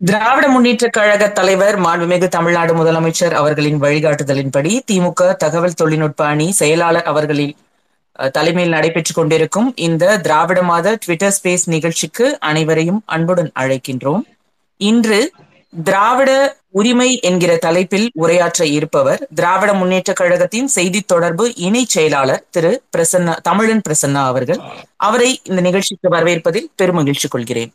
திராவிட முன்னேற்ற கழக தலைவர் மாண்புமிகு தமிழ்நாடு முதலமைச்சர் அவர்களின் வழிகாட்டுதலின்படி திமுக தகவல் தொழில்நுட்ப அணி செயலாளர் அவர்களின் தலைமையில் நடைபெற்றுக் கொண்டிருக்கும் இந்த திராவிட மாத ட்விட்டர் ஸ்பேஸ் நிகழ்ச்சிக்கு அனைவரையும் அன்புடன் அழைக்கின்றோம். இன்று திராவிட உரிமை என்கிற தலைப்பில் உரையாற்ற இருப்பவர் திராவிட முன்னேற்ற கழகத்தின் செய்தி தொடர்பு இணை செயலாளர் திரு பிரசன்னா தமிழன் பிரசன்னா அவர்கள். அவரை இந்த நிகழ்ச்சிக்கு வரவேற்பதில் பெருமகிழ்ச்சி கொள்கிறேன்.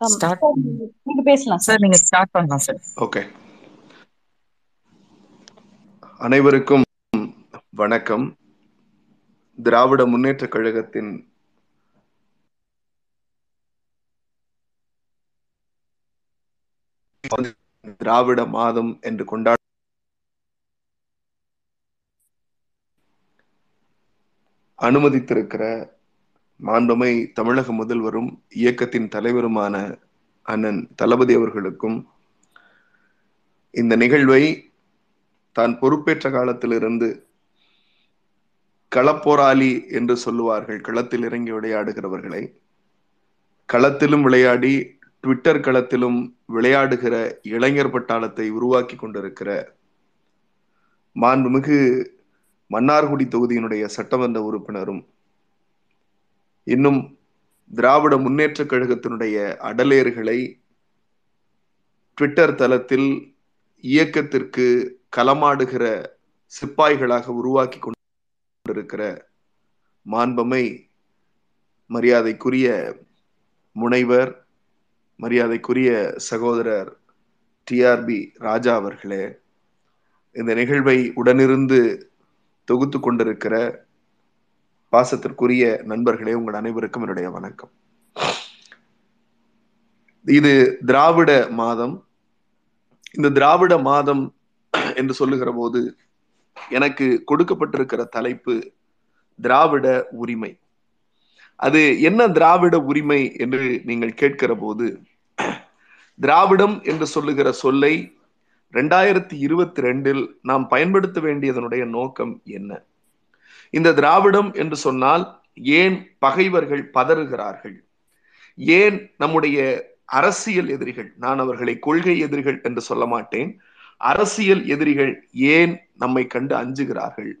நீங்க- நீங்க பேசலாம் சார் சார் நீங்க ஸ்டார்ட் பண்ணலாம் சார் ஓகே அனைவருக்கும் வணக்கம். திராவிட முன்னேற்ற கழகத்தின் திராவிட மாதம் என்று கொண்டாட அனுமதித்திருக்கிற மாண்புமை தமிழக முதல்வரும் இயக்கத்தின் தலைவருமான அண்ணன் தளபதி அவர்களுக்கும் இந்த நிகழ்வை தான் பொறுப்பேற்ற காலத்திலிருந்து களப்போராளி என்று சொல்லுவார்கள் களத்தில் இறங்கி விளையாடுகிறவர்களை. களத்திலும் விளையாடி ட்விட்டர் களத்திலும் விளையாடுகிற இளைஞர் பட்டாளத்தை உருவாக்கி கொண்டிருக்கிற மாண்புமிகு மன்னார்குடி தொகுதியினுடைய சட்டமன்ற உறுப்பினரும் இன்னும் திராவிட முன்னேற்ற கழகத்தினுடைய அடலேறுகளை ட்விட்டர் தளத்தில் இயக்கத்திற்கு களமாடுகிற சிப்பாய்களாக உருவாக்கி கொண்டிருக்கிற மாண்பமை மரியாதைக்குரிய முனைவர் மரியாதைக்குரிய சகோதரர் டிஆர்பி ராஜா அவர்களே இந்த நிகழ்வை உடனிருந்து தொகுத்து கொண்டிருக்கிற பாசத்திற்குரிய நண்பர்களே உங்கள் அனைவருக்கும் என்னுடைய வணக்கம். இது திராவிட மாதம். இந்த திராவிட மாதம் என்று சொல்லுகிற போது எனக்கு கொடுக்கப்பட்டிருக்கிற தலைப்பு திராவிட உரிமை. அது என்ன திராவிட உரிமை என்று நீங்கள் கேட்கிற போது திராவிடம் என்று சொல்லுகிற சொல்லை ரெண்டாயிரத்தி இருபத்தி ரெண்டில் நாம் பயன்படுத்த வேண்டியதனுடைய நோக்கம் என்ன? இந்த திராவிடம் என்று சொன்னால் ஏன் பகைவர்கள் பதறுகிறார்கள்? ஏன் நம்முடைய அரசியல் எதிரிகள் நான் அவர்களை கொள்கை எதிரிகள் என்று சொல்ல மாட்டேன். அரசியல் எதிரிகள் ஏன் நம்மை கண்டு அஞ்சுகிறார்கள்?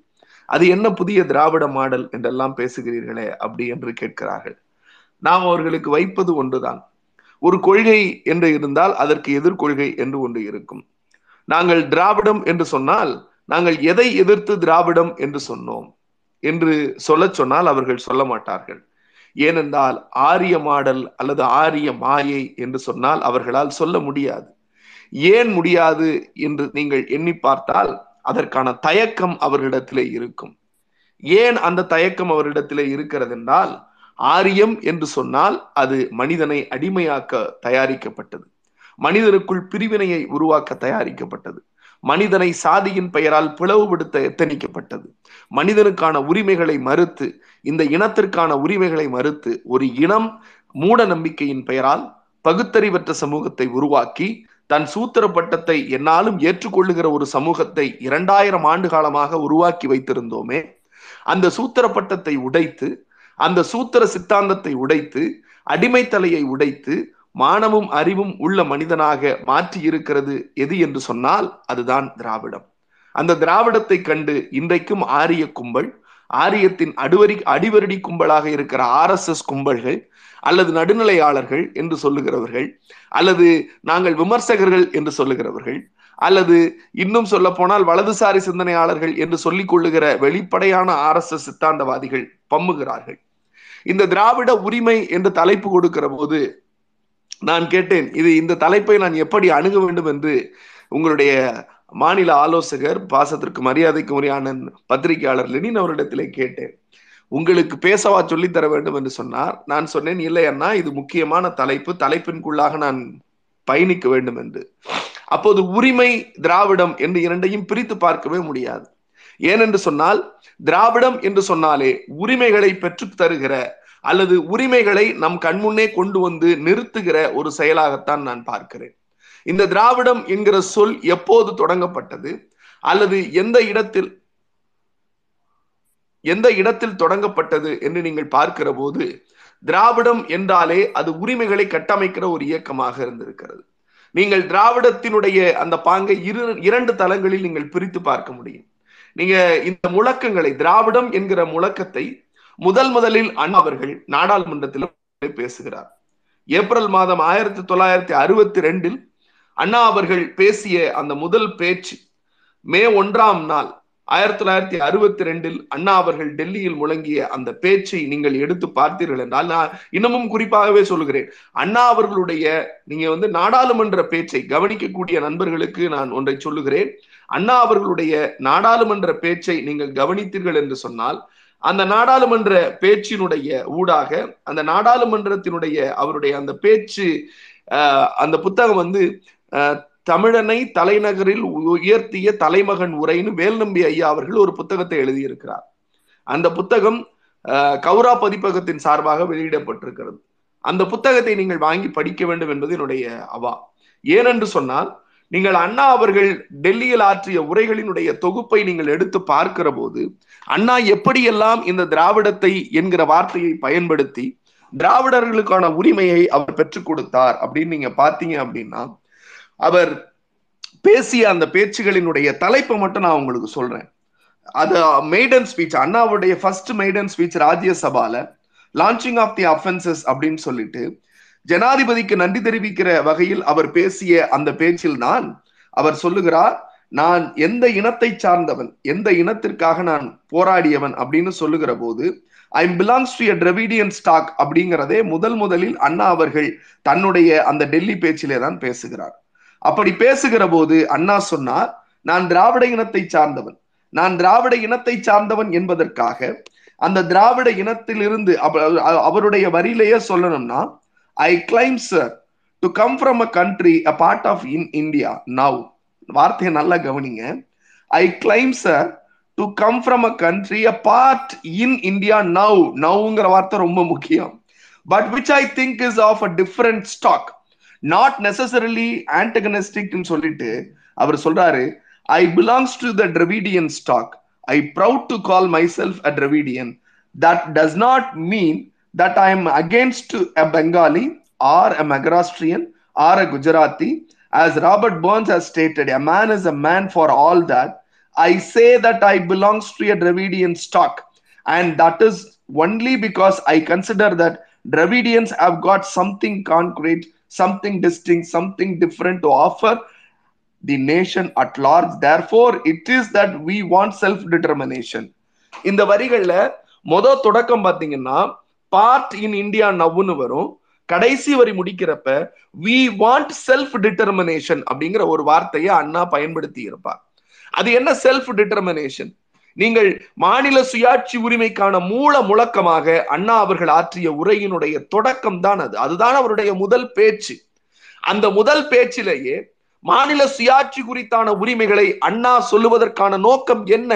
அது என்ன புதிய திராவிட மாடல் என்றெல்லாம் பேசுகிறீர்களே அப்படி என்று கேட்கிறார்கள். நாம் அவர்களுக்கு வைப்பது ஒன்றுதான். ஒரு கொள்கை என்று இருந்தால் அதற்கு எதிர்கொள்கை என்று ஒன்று இருக்கும். நாங்கள் திராவிடம் என்று சொன்னால் நாங்கள் எதை எதிர்த்து திராவிடம் என்று சொன்னோம்? என்று சொல்ல சொன்னால் அவர்கள் சொல்ல மாட்டார்கள். ஏனென்றால் ஆரிய மாடல் அல்லது ஆரிய மாயை என்று சொன்னால் அவர்களால் சொல்ல முடியாது. ஏன் முடியாது என்று நீங்கள் எண்ணி பார்த்தால் அதற்கான தயக்கம் அவர்களிடத்திலே இருக்கும். ஏன் அந்த தயக்கம் அவரிடத்திலே இருக்கிறது என்றால் ஆரியம் என்று சொன்னால் அது மனிதனை அடிமையாக்க தயாரிக்கப்பட்டது. மனிதனுக்குள் பிரிவினையை உருவாக்க தயாரிக்கப்பட்டது. மனிதனை சாதியின் பெயரால் பிளவுபடுத்த எத்தனிக்கப்பட்டது. மனிதனுக்கான உரிமைகளை மறுத்து இந்த இனத்திற்கான உரிமைகளை மறுத்து ஒரு இனம் மூட நம்பிக்கையின் பெயரால் பகுத்தறிவற்ற சமூகத்தை உருவாக்கி தன் சூத்திர பட்டத்தை என்னாலும் ஏற்றுக்கொள்ளுகிற ஒரு சமூகத்தை இரண்டாயிரம் ஆண்டு காலமாக உருவாக்கி வைத்திருந்தோமே அந்த சூத்திர பட்டத்தை உடைத்து அந்த சூத்திர சித்தாந்தத்தை உடைத்து அடிமைத்தலையை உடைத்து மானமும் அறிவும் உள்ள மனிதனாக மாற்றி இருக்கிறது எது என்று சொன்னால் அதுதான் திராவிடம். அந்த திராவிடத்தை கண்டு இன்றைக்கும் ஆரிய கும்பல் ஆரியத்தின் அடுவரி அடிவருடி கும்பலாக இருக்கிற ஆர் எஸ் எஸ் கும்பல்கள் அல்லது நடுநிலையாளர்கள் என்று சொல்லுகிறவர்கள் அல்லது நாங்கள் விமர்சகர்கள் என்று சொல்லுகிறவர்கள் அல்லது இன்னும் சொல்ல போனால் வலதுசாரி சிந்தனையாளர்கள் என்று சொல்லிக் கொள்ளுகிற வெளிப்படையான ஆர் எஸ் எஸ் சித்தாந்தவாதிகள் பம்முகிறார்கள். இந்த திராவிட உரிமை என்று தலைப்பு கொடுக்கிற போது நான் கேட்டேன் இது இந்த தலைப்பை நான் எப்படி அணுக வேண்டும் என்று உங்களுடைய மாநில ஆலோசகர் பாசத்திற்கு மரியாதைக்கு உரியான பத்திரிகையாளர் லெனின் அவரிடத்திலே கேட்டேன். உங்களுக்கு பேசவா சொல்லித்தர தர வேண்டும் என்று சொன்னார். நான் சொன்னேன் இல்லை அண்ணா இது முக்கியமான தலைப்பு. தலைப்பின்குள்ளாக நான் பயணிக்க வேண்டும் என்று. அப்போது உரிமை திராவிடம் என்று இரண்டையும் பிரித்து பார்க்கவே முடியாது. ஏனென்று சொன்னால் திராவிடம் என்று சொன்னாலே உரிமைகளை பெற்றுத் தருகிற அல்லது உரிமைகளை நம் கண்முன்னே கொண்டு வந்து நிறுத்துகிற ஒரு செயலாகத்தான் நான் பார்க்கிறேன். இந்த திராவிடம் என்கிற சொல் எப்போது தொடங்கப்பட்டது? அல்லது எந்த இடத்தில் எந்த இடத்தில் தொடங்கப்பட்டது என்று நீங்கள் பார்க்கிற போது திராவிடம் என்றாலே அது உரிமைகளை கட்டமைக்கிற ஒரு இயக்கமாக இருந்திருக்கிறது. நீங்கள் திராவிடத்தினுடைய அந்த பாங்கை இரு இரண்டு தளங்களில் நீங்கள் பிரித்து பார்க்க முடியும். நீங்க இந்த முழக்கங்களை திராவிடம் என்கிற முழக்கத்தை முதல் முதலில் அண்ணா அவர்கள் நாடாளுமன்றத்தில் பேசுகிறார். ஏப்ரல் மாதம் ஆயிரத்தி தொள்ளாயிரத்தி அறுபத்தி ரெண்டில் அண்ணா அவர்கள் பேசிய அந்த முதல் பேச்சு மே ஒன்றாம் நாள் ஆயிரத்தி தொள்ளாயிரத்தி அறுபத்தி ரெண்டில் அண்ணா அவர்கள் டெல்லியில் முழங்கிய அந்த பேச்சை நீங்கள் எடுத்து பார்த்தீர்கள் என்றால் நான் இன்னமும் குறிப்பாகவே சொல்கிறேன் அண்ணா அவர்களுடைய நீங்க வந்து நாடாளுமன்ற பேச்சை கவனிக்கக்கூடிய நண்பர்களுக்கு நான் ஒன்றை சொல்லுகிறேன். அண்ணா அவர்களுடைய நாடாளுமன்ற பேச்சை நீங்கள் கவனித்தீர்கள் என்று சொன்னால் அந்த நாடாளுமன்ற பேச்சினுடைய ஊடாக அந்த நாடாளுமன்றத்தினுடைய அவருடைய அந்த பேச்சு அந்த புத்தகம் வந்து தமிழனை தலைநகரில் உயர்த்திய தலைமகன் உரைன்னு வேல்நம்பி ஐயா அவர்கள் ஒரு புத்தகத்தை எழுதியிருக்கிறார். அந்த புத்தகம் கௌரா பதிப்பகத்தின் சார்பாக வெளியிடப்பட்டிருக்கிறது. அந்த புத்தகத்தை நீங்கள் வாங்கி படிக்க வேண்டும் என்பது என்னுடைய அவா. ஏனென்று சொன்னால் நீங்கள் அண்ணா அவர்கள் டெல்லியில் ஆற்றிய உரைகளினுடைய தொகுப்பை நீங்கள் எடுத்து பார்க்கிற போது அண்ணா எப்படியெல்லாம் இந்த திராவிடத்தை என்கிற வார்த்தையை பயன்படுத்தி திராவிடர்களுக்கான உரிமையை அவர் பெற்றுக் கொடுத்தார் அப்படின்னு நீங்க பாத்தீங்க அப்படின்னா அவர் பேசிய அந்த பேச்சுகளினுடைய தலைப்பை மட்டும் நான் உங்களுக்கு சொல்றேன். அது மெய்டன் ஸ்பீச் அண்ணாவுடைய ஃபர்ஸ்ட் மெய்டன் ஸ்பீச் ராஜ்யசபால லான்ச்சிங் ஆஃப் தி அஃபென்சஸ் அப்படின்னு சொல்லிட்டு ஜனாதிபதிக்கு நன்றி தெரிவிக்கிற வகையில் அவர் பேசிய அந்த பேச்சில் தான் அவர் சொல்லுகிறார் நான் எந்த இனத்தை சார்ந்தவன் எந்த இனத்திற்காக நான் போராடியவன் அப்படின்னு சொல்லுகிற போது I belongs to a Dravidian stock அப்படிங்கிறதே முதல் முதலில் அண்ணா அவர்கள் தன்னுடைய அந்த டெல்லி பேச்சிலே தான் பேசுகிறார். அப்படி பேசுகிற போது அண்ணா சொன்னார் நான் திராவிட இனத்தை சார்ந்தவன். நான் திராவிட இனத்தை சார்ந்தவன் என்பதற்காக அந்த திராவிட இனத்திலிருந்து அவருடைய வரியிலேயே சொல்லணும்னா I claim sir to come from a country a part of in India now வார்த்தையை நல்லா கவனிங்க. I claim sir to come from a country a part in India now நவ்ங்கிற வார்த்தை ரொம்ப முக்கியம். But which I think is of a different stock not necessarily ஆன்டகனிஸ்டிக்னு சொல்லிட்டு அவர் சொல்றாரு I belongs to the Dravidian stock I proud to call myself a Dravidian that does not mean that I am against a Bengali or a Maharashtrian or a Gujarati. As Robert Burns has stated, a man is a man for all that. I say that I belongs to a Dravidian stock, and that is only because I consider that Dravidians have got something concrete, something distinct, something different to offer the nation at large. Therefore, it is that we want self-determination. இந்த வரிகள்ல மொத தொடக்கம் பாத்தீங்கன்னா part in India நவ்னு வரும் கடைசி வரி முடிக்கிறப்ப we want self determination அப்படிங்கிற ஒரு வார்த்தையை அண்ணா பயன்படுத்தி இருப்பார் அது என்ன செல்ஃப் டிட்டர்மினேஷன் நீங்கள் மாநில சுயாட்சி உரிமைக்கான மூல முழக்கமாக அண்ணா அவர்கள் ஆற்றிய உரையினுடைய தொடக்கம் தான் அது. அதுதான் அவருடைய முதல் பேச்சு. அந்த முதல் பேச்சிலேயே மாநில சுயாட்சி குறித்தான உரிமைகளை அண்ணா சொல்லுவதற்கான நோக்கம் என்ன?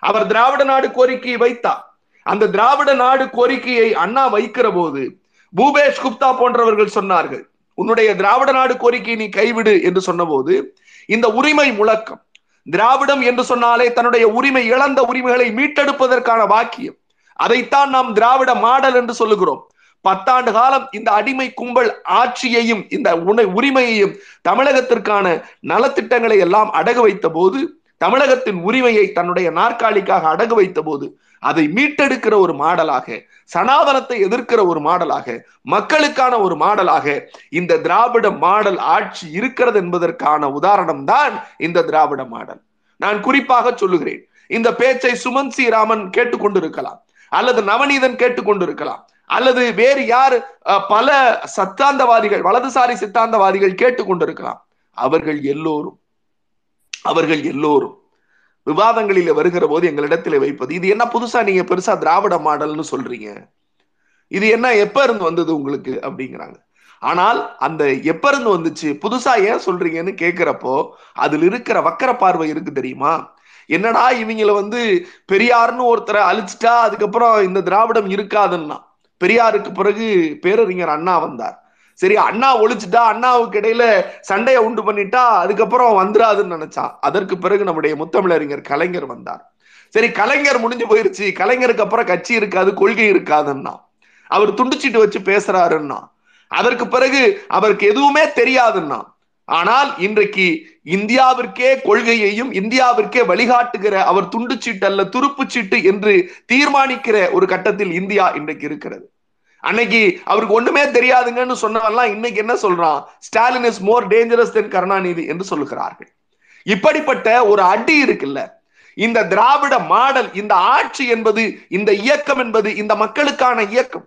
அவர் திராவிட நாடு கோரிக்கையை வைத்தார். அந்த திராவிட நாடு கோரிக்கையை அண்ணா வைக்கிற போது பூபேஷ் குப்தா போன்றவர்கள் சொன்னார்கள் உன்னுடைய திராவிட நாடு கோரிக்கையை நீ கைவிடு என்று சொன்னபோது இந்த உரிமை முழக்கம் திராவிடம் என்று சொன்னாலே தன்னுடைய உரிமை இழந்த உரிமைகளை மீட்டெடுப்பதற்கான வாக்கியம் அதைத்தான் நாம் திராவிட மாடல் என்று சொல்லுகிறோம். பத்தாண்டு காலம் இந்த அடிமை கும்பல் ஆட்சியையும் இந்த உணை உரிமையையும் தமிழகத்திற்கான நலத்திட்டங்களை எல்லாம் அடகு வைத்த போது தமிழகத்தின் உரிமையை தன்னுடைய நாற்காலிக்காக அடகு வைத்த போது அதை மீட்டெடுக்கிற ஒரு மாடலாக சனாதனத்தை எதிர்க்கிற ஒரு மாடலாக மக்களுக்கான ஒரு மாடலாக இந்த திராவிட மாடல் ஆட்சி இருக்கிறது என்பதற்கான உதாரணம் தான் இந்த திராவிட மாடல். நான் குறிப்பாக சொல்லுகிறேன் இந்த பேச்சை சுமன் சி ராமன் கேட்டுக்கொண்டிருக்கலாம் அல்லது நவநீதன் கேட்டுக்கொண்டிருக்கலாம் அல்லது வேறு யார் பல சத்தாந்தவாதிகள் வலதுசாரி சித்தாந்தவாதிகள் கேட்டுக்கொண்டிருக்கலாம். அவர்கள் எல்லோரும் அவர்கள் எல்லோரும் விவாதங்களில வருகிற போது எங்களிடத்தில் வைப்பது. இது என்ன புதுசா நீங்க பெருசா திராவிட மாடல்னு சொல்றீங்க? இது என்ன எப்ப இருந்து வந்தது உங்களுக்கு? அப்படிங்கிறாங்க. ஆனால் அந்த எப்ப இருந்து வந்துச்சு? புதுசா ஏன் சொல்றீங்கன்னு கேட்கிறப்போ அதுல இருக்கிற வக்கர பார்வை இருக்கு தெரியுமா? என்னடா இவங்கள வந்து பெரியார்னு ஒருத்தரை அழிச்சிட்டா அதுக்கப்புறம் இந்த திராவிடம் இருக்காதுன்னா. பெரியாருக்கு பிறகு பேரறிஞர் அண்ணா வந்தார். சரி அண்ணா ஒழிச்சுட்டா அண்ணாவுக்கு இடையில சண்டையை உண்டு பண்ணிட்டா அதுக்கப்புறம் வந்துடாதுன்னு நினைச்சான் அதற்கு பிறகு நம்முடைய முத்தமிழறிஞர் கலைஞர் வந்தார். சரி கலைஞர் முடிஞ்சு போயிருச்சு. கலைஞருக்கு அப்புறம் கட்சி இருக்காது கொள்கை இருக்காதுன்னா. அவர் துண்டிச்சிட்டு வச்சு பேசுறாருன்னா. அதற்கு பிறகு அவருக்கு எதுவுமே தெரியாதுன்னா. ஆனால் இன்றைக்கு இந்தியாவிற்கே கொள்கையையும் இந்தியாவிற்கே வழிகாட்டுகிற அவர் துண்டுச்சீட்டு அல்ல துருப்புச்சீட்டு என்று தீர்மானிக்கிற ஒரு கட்டத்தில் இந்தியா இன்றைக்கு இருக்கிறது. அன்னைக்கு அவருக்கு ஒண்ணுமே தெரியாதுங்கன்னு சொன்னவெல்லாம் இன்னைக்கு என்ன சொல்றான்? Stalin is more dangerous than Karunanidhi என்று சொல்லுகிறார்கள். இப்படிப்பட்ட ஒரு அடி இருக்குல்ல இந்த திராவிட மாடல் இந்த ஆட்சி என்பது இந்த இயக்கம் என்பது இந்த மக்களுக்கான இயக்கம்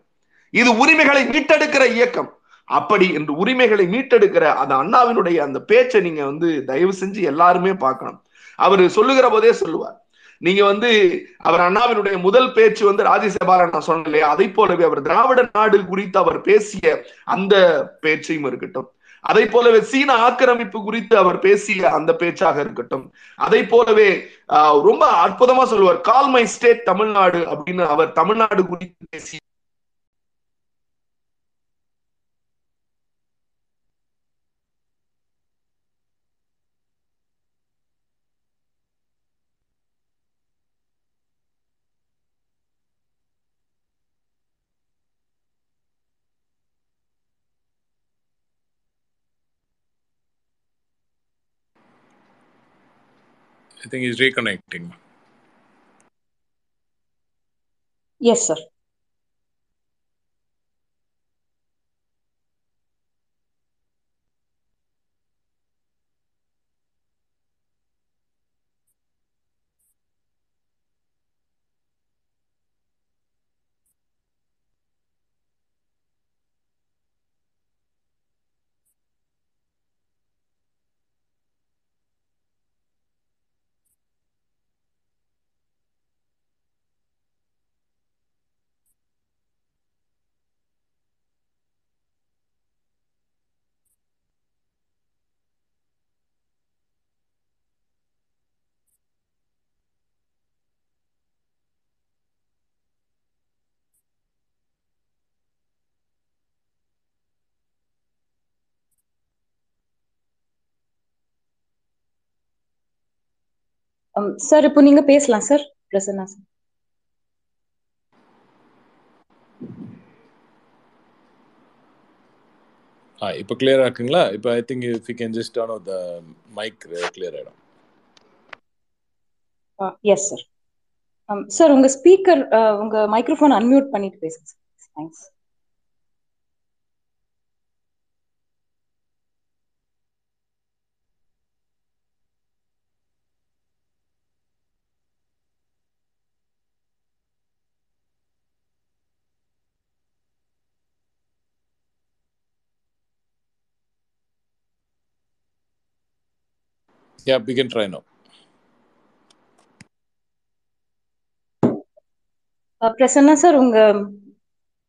இது உரிமைகளை மீட்டெடுக்கிற இயக்கம். அப்படி என்று உரிமைகளை மீட்டெடுக்கிற அந்த அண்ணாவினுடைய அந்த பேச்சை நீங்க வந்து தயவு செஞ்சு எல்லாருமே பார்க்கணும். அவர் சொல்லுகிற போதே சொல்லுவார் நீங்க வந்து அவர் அண்ணாவினுடைய முதல் பேச்சு வந்து ராஜ்யசபால நான் சொன்னேன் இல்லையா அதை போலவே அவர் திராவிட நாடு குறித்து அவர் பேசிய அந்த பேச்சையும் இருக்கட்டும். அதை போலவே சீன ஆக்கிரமிப்பு குறித்து அவர் பேசிய அந்த பேச்சாக இருக்கட்டும். அதை போலவே ரொம்ப அற்புதமா சொல்லுவார் கால் மை ஸ்டேட் தமிழ்நாடு அப்படின்னு அவர் தமிழ்நாடு குறித்து பேசிய I think he's reconnecting. Yes, sir. Sir இப்போ நீங்க பேசலாம் சார் பிரசன்னா சார் ஆ இப்போ கிளியரா இருக்குங்களா இப்போ I think if you can just off the mic clear ஆயிடும். எஸ் சார் சார் உங்க ஸ்பீக்கர் உங்க மைக்ரோஃபோன் அன்மியூட் பண்ணிட்டு பேசுங்க sir thanks Yeah, we can try now. Prasanna sir உங்க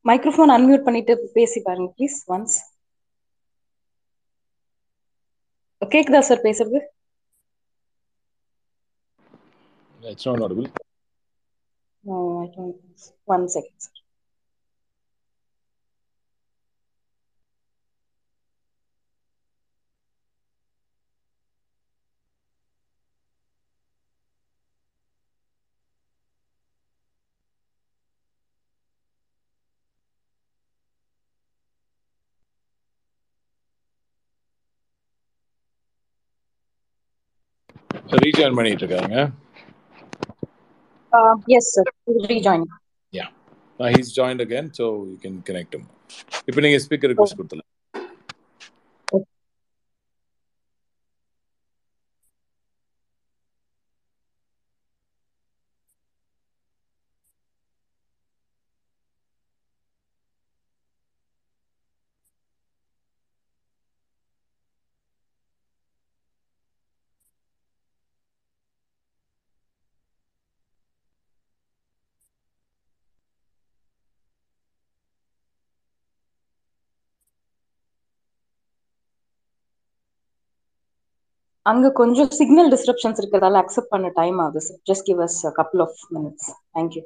மைக்ரோஃபோன் அன்மியூட் பண்ணிட்டு பேசி பாருங்க ப்ளீஸ் ஒன்ஸ் கேக்குதா சார் பேசுறது It's not audible. No, I don't. Rejoin பண்ணிட்டு இருக்காங்க sir. We'll rejoin. Yeah he's joined again so you can connect இப்போ நீங்க ஸ்பீக்கர் ரிக்வஸ்ட் கொடுத்தல அங்க கொஞ்சம் சிக்னல் டிஸ்டர்பன்ஸ் இருக்கிறதால அக்செப்ட் பண்ண டைம் ஆகுது. Sir just give us couple of minutes thank you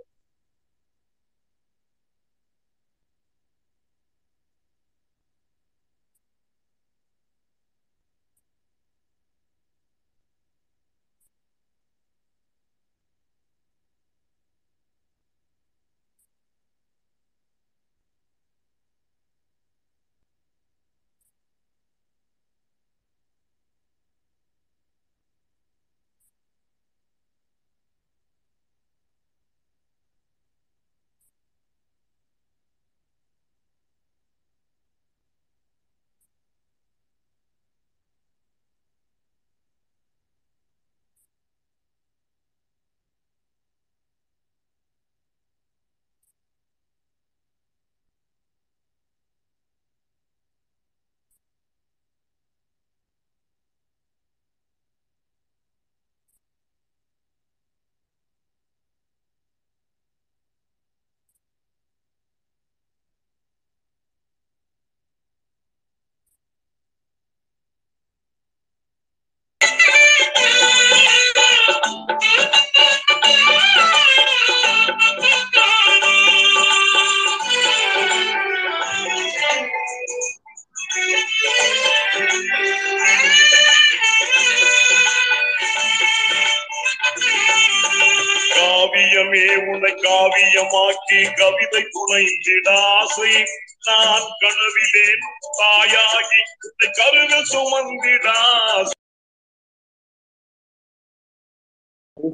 சுமந்திட.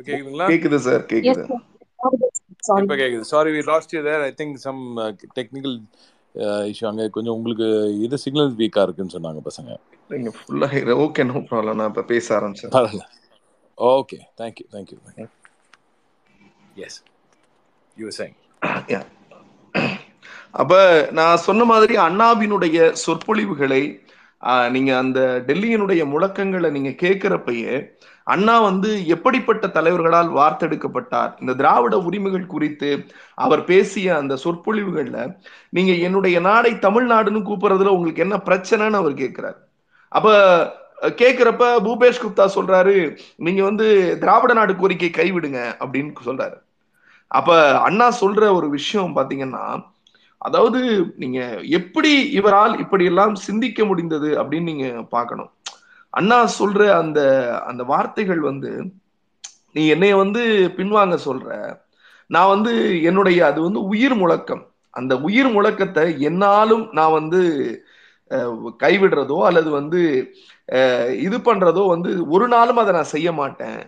கேக்குதுங்களா? கேக்குது சார் கேக்குது. இப்ப கேக்குது. Sorry we lost you there I think some technical issue அங்க. கொஞ்சம் உங்களுக்கு இது சிக்னல் வீக்கா இருக்குன்னு சொன்னாங்க பசங்க. நீங்க ஃபுல்லா ஓகே நோ ப்ராப்ளம் நான் இப்ப பேச ஆரம்பிச்சேன் பரவாயில்ல. Okay thank you thank you yes you சேங் Yeah. அப்ப நான் சொன்ன மாதிரி அண்ணாவினுடைய சொற்பொழிவுகளை நீங்க அந்த டெல்லியினுடைய முழக்கங்களை நீங்க கேட்கிறப்பயே அண்ணா வந்து எப்படிப்பட்ட தலைவர்களால் வார்த்தெடுக்கப்பட்டார்? இந்த திராவிட உரிமைகள் குறித்து அவர் பேசிய அந்த சொற்பொழிவுகள்ல நீங்க என்னுடைய நாடை தமிழ்நாடுன்னு கூப்பிடுறதுல உங்களுக்கு என்ன பிரச்சனைன்னு அவர் கேட்கிறார். அப்ப அஹ், கேட்கிறப்ப பூபேஷ் குப்தா சொல்றாரு நீங்க வந்து திராவிட நாடு கோரிக்கை கைவிடுங்க அப்படின்னு சொல்றாரு. அப்ப அண்ணா சொல்ற ஒரு விஷயம் பாத்தீங்கன்னா அதாவது நீங்க எப்படி இவரால் இப்படி எல்லாம் சிந்திக்க முடிந்தது அப்படின்னு நீங்க பார்க்கணும். அண்ணா சொல்ற அந்த அந்த வார்த்தைகள் வந்து நீ என்னைய வந்து பின்வாங்க சொல்ற நான் வந்து என்னுடைய அது வந்து உயிர் முழக்கம். அந்த உயிர் முழக்கத்தை என்னாலும் நான் வந்து கைவிடுறதோ அல்லது வந்து இது பண்றதோ வந்து ஒரு நாளும் அதை நான் செய்ய மாட்டேன்.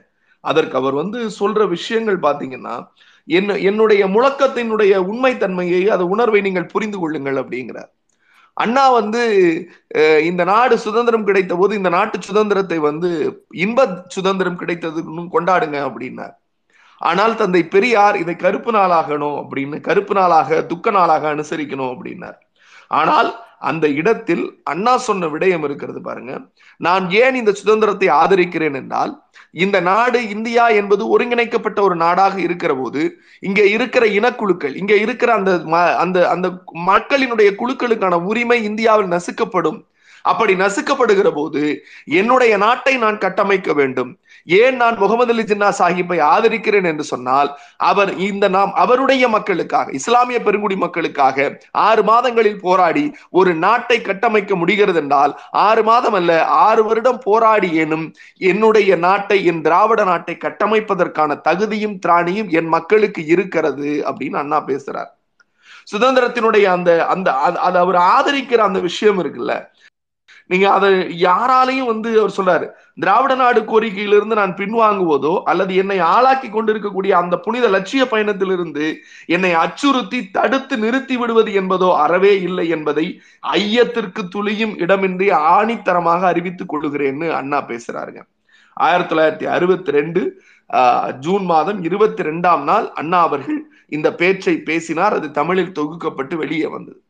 அதற்கு அவர் வந்து சொல்ற விஷயங்கள் பாத்தீங்கன்னா என்ன என்னுடைய முழக்கத்தினுடைய உண்மைத்தன்மையை அதை உணர்வை நீங்கள் புரிந்து கொள்ளுங்கள் அப்படிங்கிறார். அண்ணா வந்து இந்த நாடு சுதந்திரம் கிடைத்த போது இந்த நாட்டு சுதந்திரத்தை வந்து இன்ப சுதந்திரம் கிடைத்ததுன்னு கொண்டாடுங்க அப்படின்னார். ஆனால் தந்தை பெரியார் இதை கருப்பு நாளாகணும் அப்படின்னு கருப்பு நாளாக துக்க நாளாக அனுசரிக்கணும் அப்படின்னார். ஆனால் அந்த இடத்தில் அண்ணா சொன்ன விடயம் இருக்கிறது பாருங்க. நான் ஏன் இந்த சுதந்திரத்தை ஆதரிக்கிறேன் என்றால் இந்த நாடு இந்தியா என்பது ஒருங்கிணைக்கப்பட்ட ஒரு நாடாக இருக்கிற போது இங்க இருக்கிற இனக்குழுக்கள் இங்க இருக்கிற அந்த ம- அந்த அந்த மக்களினுடைய குழுக்களுக்கான உரிமை இந்தியாவில் நசுக்கப்படும். அப்படி நசுக்கப்படுகிற போது என்னுடைய நாட்டை நான் கட்டமைக்க வேண்டும். ஏன் நான் முகமது அலி ஜின்னா சாஹிப்பை ஆதரிக்கிறேன் என்று சொன்னால் அவர் இந்த நாம் அவருடைய மக்களுக்காக இஸ்லாமிய பெருங்குடி மக்களுக்காக ஆறு மாதங்களில் போராடி ஒரு நாட்டை கட்டமைக்க முடிகிறது என்றால் ஆறு மாதம் அல்ல ஆறு வருடம் போராடி எனும் என்னுடைய நாட்டை என் திராவிட நாட்டை கட்டமைப்பதற்கான தகுதியும் திராணியும் என் மக்களுக்கு இருக்கிறது அப்படின்னு அண்ணா பேசுறார். சுதந்திரத்தினுடைய அந்த அந்த அது- அவர் ஆதரிக்கிற அந்த விஷயம் இருக்குல்ல நீங்க அதை யாராலையும் வந்து அவர் சொல்றாரு திராவிட நாடு கோரிக்கையிலிருந்து நான் பின்வாங்குவதோ அல்லது என்னை ஆளாக்கி கொண்டிருக்கக்கூடிய அந்த புனித லட்சிய பயணத்திலிருந்து என்னை அச்சுறுத்தி தடுத்து நிறுத்தி விடுவது என்பதோ அறவே இல்லை என்பதை ஐயத்திற்கு துளியும் இடமின்றி ஆணித்தரமாக அறிவித்துக் கொள்ளுகிறேன்னு அண்ணா பேசுறாருங்க. ஆயிரத்தி தொள்ளாயிரத்தி அறுபத்தி ரெண்டு ஜூன் மாதம் இருபத்தி ரெண்டாம் நாள் அண்ணா அவர்கள் இந்த பேச்சை பேசினார். அது தமிழில் தொகுக்கப்பட்டு வெளியே வந்தது.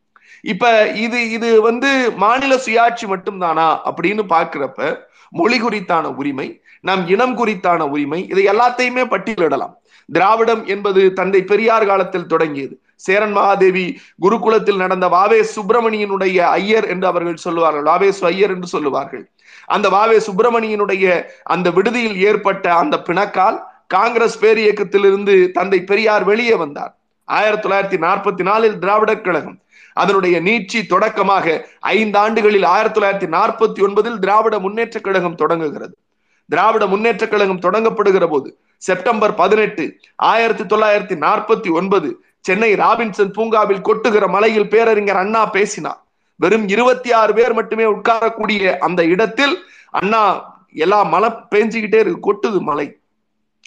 இப்ப இது இது வந்து மாநில சுயாட்சி மட்டும்தானா அப்படின்னு பாக்குறப்ப மொழி குறித்தான உரிமை நம் இனம் குறித்தான உரிமை இதை எல்லாத்தையுமே பட்டியலிடலாம். திராவிடம் என்பது தந்தை பெரியார் காலத்தில் தொடங்கியது. சேரன் மகாதேவி குருகுலத்தில் நடந்த வாவே சுப்பிரமணியனுடைய ஐயர் என்று அவர்கள் சொல்லுவார்கள். வாவேசு ஐயர் என்று சொல்லுவார்கள். அந்த வாவே சுப்பிரமணியனுடைய அந்த விடுதியில் ஏற்பட்ட அந்த பிணக்கால் காங்கிரஸ் பேரியக்கத்திலிருந்து தந்தை பெரியார் வெளியே வந்தார். ஆயிரத்தி தொள்ளாயிரத்தி நாற்பத்தி நாலில் திராவிடர் கழகம். அதனுடைய நீட்சி தொடக்கமாக ஐந்து ஆண்டுகளில் ஆயிரத்தி தொள்ளாயிரத்தி நாற்பத்தி ஒன்பதில் திராவிட முன்னேற்ற கழகம் தொடங்குகிறது. திராவிட முன்னேற்ற கழகம் தொடங்கப்படுகிற போது செப்டம்பர் பதினெட்டு ஆயிரத்தி தொள்ளாயிரத்தி நாற்பத்தி ஒன்பது சென்னை ராபின்சன் பூங்காவில் கொட்டுகிற மலையில் பேரறிஞர் அண்ணா பேசினார். வெறும் இருபத்தி ஆறு பேர் மட்டுமே உட்காரக்கூடிய அந்த இடத்தில் அண்ணா எல்லா மழை பேஞ்சுக்கிட்டே இருக்கு கொட்டுது மலை.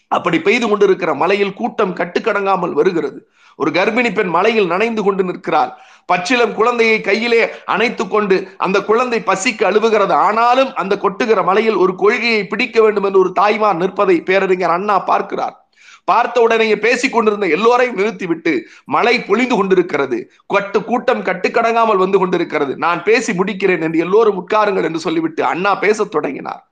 அப்படி பெய்து கொண்டிருக்கிற மலையில் கூட்டம் கட்டுக்கடங்காமல் வருகிறது. ஒரு கர்ப்பிணி பெண் மலையில் நனைந்து கொண்டு நிற்கிறாள். பச்சிலம் குழந்தையை கையிலே அணைத்து கொண்டு அந்த குழந்தை பசிக்கு அழுவுகிறது. ஆனாலும் அந்த கொட்டுகிற மலையில் ஒரு கொள்கையை பிடிக்க வேண்டும் என்று ஒரு தாய்மார் நிற்பதை பேரறிஞர் அண்ணா பார்க்கிறார். பார்த்த உடனே பேசிக் கொண்டிருந்த எல்லோரையும் நிறுத்திவிட்டு மழை பொழிந்து கொண்டிருக்கிறது. கட்டு கூட்டம் கட்டுக்கடங்காமல் வந்து கொண்டிருக்கிறது. நான் பேசி முடிக்கிறேன் என்று எல்லோரும் உட்காருங்கள் என்று சொல்லிவிட்டு அண்ணா பேசத் தொடங்கினார்.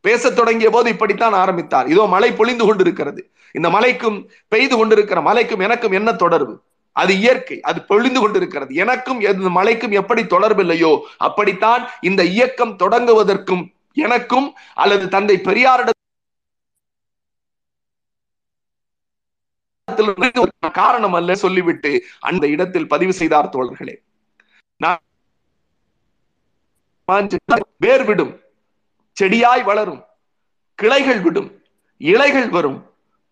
பேசத் தொடங்கிய போது இப்படித்தான் ஆரம்பித்தார். இதோ மழை பொழிந்து கொண்டிருக்கிறது. இந்த மலைக்கும் பெய்து கொண்டிருக்கிற மலைக்கும் எனக்கும் என்ன தொடர்பு? அது இயற்கை அது பொழிந்து கொண்டிருக்கிறது. எனக்கும் இந்த மலைக்கும் எப்படி தொடர்பில்லையோ அப்படித்தான் இந்த இயக்கம் தொடங்குவதற்கும் எனக்கும் அல்லது தந்தை பெரியாரிடம் காரணம் அல்ல சொல்லிவிட்டு அந்த இடத்தில் பதிவு செய்தார் தோழர்களே. வேர் விடும் செடியாய் வளரும் கிளைகள் விடும் இலைகள் வரும்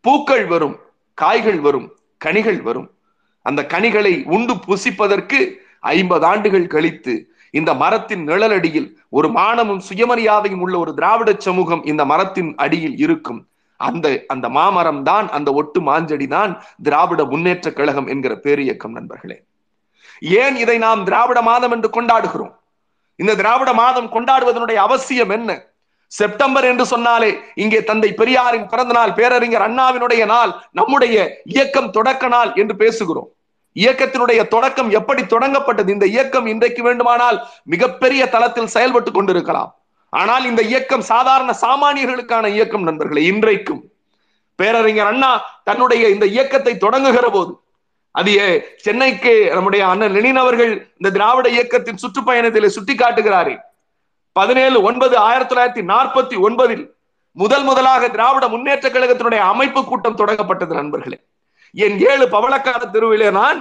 பூக்கள் வரும் காய்கள் வரும் கனிகள் வரும். அந்த கனிகளை உண்டு புசிப்பதற்கு ஐம்பது ஆண்டுகள் கழித்து இந்த மரத்தின் நிழலடியில் ஒரு மானமும் சுயமரியாதையும் உள்ள ஒரு திராவிட சமூகம் இந்த மரத்தின் அடியில் இருக்கும். அந்த அந்த மாமரம் தான் அந்த ஒட்டு மாஞ்சடி தான் திராவிட முன்னேற்ற கழகம் என்கிற பேரியக்கம் நண்பர்களே. ஏன் இதை நாம் திராவிட மாதம் என்று கொண்டாடுகிறோம்? இந்த திராவிட மாதம் கொண்டாடுவதனுடைய அவசியம் என்ன? செப்டம்பர் என்று சொன்னாலே இங்கே தந்தை பெரியாரின் பிறந்த நாள் பேரறிஞர் அண்ணாவினுடைய நாள் நம்முடைய இயக்கம் தொடக்க நாள் என்று பேசுகிறோம். இயக்கத்தினுடைய தொடக்கம் எப்படி தொடங்கப்பட்டது? இந்த இயக்கம் இன்றைக்கு வேண்டுமானால் மிகப்பெரிய தளத்தில் செயல்பட்டு கொண்டிருக்கலாம். ஆனால் இந்த இயக்கம் சாதாரண சாமானியர்களுக்கான இயக்கம் நண்பர்களே இன்றைக்கும். பேரறிஞர் அண்ணா தன்னுடைய இந்த இயக்கத்தை தொடங்குகிற போது அது ஏ- சென்னைக்கு நம்முடைய அண்ணன் லெனின் அவர்கள் இந்த திராவிட இயக்கத்தின் சுற்றுப்பயணத்திலே சுட்டி காட்டுகிறாரே பதினேழு ஒன்பது ஆயிரத்தி தொள்ளாயிரத்தி நாற்பத்தி ஒன்பதில் முதல் முதலாக திராவிட முன்னேற்ற கழகத்தினுடைய அமைப்பு கூட்டம் தொடங்கப்பட்டது நண்பர்களே. என் ஏழு பவளக்கார தெருவிலே நான்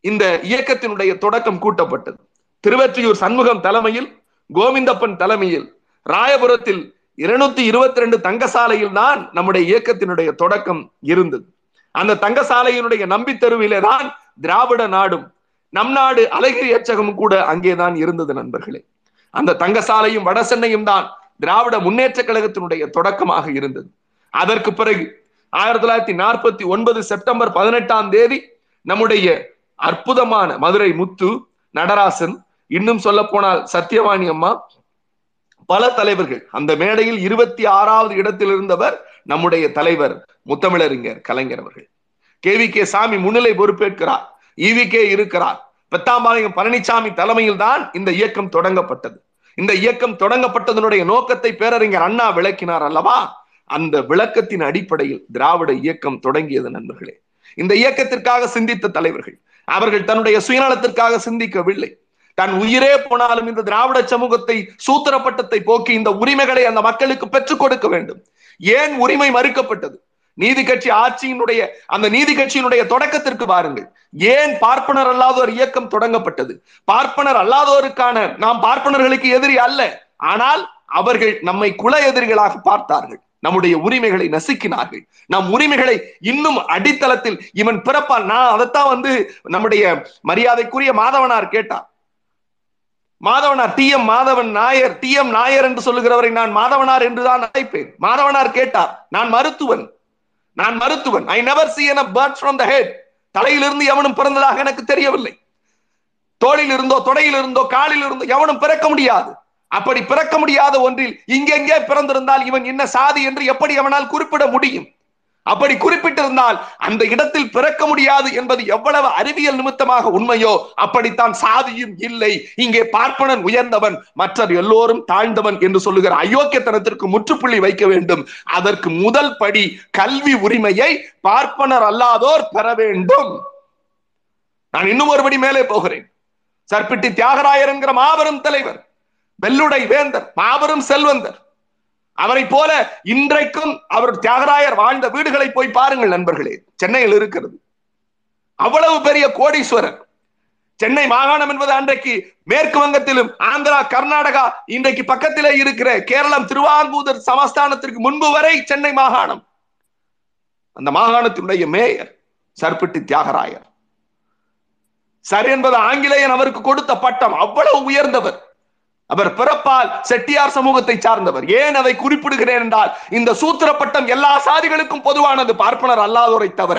இந்த இயக்கத்தினுடைய தொடக்கம் கூட்டப்பட்டது. திருவெற்றியூர் சண்முகம் தலைமையில் கோவிந்தப்பன் தலைமையில் ராயபுரத்தில் இருநூத்தி இருபத்தி ரெண்டு தங்கசாலையில் தான் நம்முடைய இயக்கத்தினுடைய தொடக்கம் இருந்தது. அந்த தங்கசாலையினுடைய நம்பி தெருவிலே தான் திராவிட நாடும் நம் நாடு அழகிரி அச்சகமும் கூட அங்கேதான் இருந்தது நண்பர்களே. அந்த தங்கசாலையும் வடசென்னையும் தான் திராவிட முன்னேற்ற கழகத்தினுடைய தொடக்கமாக இருந்தது. அதற்கு பிறகு ஆயிரத்தி தொள்ளாயிரத்தி நாற்பத்தி ஒன்பது செப்டம்பர் பதினெட்டாம் தேதி நம்முடைய அற்புதமான மதுரை முத்து நடராசன் இன்னும் சொல்ல போனால் சத்யவாணி அம்மா பல தலைவர்கள் அந்த மேடையில் இருபத்தி ஆறாவது இடத்தில் இருந்தவர் நம்முடைய தலைவர் முத்தமிழறிஞர் கலைஞர் அவர்கள். கேவி கே சாமி முன்னிலை பொறுப்பேற்கிறார். ஈவி கே இருக்கிறார். பெத்தாம்பாளையம் பழனிசாமி தலைமையில் தான் இந்த இயக்கம் தொடங்கப்பட்டது. இந்த இயக்கம் தொடங்கப்பட்டதனுடைய நோக்கத்தை பேரறிஞர் அண்ணா விளக்கினார் அல்லவா? அந்த விளக்கத்தின் அடிப்படையில் திராவிட இயக்கம் தொடங்கியது நண்பர்களே. இந்த இயக்கத்திற்காக சிந்தித்த தலைவர்கள் அவர்கள் தன்னுடைய சுயநலத்திற்காக சிந்திக்கவில்லை. தன் உயிரே போனாலும் இந்த திராவிட சமூகத்தை சூத்திரப்பட்டத்தை போக்கி இந்த உரிமைகளை அந்த மக்களுக்கு பெற்றுக் கொடுக்க வேண்டும். ஏன் உரிமை மறுக்கப்பட்டது? நீதி கட்சி ஆட்சியினுடைய அந்த நீதி கட்சியினுடைய தொடக்கத்திற்கு வாருங்கள். ஏன் பார்ப்பனர் அல்லாதோர் இயக்கம் தொடங்கப்பட்டது? பார்ப்பனர் அல்லாதோருக்கான நாம் பார்ப்பனர்களுக்கு எதிரி அல்ல. ஆனால் அவர்கள் நம்மை குல எதிரிகளாக பார்த்தார்கள். நம்முடைய உரிமைகளை நசுக்கினார்கள். நம் உரிமைகளை இன்னும் அடித்தளத்தில் இவன் பிறப்பால் நான் அதைத்தான் வந்து நம்முடைய மரியாதைக்குரிய மாதவனார் கேட்டார். Madhavanar T M Madhavan Nair T M Nair என்று சொல்லுகிறவரை நான் மாதவனார் என்றுதான் அழைப்பேன். மாதவனார் கேட்டார் நான் மருத்துவன். நான் மருத்துவன். I never seen birth from the head தலையிலிருந்து எவனும் பிறந்ததாக எனக்கு தெரியவில்லை. தோளில் இருந்தோ தொடையில் இருந்தோ காலில் இருந்தோ எவனும் பிறக்க முடியாது. அப்படி பிறக்க முடியாத ஒன்றில் இங்கெங்கே பிறந்திருந்தால் இவன் என்ன சாதி என்று எப்படி அவனால் குறிப்பிட முடியும்? அப்படி குறிப்பிட்டிருந்தால் அந்த இடத்தில் பிறக்க முடியாது என்பது எவ்வளவு அறிவியல் நிமித்தமாக உண்மையோ அப்படித்தான் சாதியும் இல்லை. இங்கே பார்ப்பனன் உயர்ந்தவன் மற்ற எல்லோரும் தாழ்ந்தவன் என்று சொல்லுகிற அயோக்கியத்தனத்திற்கு முற்றுப்புள்ளி வைக்க வேண்டும். அதற்கு முதல் படி கல்வி உரிமையை பார்ப்பனர் அல்லாதோர் பெற வேண்டும். நான் இன்னும் ஒருபடி மேலே போகிறேன். சர்பிட்டி தியாகராயர் என்கிற மாபெரும் தலைவர் வெள்ளுடை வேந்தர் மாபெரும் செல்வந்தர் அவரை போல இன்றைக்கும் அவர் தியாகராயர் வாழ்ந்த வீடுகளை போய் பாருங்கள் நண்பர்களே. சென்னையில் இருக்கிறது. அவ்வளவு பெரிய கோடீஸ்வரர். சென்னை மாகாணம் என்பது அன்றைக்கு மேற்கு வங்கத்திலும் ஆந்திரா கர்நாடகா இன்றைக்கு பக்கத்திலே இருக்கிற கேரளம் திருவாங்கூதர் சமஸ்தானத்திற்கு முன்பு வரை சென்னை மாகாணம். அந்த மாகாணத்தினுடைய மேயர் சர்பிட்டி தியாகராயர். சர் என்பது ஆங்கிலேயன் அவருக்கு கொடுத்த பட்டம். அவ்வளவு உயர்ந்தவர். அவர் பிறப்பால் செட்டியார் சமூகத்தை சார்ந்தவர். ஏன் அதை குறிப்பிடுகிறேன் என்றால் இந்த சூத்திர பட்டம் எல்லா சாதிகளுக்கும் பொதுவானது பார்ப்பனர் அல்லாதோரை தவிர.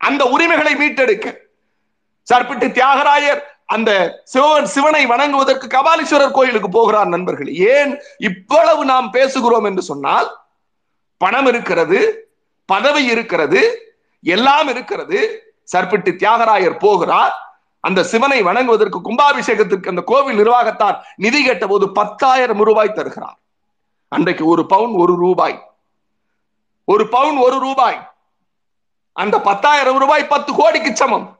அந்த உரிமைகளை மீட்டெடுக்க. சர்பிட்டு தியாகராயர் அந்த சிவன் சிவனை வணங்குவதற்கு கபாலீஸ்வரர் கோயிலுக்கு போகிறார் நண்பர்கள். ஏன் இவ்வளவு நாம் பேசுகிறோம் என்று சொன்னால் பணம் இருக்கிறது பதவி இருக்கிறது எல்லாம் இருக்கிறது. சர்பிட்டு தியாகராயர் போகிறார் அந்த சிவனை வணங்குவதற்கு கும்பாபிஷேகத்திற்கு அந்த கோவில் நிர்வாகத்தார் நிதி கேட்ட போது பத்தாயிரம் ரூபாய் தருகிறார். அன்றைக்கு ஒரு பவுன் ஒரு ரூபாய். ஒரு பவுன் ஒரு ரூபாய். அந்த பத்தாயிரம் ரூபாய் பத்து கோடிக்கு சமம்.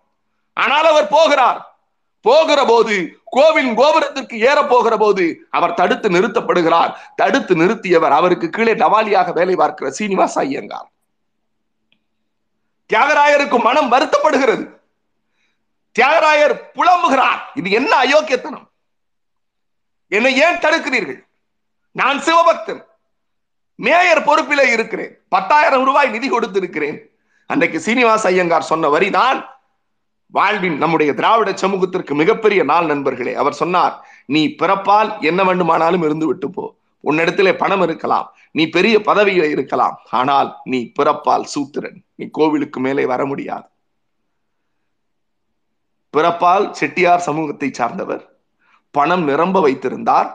ஆனால் அவர் போகிறார். போகிற போது கோவில் கோபுரத்திற்கு ஏற போகிற போது அவர் தடுத்து நிறுத்தப்படுகிறார். தடுத்து நிறுத்தியவர் அவருக்கு கீழே டவாலியாக வேலை பார்க்கிற சீனிவாச ஐயங்கார். தியாகராயருக்கு மனம் வருத்தப்படுகிறது. தியாகராயர் புலம்புகிறார். இது என்ன அயோக்கியத்தனம்? என்னை ஏன் தடுக்கிறீர்கள்? நான் சிவபக்தன். மேயர் பொறுப்பிலே இருக்கிறேன். பத்தாயிரம் ரூபாய் நிதி கொடுத்திருக்கிறேன். அன்னைக்கு சீனிவாச ஐயங்கார் சொன்ன வரி தான் வாழ்வின் நம்முடைய திராவிட சமூகத்திற்கு மிகப்பெரிய நாள் நண்பர்களே. அவர் சொன்னார் நீ பிறப்பால் என்ன வேண்டுமானாலும் இருந்து விட்டு போ. உன்னிடத்திலே பணம் இருக்கலாம். நீ பெரிய பதவியில இருக்கலாம். ஆனால் நீ பிறப்பால் சூத்திரன். நீ கோவிலுக்கு மேலே வர முடியாது. பிறப்பால் செட்டியார் சமூகத்தை சார்ந்தவர். பணம் நிரம்ப வைத்திருந்தார்.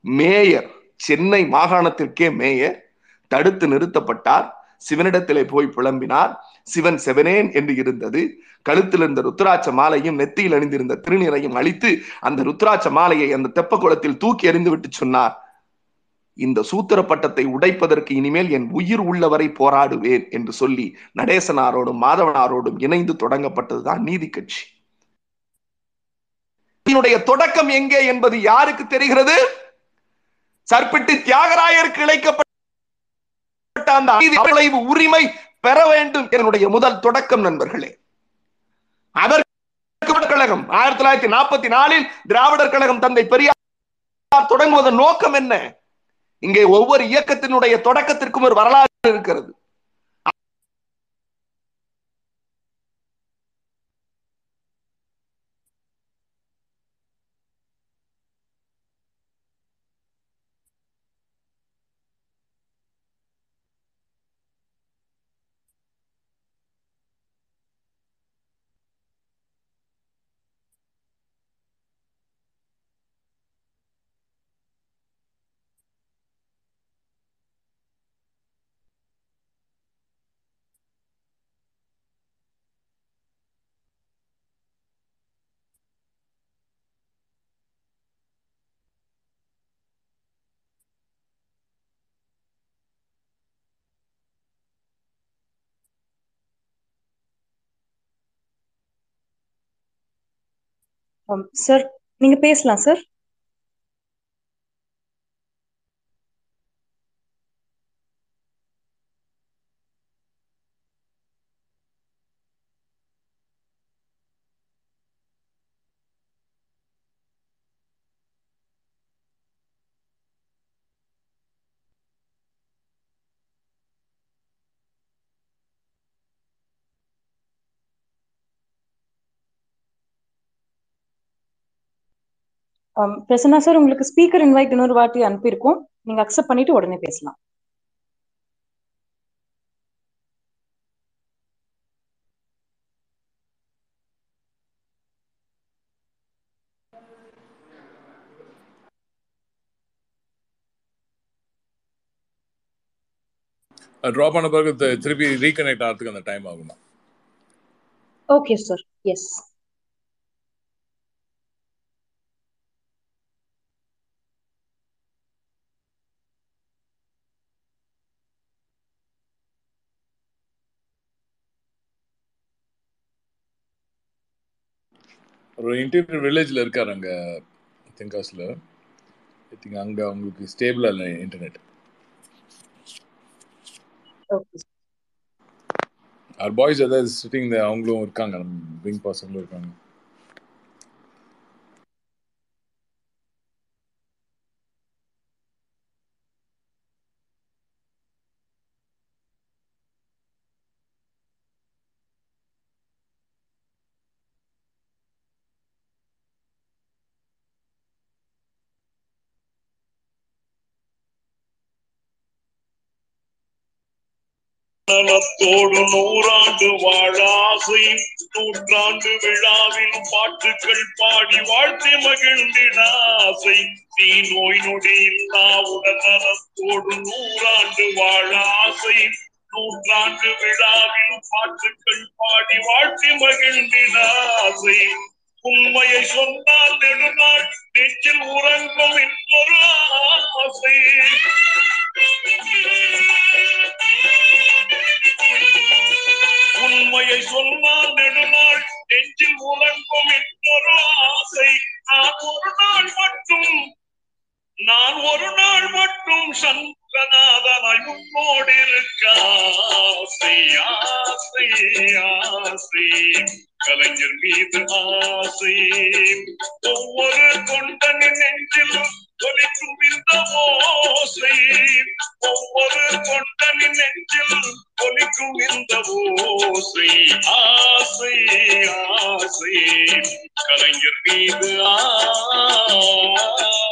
மேயர் சென்னை மாகாணத்திற்கே மேயர். தடுத்து நிறுத்தப்பட்டார். சிவனிடத்திலே போய் புலம்பினார். சிவன் செவனேன் என்று இருந்தது. கழுத்தில் இருந்த ருத்ராட்ச மாலையும் நெத்தியில் அணிந்திருந்த திருநீரையும் அழித்து அந்த ருத்ராட்ச மாலையை அந்த தெப்ப குளத்தில் தூக்கி எறிந்துவிட்டு சொன்னார். இந்த சூத்திர பட்டத்தை உடைப்பதற்கு இனிமேல் என் உயிர் உள்ளவரை போராடுவேன் என்று சொல்லி நடேசனாரோடும் மாதவனாரோடும் இணைந்து தொடங்கப்பட்டதுதான் நீதி கட்சி. இதனுடைய தொடக்கம் எங்கே என்பது யாருக்கு தெரிகிறது? சர்பிட்டு தியாகராயருக்கு இழைக்கப்பட்ட அந்த விளைவு உரிமை பெற வேண்டும் என்னுடைய முதல் தொடக்கம் நண்பர்களே. அதற்கு கழகம். ஆயிரத்தி தொள்ளாயிரத்தி நாற்பத்தி நாலில் திராவிடர் கழகம் தந்தை பெரியார் தொடங்குவதன் நோக்கம் என்ன? இங்கே ஒவ்வொரு இயக்கத்தினுடைய தொடக்கத்திற்கும் ஒரு வரலாறு இருக்கிறது. Um, சார் நீங்க பேசலாம் சார் பிரசன்னா சார் உங்களுக்கு ஸ்பீக்கர் இன்வைட் இன்னொரு வாட்டி அனுப்பியிருக்கோம். நீங்க அக்செப்ட் பண்ணிட்டு உடனே பேசலாம். ட்ராப் பண்ண பிறகு திருப்பி ரீகனெக்ட் ஆகிறதுக்கு அந்த டைம் ஆகுமா? ஓகே சார் எஸ் ஒரு இன்டீரியர் வில்லேஜில் இருக்கார் அங்கே தென்காசில் ஐ திங்க் அங்கே அவங்களுக்கு ஸ்டேபிளாக இல்லை இன்டர்நெட் ஆர் பாய்ஸ் ஏதாவது சிட்டிங் அவங்களும் இருக்காங்க விங் பசங்களும் இருக்காங்க. நலத்தோடு நூறாண்டு வாழாசை நூற்றாண்டு விழாவில் பாட்டுக்கள் பாடி வாழ்த்தி மகிழ்ந்தினாசை. நீ நோய் நொடியில் இல்லா நலத்தோடு நூறாண்டு வாழாசை நூற்றாண்டு விழாவில் பாட்டுக்கள் பாடி வாழ்த்தி மகிழ்ந்தினாசை. உண்மையை சொன்னால் நெடுநாள் நெஞ்சில் உறங்கும் இன்னொரு ஆசை. உண்மையை சொன்னால் நெடுநாள் நெஞ்சில் உறங்கும் இன்னொரு ஆசை. நான் ஒரு நாள் மட்டும் நான் ஒரு நாள் மட்டும் சந்திரநாதனாய் உன்னோடு இருக்க ஆசை ஆசை ஆசை. கலைஞர் மீது ஆசை. ஒவ்வொரு கொண்டனின் நெஞ்சிலும் ஒலிக்கும் இந்த ஓசை ஒவ்வொரு கொண்டனின் நெஞ்சில் ஒலிக்கும் இந்த ஓசை ஆசை ஆசை கலைஞர் மீது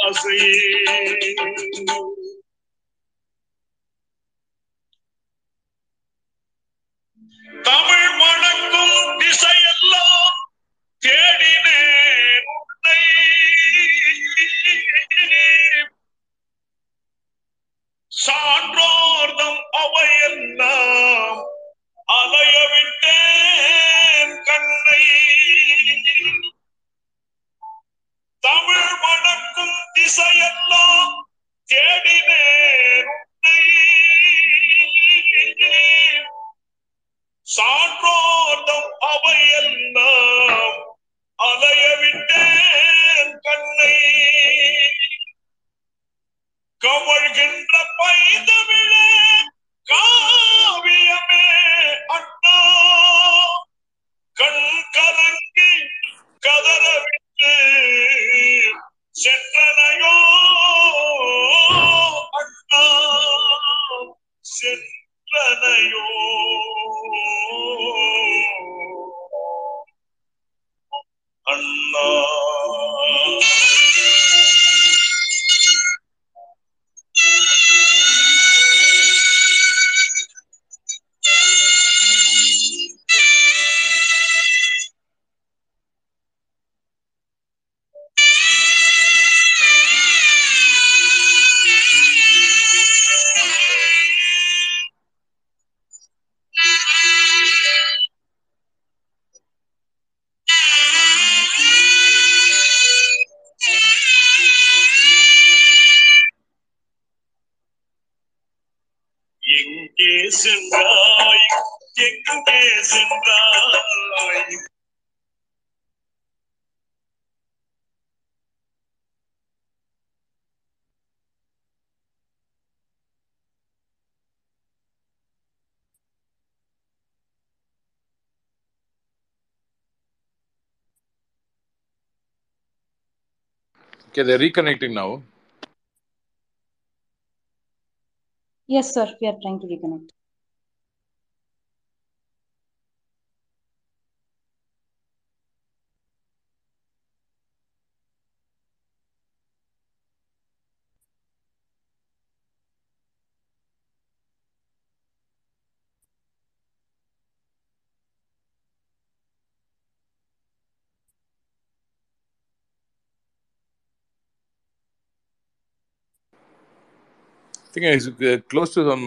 ஆசை தமிழ் வணங்கும் திசையெல்லாம் தேடினேன். சான்றோர்தம் அவையெல்லாம் அலையவிட்டேன் கண்ணை. தமிழ் வணக்கும் திசையெல்லாம் தேடினேன் சான்றோர்தம் அவையெல்லாம் அலைய விட்டேன் கண்ணை. கமழ்கின்ற பைதமிழே காவியமே அண்ணா. Okay, they're reconnecting now. Yes, sir. We are trying to reconnect. Think is close to some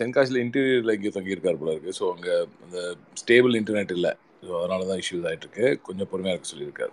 தென்காசியில் இன்டீரியரில் இங்கே தங்கியிருக்கார் போல இருக்குது ஸோ அங்கே அந்த ஸ்டேபிள் இன்டர்நெட் இல்லை. ஸோ அதனால தான் இஷ்யூஸ் ஆகிட்டு இருக்கு. கொஞ்சம் பொறுமையாக இருக்க சொல்லியிருக்காரு.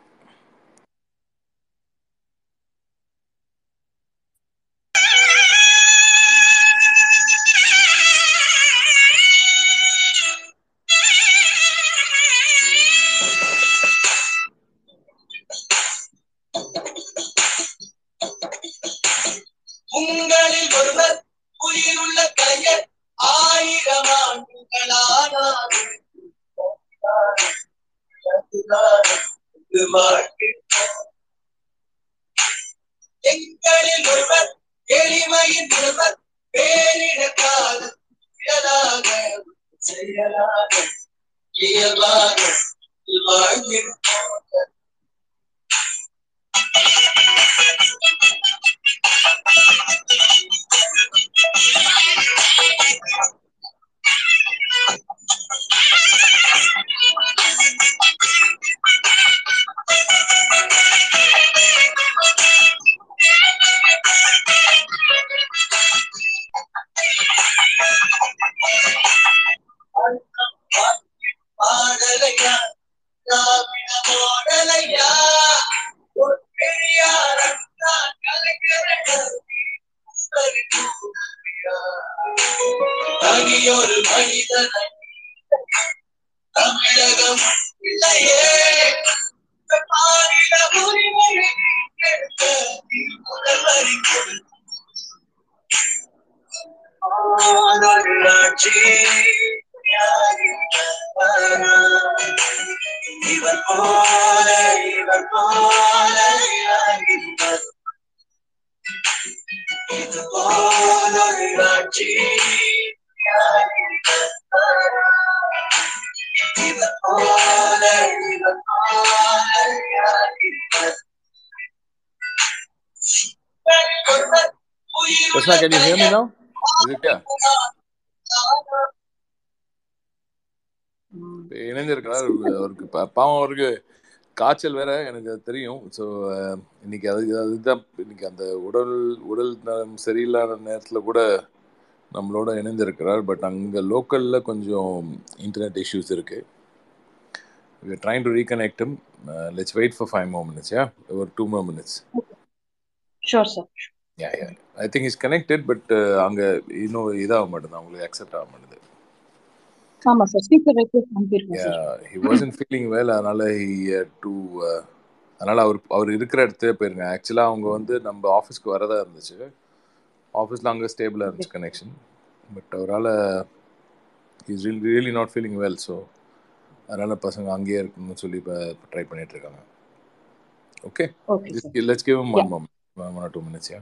Is it clear? இப்ப இணைந்திருக்கிறார் அவருக்கு பாவம் அவருக்கு காய்ச்சல் வேற எனக்கு தெரியும். ஸோ இன்னைக்கு அது அதுதான். இன்னைக்கு அந்த உடல் உடல் நலம் சரியில்லாத நேரத்தில் கூட நம்மளோட இணைந்திருக்கிறார். பட் அங்கே லோக்கலில் கொஞ்சம் இன்டர்நெட் இஷ்யூஸ் இருக்கு. We are trying to reconnect him. Uh, let's wait for five more minutes yeah? Or two more minutes. Sure sir yeah yeah. I think he's connected but uh, அங்க இன்னும் இதாக மாட்டேது. அவங்களுக்கு accept ஆக மாட்டேது. ஆமா sir speaker request wasn't feeling well. அதனால he had to uh, அதனால அவர் அவர் இருக்கிற இடத்துல போயிருங்க. ஆக்சுவலாக அவங்க வந்து நம்ம ஆஃபீஸ்க்கு வரதா இருந்துச்சு. ஆஃபீஸில் அங்கே ஸ்டேபிளாக இருந்துச்சு கனெக்ஷன் பட் அவரால் is really not feeling well so அதனால் பசங்க அங்கேயே இருக்கணும்னு சொல்லி இப்போ ட்ரை பண்ணிட்டு இருக்காங்க. Okay let's give. One moment one or two minutes yeah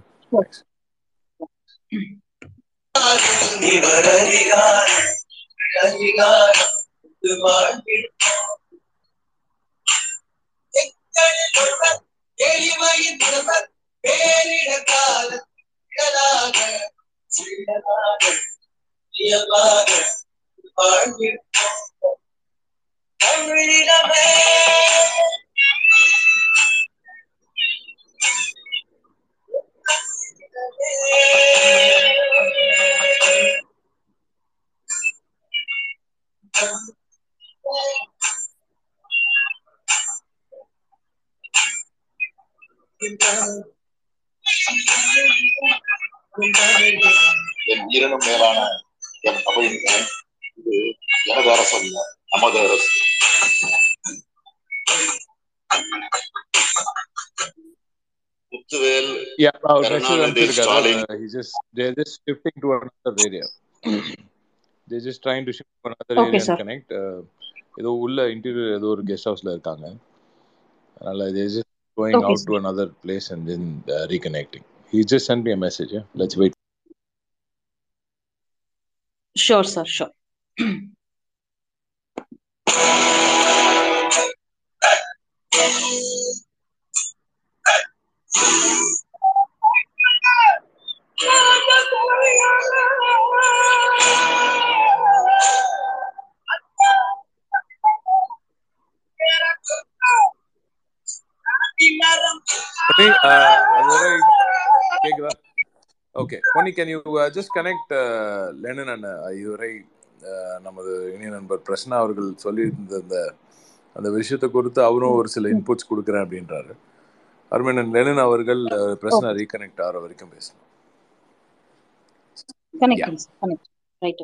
இவர் அதிகாரம் அதிகாரம் எளிமையின் ஒருவர் பேரிட காலம் இடலாக இயல்பாக என் ஈரனும் மேலான என் அவையின் இது எனது அரசு அல்ல நமது அரசு. முத்துவேல் Yeah, அவர் message Karunanidhi அனுப்பிச்சிருக்காரு Stalin he just they're just shifting to another area they're just trying to shift to another Okay, area and sir. connect uh, ஏதோ உள்ள இன்டீரியர் ஏதோ ஒரு கெஸ்ட் ஹவுஸ்ல இருக்காங்க அதனால they're just going Okay, out sir. to another place and then uh, reconnecting he just sent me a message yeah let's wait sure sir sure uh, அதுவரை கேக்குதா okay Ponni can you just connect Lenin and இதுவரை நமது இணைய நண்பர் பிரஷ்னா அவர்கள் சொல்லியிருந்த அந்த அந்த விஷயத்தை குறித்து அவரும் ஒரு சில இன்புட்ஸ் கொடுக்குறேன் அப்படின்றாரு. அருமையன் லெனன் அவர்கள் பிரஸ்னா ரீகனெக்ட் ஆகிற வரைக்கும் சார் கனெக்ட் ரைட்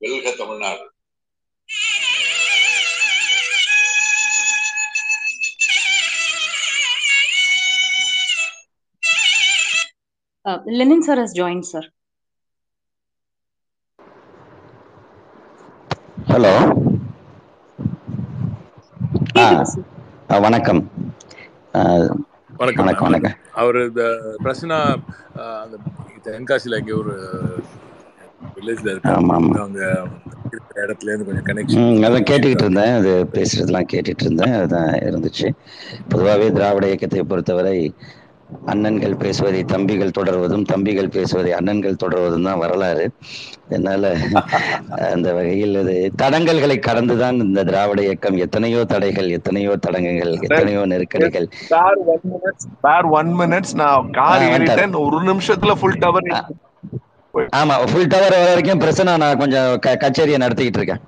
வெல்க Tamil Nadu Lenin sir has join sir hello வணக்கம். வணக்கம் வணக்கம் வணக்கம். அவர் இந்த பிரச்சனை அந்த தென்காசியில் இங்கே ஒரு வில்லேஜில் ஆமா அவங்க இருக்கிற இடத்துல இருந்து கொஞ்சம் கனெக்ஷன் அதான் கேட்டுக்கிட்டு இருந்தேன். அது பேசுறதெல்லாம் கேட்டுட்டு இருந்தேன். அதுதான் இருந்துச்சு. பொதுவாகவே திராவிட இயக்கத்தை பொறுத்தவரை அண்ணன்கள் பேசுவதை தம்பிகள் தொடர்வதும் தம்பிகள் பேசுவதை அண்ணன்கள் தொடர்வதும் தான் வரலாறு. அதனால அந்த வகையில் அது தடங்கல்களை கடந்துதான் இந்த திராவிட இயக்கம் எத்தனையோ தடைகள் எத்தனையோ தடங்கங்கள் எத்தனையோ நெருக்கடிகள். Sir one minutes sir one minutes நான் கார். ஏறிட்டேன். ஒரு நிமிஷத்துல ஃபுல் டவர் ஆமா ஃபுல் டவர் வர வரைக்கும் பிரச்சனை நான் கொஞ்சம் க- கச்சேரியை நடத்திக்கிட்டு இருக்கேன்.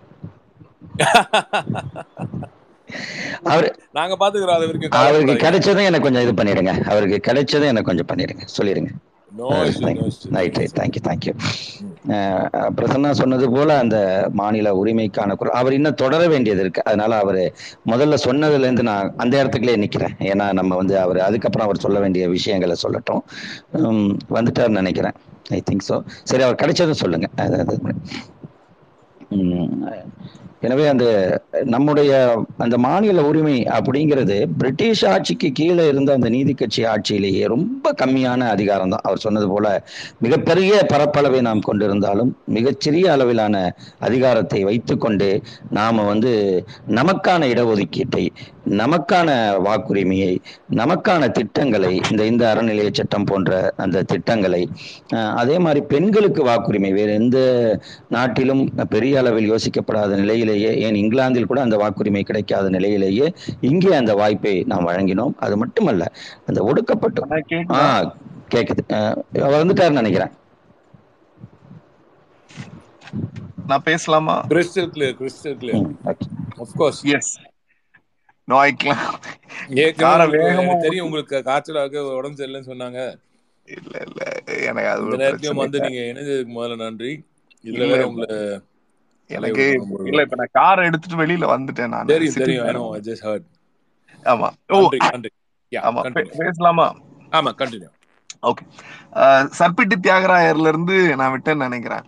அவர் நாங்க பாத்துக்கிறோம் அவருக்கு கவலைப்படாதீங்க கிடைச்சதும் எனக்கு கொஞ்சம் இது பண்ணிடுங்க. அவருக்கு கிடைச்சதும் எனக்கு கொஞ்சம் பண்ணிடுங்க. சொல்லிடுங்க. Right right thank you thank you Prasanna சொன்னது போல அந்த மாநில உரிமைக்கான குரல் அவர் இன்னும் தொடர வேண்டியது இருக்கு. அதனால அவர் முதல்ல சொன்னதுல இருந்து நான் அந்த இடத்துக்குள்ளே நிக்கிறேன். ஏன்னா நம்ம வந்து அவர் அதுக்கப்புறம் அவர் சொல்ல வேண்டிய விஷயங்களை சொல்லட்டும். உம், வந்துட்டாருன்னு நினைக்கிறேன். ஐ திங்க் ஸோ சரி அவர் கிடைச்சதும் சொல்லுங்க. அது உம், எனவே அந்த நம்முடைய அந்த மாநில உரிமை அப்படிங்கிறது பிரிட்டிஷ் ஆட்சிக்கு கீழே இருந்த அந்த நீதி கட்சி ஆட்சியிலேயே ரொம்ப கம்மியான அதிகாரம் தான். அவர் சொன்னது போல மிகப்பெரிய பரப்பளவை நாம் கொண்டிருந்தாலும் மிகச்சிறிய அளவிலான அதிகாரத்தை வைத்துக்கொண்டு நாம வந்து நமக்கான இடஒதுக்கீட்டை நமக்கான வாக்குரிமையை நமக்கான திட்டங்களை இந்த இந்த அறநிலைய சட்டம் போன்ற அந்த திட்டங்களை அதே மாதிரி பெண்களுக்கு வாக்குரிமை வேறு எந்த நாட்டிலும் பெரிய அளவில் யோசிக்கப்படாத நிலையிலேயே ஏன் இங்கிலாந்தில் கூட அந்த வாக்குரிமை கிடைக்காத நிலையிலேயே இங்கே அந்த வாய்ப்பை நாம் வழங்கினோம். அது மட்டுமல்ல அந்த ஒடுக்கப்பட்ட ஆ கேக்குதா. அவர் வந்துட்டாருன்னு நினைக்கிறேன். நான் பேசலாமா? Crystal clear crystal. Of course yes no I ஏற்கனவே காரை உங்களுக்கு வேகமா எனக்கு தெரியும் உங்களுக்கு காய்ச்சலாக உடம்பு சரியில்லைன்னு சொன்னாங்க. இல்ல இல்ல எனக்கு அது பிரச்சனை வந்து நீங்க இணைஞ்சதுக்கு முதல்ல நன்றி. இதுல வேற உங்களை எனக்கு இல்ல இப்ப நான் காரை எடுத்துட்டு வெளியில வந்துட்டேன் நான். தெரியும் தெரியும். ஆமா. ஓ. நன்றி ஆமா. பேசலாமா? ஆமா கண்டினியூ ஓகே uh, சர்ப்பிட்டு தியாகராயர்ல இருந்து நான் விட்டேன்னு நினைக்கிறேன்.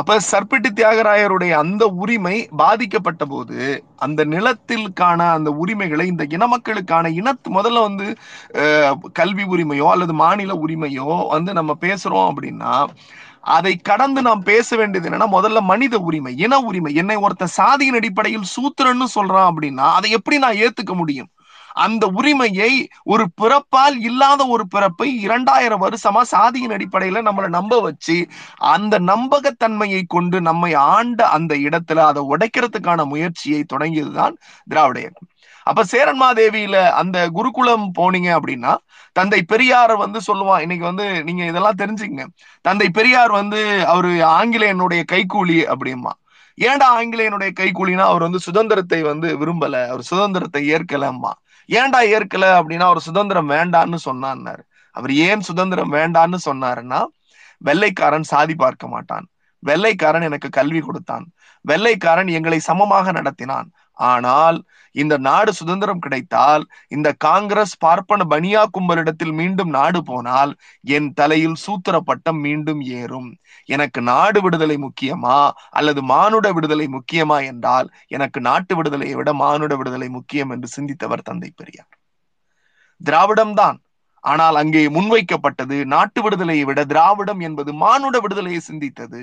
அப்ப சர்ப்பிட்டு தியாகராயருடைய அந்த உரிமை பாதிக்கப்பட்ட போது அந்த நிலத்திற்கான அந்த உரிமைகளை இந்த இன மக்களுக்கான இனத்து முதல்ல வந்து uh, கல்வி உரிமையோ அல்லது மாநில உரிமையோ வந்து நம்ம பேசுறோம் அப்படின்னா அதை கடந்து நாம் பேச வேண்டியது என்னன்னா முதல்ல மனித உரிமை இன உரிமை. என்னை ஒருத்த சாதியின் அடிப்படையில் சூத்திரன்னு சொல்றான் அப்படின்னா அதை எப்படி நான் ஏத்துக்க முடியும்? அந்த உரிமையை ஒரு பிறப்பால் இல்லாத ஒரு பிறப்பை இரண்டாயிரம் வருஷமா சாதியின் அடிப்படையில நம்மளை நம்ப வச்சு அந்த நம்பகத்தன்மையை கொண்டு நம்மை ஆண்ட அந்த இடத்துல அதை உடைக்கிறதுக்கான முயற்சியை தொடங்கியதுதான் திராவிட இயக்கம். அப்ப சேரன்மாதேவியில அந்த குருகுலம் போனீங்க அப்படின்னா தந்தை பெரியார் வந்து சொல்லுவான் இன்னைக்கு வந்து நீங்க இதெல்லாம் தெரிஞ்சுக்கங்க. தந்தை பெரியார் வந்து அவரு ஆங்கிலேயனுடைய கைக்கூலி அப்படிமா ஏன்டா ஆங்கிலேயனுடைய கைகூலினா அவர் வந்து சுதந்திரத்தை வந்து விரும்பல அவர் சுதந்திரத்தை ஏற்கலம்மா ஏன்டா ஏற்கல அப்படின்னா அவர் சுதந்திரம் வேண்டான்னு சொன்னான்னாரு. அவர் ஏன் சுதந்திரம் வேண்டான்னு சொன்னாருன்னா வெள்ளைக்காரன் சாதி பார்க்க மாட்டான். வெள்ளைக்காரன் எனக்கு கல்வி கொடுத்தான். வெள்ளைக்காரன் எங்களை சமமாக நடத்தினான். ஆனால் இந்த நாடு சுதந்திரம் கிடைத்தால் இந்த காங்கிரஸ் பார்ப்பன பனியா கும்பலிடத்தில் மீண்டும் நாடு போனால் என் தலையில் சூத்திர பட்டம் மீண்டும் ஏறும். எனக்கு நாடு விடுதலை முக்கியமா அல்லது மானுட விடுதலை முக்கியமா என்றால் எனக்கு நாட்டு விடுதலையை விட மானுட விடுதலை முக்கியம் என்று சிந்தித்தவர் தந்தை பெரியார். திராவிடம்தான் ஆனால் அங்கே முன்வைக்கப்பட்டது நாட்டு விடுதலையை விட திராவிடம் என்பது மானுட விடுதலையை சிந்தித்தது.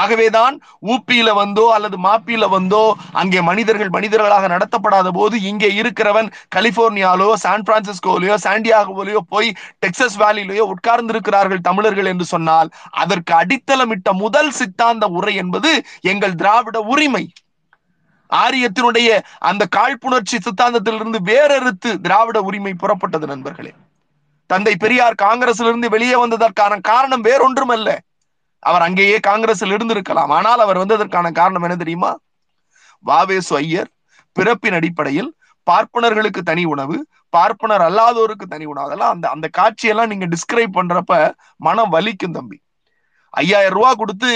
ஆகவேதான் ஊப்பியில வந்தோ அல்லது மாப்பியில வந்தோ அங்கே மனிதர்கள் மனிதர்களாக நடத்தப்படாத போது இங்கே இருக்கிறவன் கலிபோர்னியாலோ சான் பிரான்சிஸ்கோலையோ சாண்டியாகோலையோ போய் டெக்சஸ் வேலிலேயோ உட்கார்ந்து இருக்கிறார்கள் தமிழர்கள் என்று சொன்னால் அதற்கு அடித்தளமிட்ட முதல் சித்தாந்த உரை என்பது எங்கள் திராவிட உரிமை. ஆரியத்தினுடைய அந்த காழ்ப்புணர்ச்சி சித்தாந்தத்திலிருந்து வேறறுத்து திராவிட உரிமை புறப்பட்டது நண்பர்களே. தந்தை பெரியார் காங்கிரஸிலிருந்து வெளியே வந்ததற்கான காரணம் வேறொன்றுமல்ல. அவர் அங்கேயே காங்கிரஸில் இருந்திருக்கலாம். ஆனால் அவர் வந்ததற்கான காரணம் என்ன தெரியுமா? வாவேசு ஐயர் பிறப்பின் அடிப்படையில் பார்ப்பனர்களுக்கு தனி உணவு பார்ப்பனர் அல்லாதோருக்கு தனி உணவு. அதெல்லாம் அந்த அந்த காட்சியெல்லாம் நீங்க டிஸ்கிரைப் பண்றப்ப மனம் வலிக்கும் தம்பி. ஐயாயிரம் ரூபாய் கொடுத்து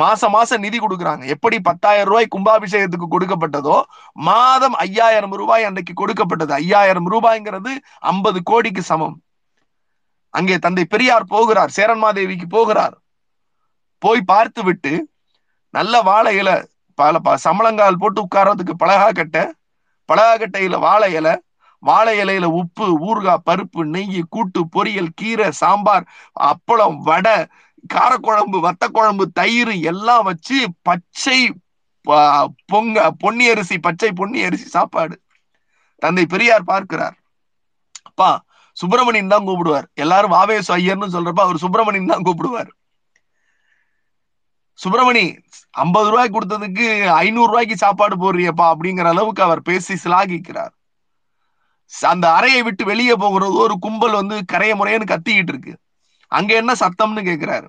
மாச மாசம் நிதி கொடுக்குறாங்க. எப்படி பத்தாயிரம் ரூபாய் கும்பாபிஷேகத்துக்கு கொடுக்கப்பட்டதோ மாதம் ஐயாயிரம் ரூபாய் அன்றைக்கு கொடுக்கப்பட்டது. ஐயாயிரம் ரூபாய்ங்கிறது ஐம்பது கோடிக்கு சமம். அங்கே தந்தை பெரியார் போகிறார் சேரன்மாதேவிக்கு போகிறார். போய் பார்த்து விட்டு நல்ல வாழை இலை பல ப- சம்பளங்கால் போட்டு உட்கார்றதுக்கு பலகா கட்ட கட்டையில வாழை இலை வாழை இலையில உப்பு ஊறுகாய் பருப்பு நெய் கூட்டு பொரியல் கீரை சாம்பார் அப்பளம் வடை காரக்குழம்பு வத்த குழம்பு தயிர் எல்லாம் வச்சு பச்சை பொங்க பொன்னி அரிசி பச்சை பொன்னி அரிசி சாப்பாடு. தந்தை பெரியார் பார்க்கிறார். அப்பா சுப்பிரமணியன் தான் கூப்பிடுவார். எல்லாரும் வாவேசு ஐயர்னு சொல்றப்ப அவர் சுப்பிரமணியன் தான் கூப்பிடுவார். சுப்பிரமணி ஐம்பது ரூபாய் கொடுத்ததுக்கு ஐநூறு ரூபாய்க்கு சாப்பாடு போடுறியப்பா அப்படிங்கிற அளவுக்கு அவர் பேசி சிலாகிக்கிறார். அந்த அறையை விட்டு வெளியே போகிறது ஒரு கும்பல் வந்து கரைய முறையன்னு கத்திக்கிட்டு இருக்கு. அங்க என்ன சத்தம்னு கேக்குறாரு.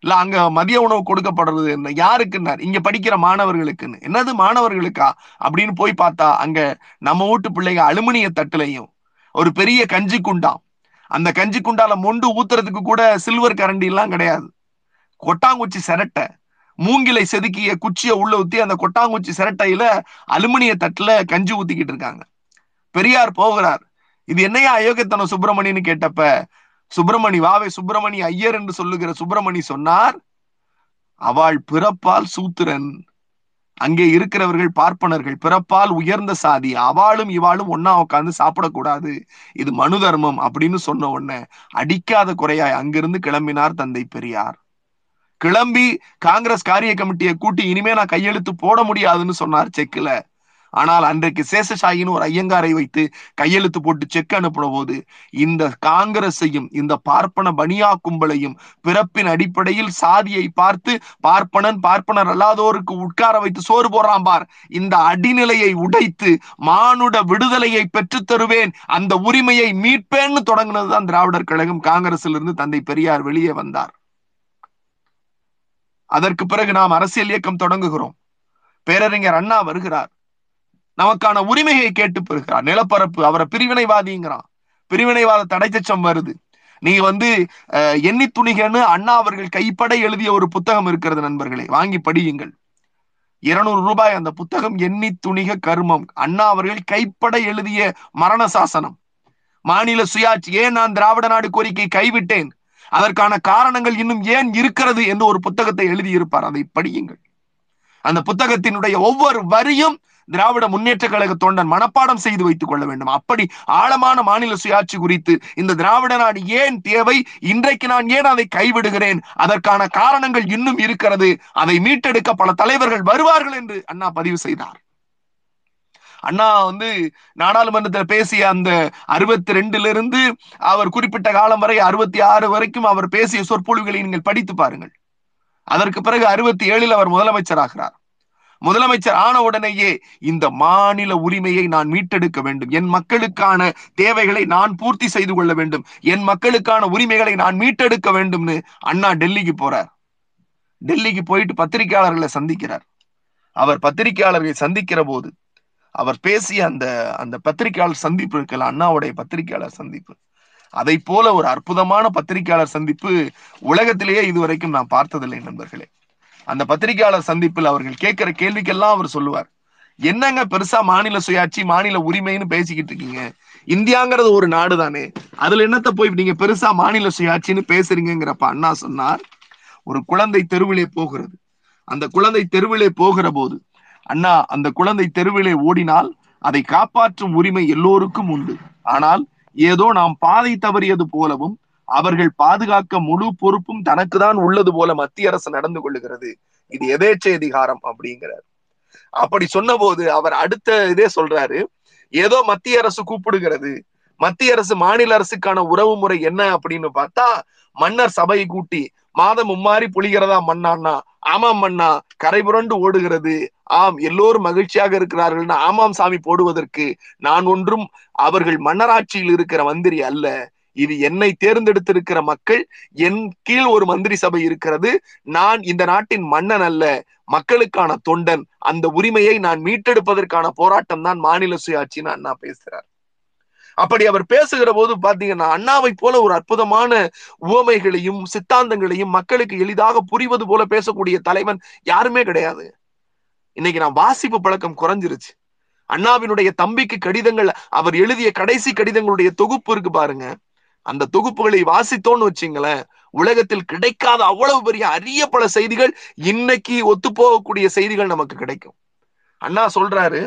இல்ல அங்க மதிய உணவு கொடுக்கப்படுறது என்ன? யாருக்குன்னார்? இங்க படிக்கிற மாணவர்களுக்குன்னு. என்னது மாணவர்களுக்கா? அப்படின்னு போய் பார்த்தா அங்க நம்ம வீட்டு பிள்ளைங்க அலுமினிய தட்டுலையும் ஒரு பெரிய கஞ்சி குண்டாம் அந்த கஞ்சி குண்டால மொண்டு ஊத்துறதுக்கு கூட சில்வர் கரண்டி எல்லாம் கிடையாது. கொட்டாங்குச்சி சிரட்டை. மூங்கிலை செதுக்கிய குச்சியை உள்ள ஊத்தி அந்த கொட்டாங்குச்சி சிரட்டையில அலுமினிய தட்டுல கஞ்சி ஊத்திக்கிட்டு இருக்காங்க. பெரியார் போகிறார். இது என்னையா அயோக்கியத்தனம் சுப்பிரமணின்னு கேட்டப்ப சுப்பிரமணி வாவே சுப்பிரமணி ஐயர் என்று சொல்லுகிற சுப்பிரமணி சொன்னார் அவள் பிறப்பால் சூத்திரன். அங்கே இருக்கிறவர்கள் பார்ப்பனர்கள். பிறப்பால் உயர்ந்த சாதி. அவளும் இவாளும் ஒன்னா உட்காந்து சாப்பிடக்கூடாது. இது மனு தர்மம் அப்படின்னு சொன்ன உடனே அடிக்காத குறையாய் அங்கிருந்து கிளம்பினார் தந்தை பெரியார். கிளம்பி காங்கிரஸ் காரிய கமிட்டியை கூட்டி இனிமே நான் கையெழுத்து போட முடியாதுன்னு சொன்னார் செக்ல ஆனால் அன்றைக்கு சேஷசாயின்னு ஒரு ஐயங்காரை வைத்து கையெழுத்து போட்டு செக் அனுப்பின போது இந்த காங்கிரஸையும் இந்த பார்ப்பன பனியா கும்பலையும் பிறப்பின் அடிப்படையில் சாதியை பார்த்து பார்ப்பனன் பார்ப்பனர் அல்லாதோருக்கு உட்கார வைத்து சோறு போடுறான் பார். இந்த அடிநிலையை உடைத்து மானுட விடுதலையை பெற்றுத் தருவேன் அந்த உரிமையை மீட்பேன்னு தொடங்கினதுதான் திராவிடர் கழகம். காங்கிரஸிலிருந்து தந்தை பெரியார் வெளியே வந்தார். அதற்கு பிறகு நாம் அரசியல் இயக்கம் தொடங்குகிறோம். பேரறிஞர் அண்ணா வருகிறார். நமக்கான உரிமையை கேட்டு பெறுகிறார். நிலப்பரப்பு அவரை பிரிவினைவாதிங்கிறான். பிரிவினைவாத தடைச்சம் வருது. நீ வந்து அஹ், எண்ணி துணிகன்னு அண்ணா அவர்கள் கைப்பட எழுதிய ஒரு புத்தகம் இருக்கிறது நண்பர்களே. வாங்கி படியுங்கள். இருநூறு ரூபாய் அந்த புத்தகம் எண்ணி துணிக கர்மம். அண்ணா அவர்கள் கைப்பட எழுதிய மரண சாசனம். மாநில சுயாட்சி ஏன் நான் திராவிட நாடு கோரிக்கை கைவிட்டேன்? அதற்கான காரணங்கள் இன்னும் ஏன் இருக்கிறது என்று ஒரு புத்தகத்தை எழுதியிருப்பார். அதை படியுங்கள். அந்த புத்தகத்தினுடைய ஒவ்வொரு வரியும் திராவிட முன்னேற்ற கழக தொண்டன் மனப்பாடம் செய்து வைத்துக் கொள்ள வேண்டும். அப்படி ஆழமான மாநில சுயாட்சி குறித்து இந்த திராவிட நாடு ஏன் தேவை? இன்றைக்கு நான் ஏன் அதை கைவிடுகிறேன்? அதற்கான காரணங்கள் இன்னும் இருக்கிறது. அதை மீட்டெடுக்க பல தலைவர்கள் வருவார்கள் என்று அண்ணா பதிவு செய்தார். அண்ணா வந்து நாடாளுமன்றத்தில் பேசிய அந்த அறுபத்தி ரெண்டுல இருந்து அவர் குறிப்பிட்ட காலம் வரை அறுபத்தி ஆறு வரைக்கும் அவர் பேசிய சொற்பொழிவுகளை நீங்கள் படித்து பாருங்கள். அதற்கு பிறகு அறுபத்தி ஏழில் அவர் முதலமைச்சராகிறார். முதலமைச்சர் ஆன உடனேயே இந்த மாநில உரிமையை நான் மீட்டெடுக்க வேண்டும். என் மக்களுக்கான தேவைகளை நான் பூர்த்தி செய்து கொள்ள வேண்டும். என் மக்களுக்கான உரிமைகளை நான் மீட்டெடுக்க வேண்டும்னு அண்ணா டெல்லிக்கு போறார். டெல்லிக்கு போயிட்டு பத்திரிகையாளர்களை சந்திக்கிறார். அவர் பத்திரிகையாளர்களை சந்திக்கிற போது அவர் பேசிய அந்த அந்த பத்திரிகையாளர் சந்திப்பு இருக்கல அண்ணாவுடைய பத்திரிகையாளர் சந்திப்பு. அதை போல ஒரு அற்புதமான பத்திரிகையாளர் சந்திப்பு உலகத்திலேயே இதுவரைக்கும் நான் பார்த்ததில்லை நண்பர்களே. அந்த பத்திரிகையாளர் சந்திப்பில் அவர்கள் கேட்கிற கேள்விக்கெல்லாம் அவர் சொல்லுவார். என்னங்க பெருசா மாநில சுயாட்சி மாநில உரிமைன்னு பேசிக்கிட்டு இருக்கீங்க? இந்தியாங்கிறது ஒரு நாடு தானே அதுல என்னத்த போய் நீங்க பெருசா மாநில சுயாட்சின்னு பேசுறீங்கிறப்ப அண்ணா சொன்னார் ஒரு குழந்தை தெருவிலே போகிறது. அந்த குழந்தை தெருவிலே போகிற போது அண்ணா அந்த குழந்தை தெருவிலே ஓடினால் அதை காப்பாற்றும் உரிமை எல்லோருக்கும் உண்டு. ஆனால் ஏதோ நாம் பாதை தவறியது போலவும் அவர்கள் பாதுகாக்க முழு பொறுப்பும் தனக்கு தான் உள்ளது போல மத்திய அரசு நடந்து கொள்ளுகிறது. இது எதேச்சை அதிகாரம் அப்படிங்கிறார். அப்படி சொன்னபோது அவர் அடுத்த இதே சொல்றாரு. ஏதோ மத்திய அரசு கூப்பிடுகிறது. மத்திய அரசு மாநில அரசுக்கான உறவு முறை என்ன அப்படின்னு பார்த்தா மன்னர் சபையை கூட்டி மாதம் மும்மாறி புலிகிறதா மண்ணான்னா ஆமாம் அண்ணா கரை புரண்டு ஓடுகிறது. ஆம் எல்லோரும் மகிழ்ச்சியாக இருக்கிறார்கள்னா ஆமாம் சாமி போடுவதற்கு நான் ஒன்றும் அவர்கள் மன்னராட்சியில் இருக்கிற மந்திரி அல்ல. இது என்னை தேர்ந்தெடுத்திருக்கிற மக்கள் என் கீழ் ஒரு மந்திரி சபை இருக்கிறது. நான் இந்த நாட்டின் மன்னன் அல்ல மக்களுக்கான தொண்டன். அந்த உரிமையை நான் மீட்டெடுப்பதற்கான போராட்டம் தான் மாநில சுயாட்சின்னு அண்ணா பேசுறார். அப்படி அவர் பேசுகிற போது பாத்தீங்கன்னா அண்ணாவை போல ஒரு அற்புதமான உவமைகளையும் சித்தாந்தங்களையும் மக்களுக்கு எளிதாக புரிவது போல பேசக்கூடிய தலைவன் யாருமே கிடையாது. இன்னைக்கு நான் வாசிப்பு பழக்கம் குறைஞ்சிருச்சு. அண்ணாவினுடைய தம்பிக்கு கடிதங்கள் அவர் எழுதிய கடைசி கடிதங்களுடைய தொகுப்பு இருக்கு பாருங்க. அந்த தொகுப்புகளை வாசித்தோன்னு வச்சுங்களேன் உலகத்தில் கிடைக்காத அவ்வளவு பெரிய அரிய பல செய்திகள் இன்னைக்கு ஒத்து போகக்கூடிய செய்திகள் நமக்கு கிடைக்கும். அண்ணா சொல்றாரு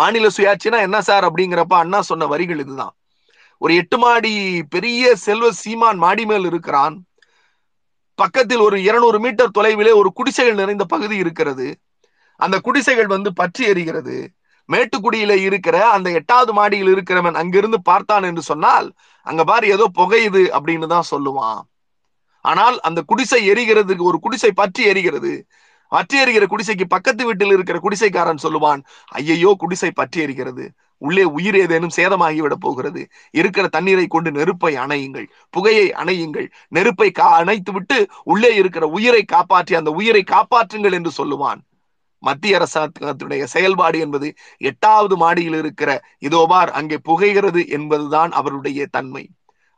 மாநில சுயாட்சினா என்ன சார் அப்படிங்கிறப்ப அண்ணா சொன்ன வரிகள் இதுதான். ஒரு எட்டு மாடி பெரிய செல்வ சீமான் மாடி மேல் இருக்கிறான். பக்கத்தில் ஒரு இருநூறு மீட்டர் தொலைவிலே ஒரு குடிசைகள் நிறைந்த பகுதி இருக்கிறது. அந்த குடிசைகள் வந்து பற்றி எரிகிறது. மேட்டுக்குடியில இருக்கிற அந்த எட்டாவது மாடியில் இருக்கிறவன் அங்கிருந்து பார்த்தான் என்று சொன்னால் அங்க பாரு ஏதோ புகையுது அப்படின்னு தான் சொல்லுவான். ஆனால் அந்த குடிசை எரிகிறதுக்கு ஒரு குடிசை பற்றி எரிகிறது. பற்றி எரிகிற குடிசைக்கு பக்கத்து வீட்டில் இருக்கிற குடிசைக்காரன் சொல்லுவான் ஐயையோ குடிசை பற்றி எரிகிறது உள்ளே உயிர் ஏதேனும் சேதமாகிவிட போகிறது. இருக்கிற தண்ணீரை கொண்டு நெருப்பை அணையுங்கள். புகையை அணையுங்கள். நெருப்பை கா அணைத்து விட்டு உள்ளே இருக்கிற உயிரை காப்பாற்றி அந்த உயிரை காப்பாற்றுங்கள் என்று சொல்லுவான். மத்திய அரசாங்கத்தினுடைய செயல்பாடு என்பது எட்டாவது மாடியில் இருக்கிற இதோபார் அங்கே புகைகிறது என்பதுதான் அவருடைய தன்மை.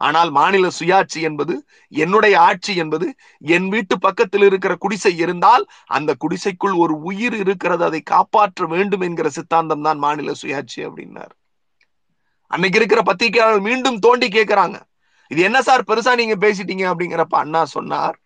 ஆனால் மாநில சுயாட்சி என்பது என்னுடைய ஆட்சி என்பது என் வீட்டு பக்கத்தில் இருக்கிற குடிசை இருந்தால் அந்த குடிசைக்குள் ஒரு உயிர் இருக்கிறது அதை காப்பாற்ற வேண்டும் என்கிற சித்தாந்தம் தான் மாநில சுயாட்சி அப்படின்னார். அன்னைக்கு இருக்கிற பத்திரிகையாளர் மீண்டும் தோண்டி கேட்கிறாங்க இது என்ன சார் பெருசா நீங்க பேசிட்டீங்க அப்படிங்கிறப்ப அண்ணா சொன்னார்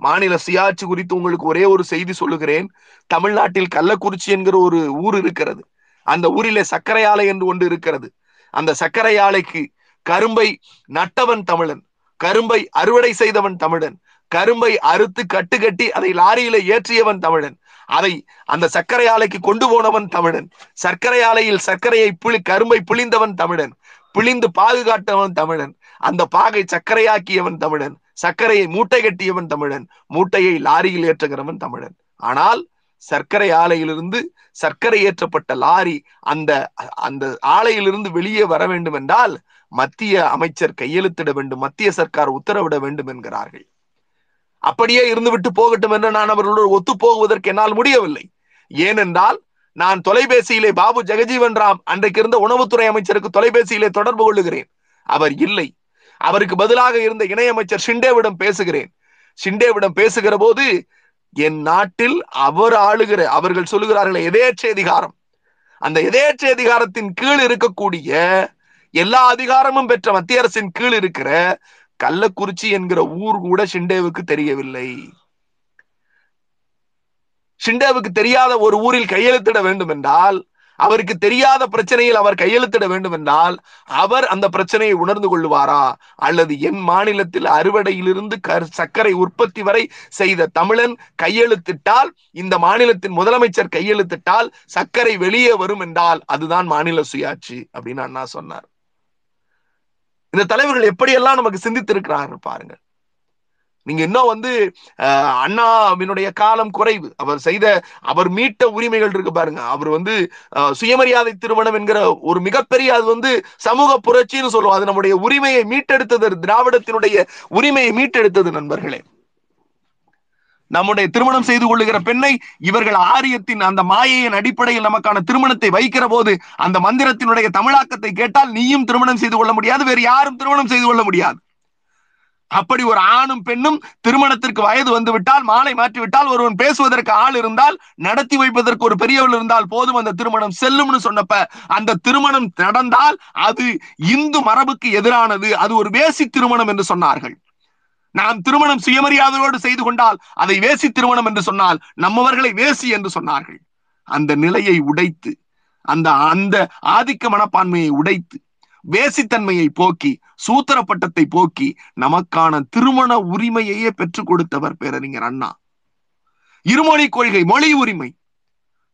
மாநில சுயாட்சி குறித்து உங்களுக்கு ஒரே ஒரு செய்தி சொல்லுகிறேன். தமிழ்நாட்டில் கள்ளக்குறிச்சி என்கிற ஒரு ஊர் இருக்கிறது. அந்த ஊரிலே சர்க்கரை ஆலை என்று ஒன்று இருக்கிறது. அந்த சர்க்கரை ஆலைக்கு கரும்பை நட்டவன் தமிழன். கரும்பை அறுவடை செய்தவன் தமிழன். கரும்பை அறுத்து கட்டு கட்டி அதை லாரியில ஏற்றியவன் தமிழன். அதை அந்த சர்க்கரை ஆலைக்கு கொண்டு போனவன் தமிழன். சர்க்கரை ஆலையில் சர்க்கரையை புளி கரும்பை புளிந்தவன் தமிழன். பிழிந்து பாதுகாத்தவன் தமிழன். அந்த பாகை சர்க்கரையாக்கியவன் தமிழன். சர்க்கரையை மூட்டை கட்டியவன் தமிழன். மூட்டையை லாரியில் ஏற்றுகிறவன் தமிழன். ஆனால் சர்க்கரை ஆலையிலிருந்து சர்க்கரை ஏற்றப்பட்ட லாரி அந்த அந்த ஆலையிலிருந்து வெளியே வர வேண்டும் என்றால் மத்திய அமைச்சர் கையெழுத்திட வேண்டும் மத்திய சர்க்கார் உத்தரவிட வேண்டும் என்கிறார்கள். அப்படியே இருந்துவிட்டு போகட்டும் என்று நான் அவர்களோடு ஒத்து போகுவதற்கு என்னால் முடியவில்லை. ஏனென்றால் நான் தொலைபேசியிலே பாபு ஜெகஜீவன் ராம் அன்றைக்கு இருந்த உணவுத்துறை அமைச்சருக்கு தொலைபேசியிலே தொடர்பு கொள்ளுகிறேன். அவர் இல்லை. அவருக்கு பதிலாக இருந்த இணையமைச்சர் ஷிண்டேவிடம் பேசுகிறேன். ஷிண்டேவிடம் பேசுகிற போது என் நாட்டில் அவர் ஆளுகிற அவர்கள் சொல்லுகிறார்கள் எதேச்ச அதிகாரம்? அந்த எதேச்ச அதிகாரத்தின் கீழ் இருக்கக்கூடிய எல்லா அதிகாரமும் பெற்ற மத்திய அரசின் கீழ் இருக்கிற கள்ளக்குறிச்சி என்கிற ஊர் கூட ஷிண்டேவுக்கு தெரியவில்லை. ஷிண்டேவுக்கு தெரியாத ஒரு ஊரில் கையெழுத்திட வேண்டும் என்றால் அவருக்கு தெரியாத பிரச்சனையில் அவர் கையெழுத்திட வேண்டும் என்றால் அவர் அந்த பிரச்சனையை உணர்ந்து கொள்வாரா அல்லது என் மாநிலத்தில் அறுவடையிலிருந்து சர்க்கரை உற்பத்தி வரை செய்த தமிழன் கையெழுத்திட்டால் இந்த மாநிலத்தின் முதலமைச்சர் கையெழுத்திட்டால் சர்க்கரை வெளியே வரும் என்றால் அதுதான் மாநில சுயாட்சி அப்படின்னு அண்ணா சொன்னார். இந்த தலைவர்கள் எப்படியெல்லாம் நமக்கு சிந்தித்திருக்கிறார்கள் பாருங்க நீங்க இன்னும் வந்து அண்ணாவினுடைய காலம் குறைவு. அவர் செய்த அவர் மீட்ட உரிமைகள் இருக்கு பாருங்க. அவர் வந்து சுயமரியாதை திருமணம் என்கிற ஒரு மிகப்பெரிய அது வந்து சமூக புரட்சின்னு சொல்லுவோம். அது நம்முடைய உரிமையை மீட்டெடுத்தது திராவிடத்தினுடைய உரிமையை மீட்டெடுத்தது நண்பர்களே. நம்முடைய திருமணம் செய்து கொள்ளுகிற பெண்ணை இவர்கள் ஆரியத்தின் அந்த மாயையின் அடிப்படையில் நமக்கான திருமணத்தை வைக்கிற போது அந்த மந்திரத்தினுடைய தமிழாக்கத்தை கேட்டால் நீயும் திருமணம் செய்து கொள்ள முடியாது வேறு யாரும் திருமணம் செய்து கொள்ள முடியாது. அப்படி ஒரு ஆணும் பெண்ணும் திருமணத்திற்கு வயது வந்து விட்டால் மாலை மாற்றிவிட்டால் ஒருவன் பேசுவதற்கு ஆள் இருந்தால் நடத்தி வைப்பதற்கு ஒரு பெரியவள் இருந்தால் போதும் அந்த திருமணம் செல்லும்னு சொன்னப்ப அந்த திருமணம் நடந்தால் அது இந்து மரபுக்கு எதிரானது அது ஒரு வேசி திருமணம் என்று சொன்னார்கள். நாம் திருமணம் சுயமரியாதையோடு செய்து கொண்டால் அதை வேசி திருமணம் என்று சொன்னால் நம்மவர்களை வேசி என்று சொன்னார்கள். அந்த நிலையை உடைத்து அந்த அந்த ஆதிக்க மனப்பான்மையை உடைத்து வேசித்தன்மையை போக்கி சூத்திர பட்டத்தை போக்கி நமக்கான திருமண உரிமையையே பெற்றுக் கொடுத்தவர் பேரறிஞர் அண்ணா. இருமொழி கொள்கை மொழி உரிமை.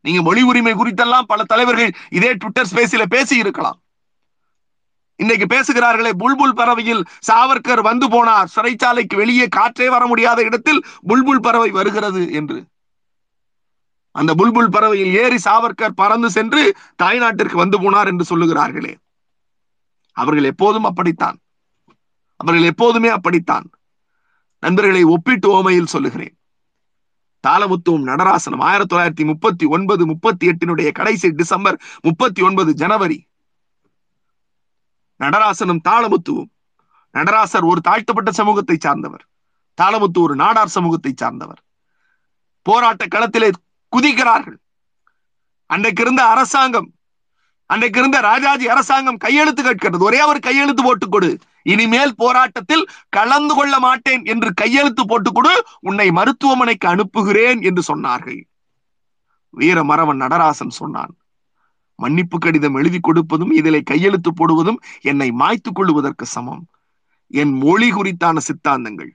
நீங்க மொழி உரிமை குறித்தெல்லாம் பல தலைவர்கள் இதே ட்விட்டர் ஸ்பேஸில பேசி இருக்கலாம் இன்னைக்கு பேசுகிறார்களே புல்புல் பறவையில் சாவர்கர் வந்து போனார். சிறைச்சாலைக்கு வெளியே காற்றே வர முடியாத இடத்தில் புல்புல் பறவை வருகிறது என்று. அந்த புல்புல் பறவையில் ஏறி சாவர்கர் பறந்து சென்று தாய்நாட்டிற்கு வந்து போனார் என்று சொல்லுகிறார்களே. அவர்கள் எப்போதும் அப்படித்தான். அவர்கள் எப்போதுமே அப்படித்தான். நண்பர்களை ஒப்பிட்டு ஓமையில் சொல்லுகிறேன். தாளமுத்துவம் நடராசனம் ஆயிரத்தி தொள்ளாயிரத்தி முப்பத்தி ஒன்பது முப்பத்தி எட்டினுடைய கடைசி டிசம்பர் முப்பத்தி ஒன்பது ஜனவரி நடராசனும் தாளமுத்துவும். நடராசர் ஒரு தாழ்த்தப்பட்ட சமூகத்தை சார்ந்தவர். தாளமுத்து ஒரு நாடார் சமூகத்தை சார்ந்தவர். போராட்ட களத்திலே குதிக்கிறார்கள். அன்றைக்கு இருந்த அரசாங்கம் அன்றைக்கு இருந்த ராஜாஜி அரசாங்கம் கையெழுத்து கேட்கிறது. ஒரே ஒரு கையெழுத்து போட்டுக் கொடு. இனிமேல் போராட்டத்தில் கலந்து கொள்ள மாட்டேன் என்று கையெழுத்து போட்டுக் கொடு. உன்னை மருத்துவமனைக்கு அனுப்புகிறேன் என்று சொன்னார்கள். வீரமரவன் நடராசன் சொன்னான். மன்னிப்பு கடிதம் எழுதி கொடுப்பதும் இதிலே கையெழுத்து போடுவதும் என்னை மாய்த்துக் கொள்வதற்கு சமம். என் மொழி குறித்தான சித்தாந்தங்கள்.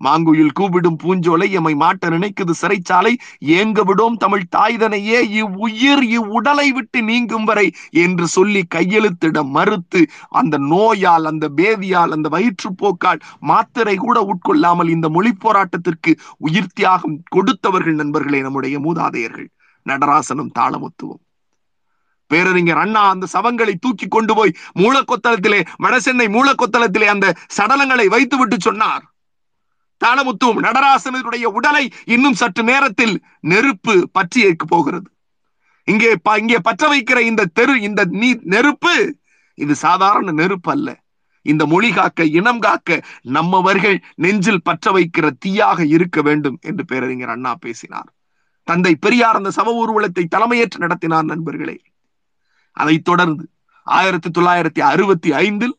மாங்குயில் கூப்பிடும் பூஞ்சோலை எம்மை மாட்ட நினைக்குது சிறைச்சாலை ஏங்க விடோம் தமிழ் தாய்தனையே இவ்வுயிர் இவ்வுடலை விட்டு நீங்கும் வரை என்று சொல்லி கையெழுத்திட மறுத்து அந்த நோயால் அந்த பேதியால் அந்த வயிற்றுப்போக்கால் மாத்திரை கூட உட்கொள்ளாமல் இந்த மொழி போராட்டத்திற்கு உயிர் தியாகம் கொடுத்தவர்கள் நண்பர்களே நம்முடைய மூதாதையர்கள். நடராசனும் தாளமுத்துவம். பேரறிஞர் அண்ணா அந்த சவங்களை தூக்கி கொண்டு போய் மூலக்கொத்தளத்திலே வடசென்னை மூலக்கொத்தளத்திலே அந்த சடலங்களை வைத்துவிட்டு சொன்னார். தாளமுத்துவும் நடராசனுடைய உடலை இன்னும் சற்று நேரத்தில் நெருப்பு பற்றி போகிறது. இங்கே இங்கே பற்ற வைக்கிற இந்த தெரு இந்த நீ நெருப்பு இது சாதாரண நெருப்பு அல்ல. இந்த மொழி காக்க இனம் காக்க நம்மவர்கள் நெஞ்சில் பற்ற வைக்கிற தீயாக இருக்க வேண்டும் என்று பேரறிஞர் அண்ணா பேசினார். தந்தை பெரியார் அந்த சம ஊர்வலத்தை தலைமையேற்று நடத்தினார் நண்பர்களே. அதைத் தொடர்ந்து ஆயிரத்தி தொள்ளாயிரத்தி அறுபத்தி ஐந்தில்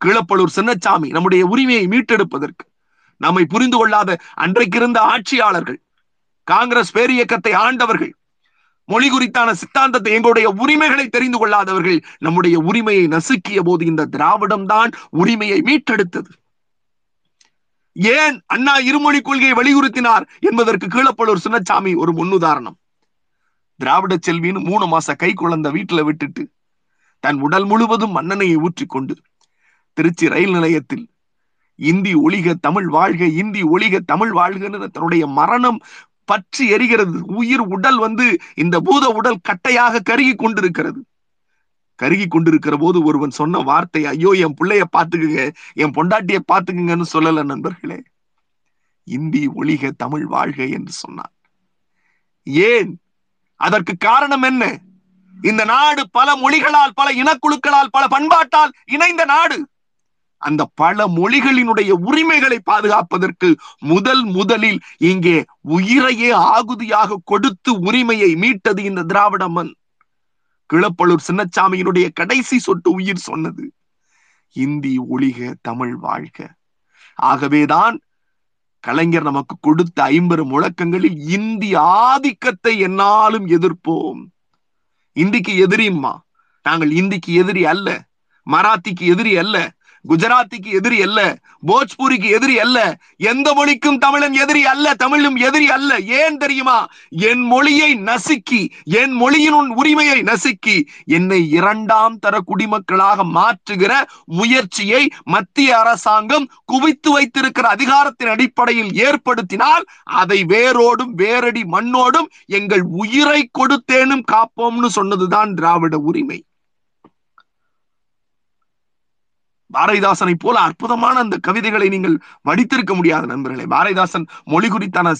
கீழப்பலூர் சின்னச்சாமி நம்முடைய உரிமையை மீட்டெடுப்பதற்கு நம்மை புரிந்து கொள்ளாத அன்றைக்கிருந்த ஆட்சியாளர்கள் காங்கிரஸ் பேரியக்கத்தை ஆண்டவர்கள் மொழி குறித்தான சித்தாந்தத்தை எங்களுடைய உரிமைகளை தெரிந்து கொள்ளாதவர்கள் நம்முடைய உரிமையை நசுக்கிய போது இந்த திராவிடம் தான் உரிமையை மீட்டெடுத்தது. ஏன் அண்ணா இருமொழி கொள்கையை வலியுறுத்தினார் என்பதற்கு கீழப்பலூர் சின்னச்சாமி ஒரு முன்னுதாரணம். திராவிட செல்வின்னு மூணு மாச கை குழந்தை வீட்டுல விட்டுட்டு தன் உடல் முழுவதும் மன்னனையை ஊற்றிக்கொண்டு திருச்சி ரயில் நிலையத்தில் இந்தி ஒளிக தமிழ் வாழ்க இந்தி ஒளிக தமிழ் வாழ்கன்னு தன்னுடைய மரணம் பற்றி எரிகிறது. உயிர் உடல் வந்து இந்த பூத உடல் கட்டையாக கருகி கொண்டிருக்கிறது. கருகி கொண்டிருக்கிற போது ஒருவன் சொன்ன வார்த்தை ஐயோ என் பிள்ளைய பாத்துக்குங்க என் பொண்டாட்டிய பாத்துக்குங்கன்னு சொல்லல நண்பர்களே. இந்தி ஒளிக தமிழ் வாழ்க என்று சொன்னான். ஏன் அதற்கு காரணம் என்ன? இந்த நாடு பல மொழிகளால் பல இனக்குழுக்களால் பல பண்பாட்டால் இணைந்த நாடு. அந்த பல மொழிகளினுடைய உரிமைகளை பாதுகாப்பதற்கு முதல் முதலில் இங்கே உயிரையே ஆகுதியாக கொடுத்து உரிமையை மீட்டது இந்த திராவிட மண். கிளப்பலூர் சின்னச்சாமியினுடைய கடைசி சொட்டு உயிர் சொன்னது. இந்தி ஒளிக தமிழ் வாழ்க. ஆகவேதான் கலைஞர் நமக்கு கொடுத்த ஐம்பது முழக்கங்களில் இந்தி ஆதிக்கத்தை என்னாலும் எதிர்ப்போம். இந்திக்கு எதிரிம்மா. நாங்கள் இந்திக்கு எதிரி அல்ல. மராத்திக்கு எதிரி அல்ல. குஜராத்திக்கு எதிரி அல்ல போஜ்பூரிக்கு எதிரி அல்ல எந்த மொழிக்கும் தமிழன் எதிரி அல்ல தமிழும் எதிரி அல்ல. ஏன் தெரியுமா? என் மொழியை நசுக்கி என் மொழியின் உரிமையை நசுக்கி என்னை இரண்டாம் தர குடிமக்களாக மாற்றுகிற முயற்சியை மத்திய அரசாங்கம் குவித்து வைத்திருக்கிற அதிகாரத்தின் அடிப்படையில் ஏற்படுத்தினால் அதை வேரோடும் வேரடி மண்ணோடும் எங்கள் உயிரை கொடுத்தேனும் காப்போம்னு சொன்னதுதான் திராவிட உரிமை. பாரதிதாசனை போல அற்புதமான அந்த கவிதைகளை நீங்கள் வடித்திருக்க முடியாத நண்பர்களே. பாரதிதாசன் மொழி குறித்தான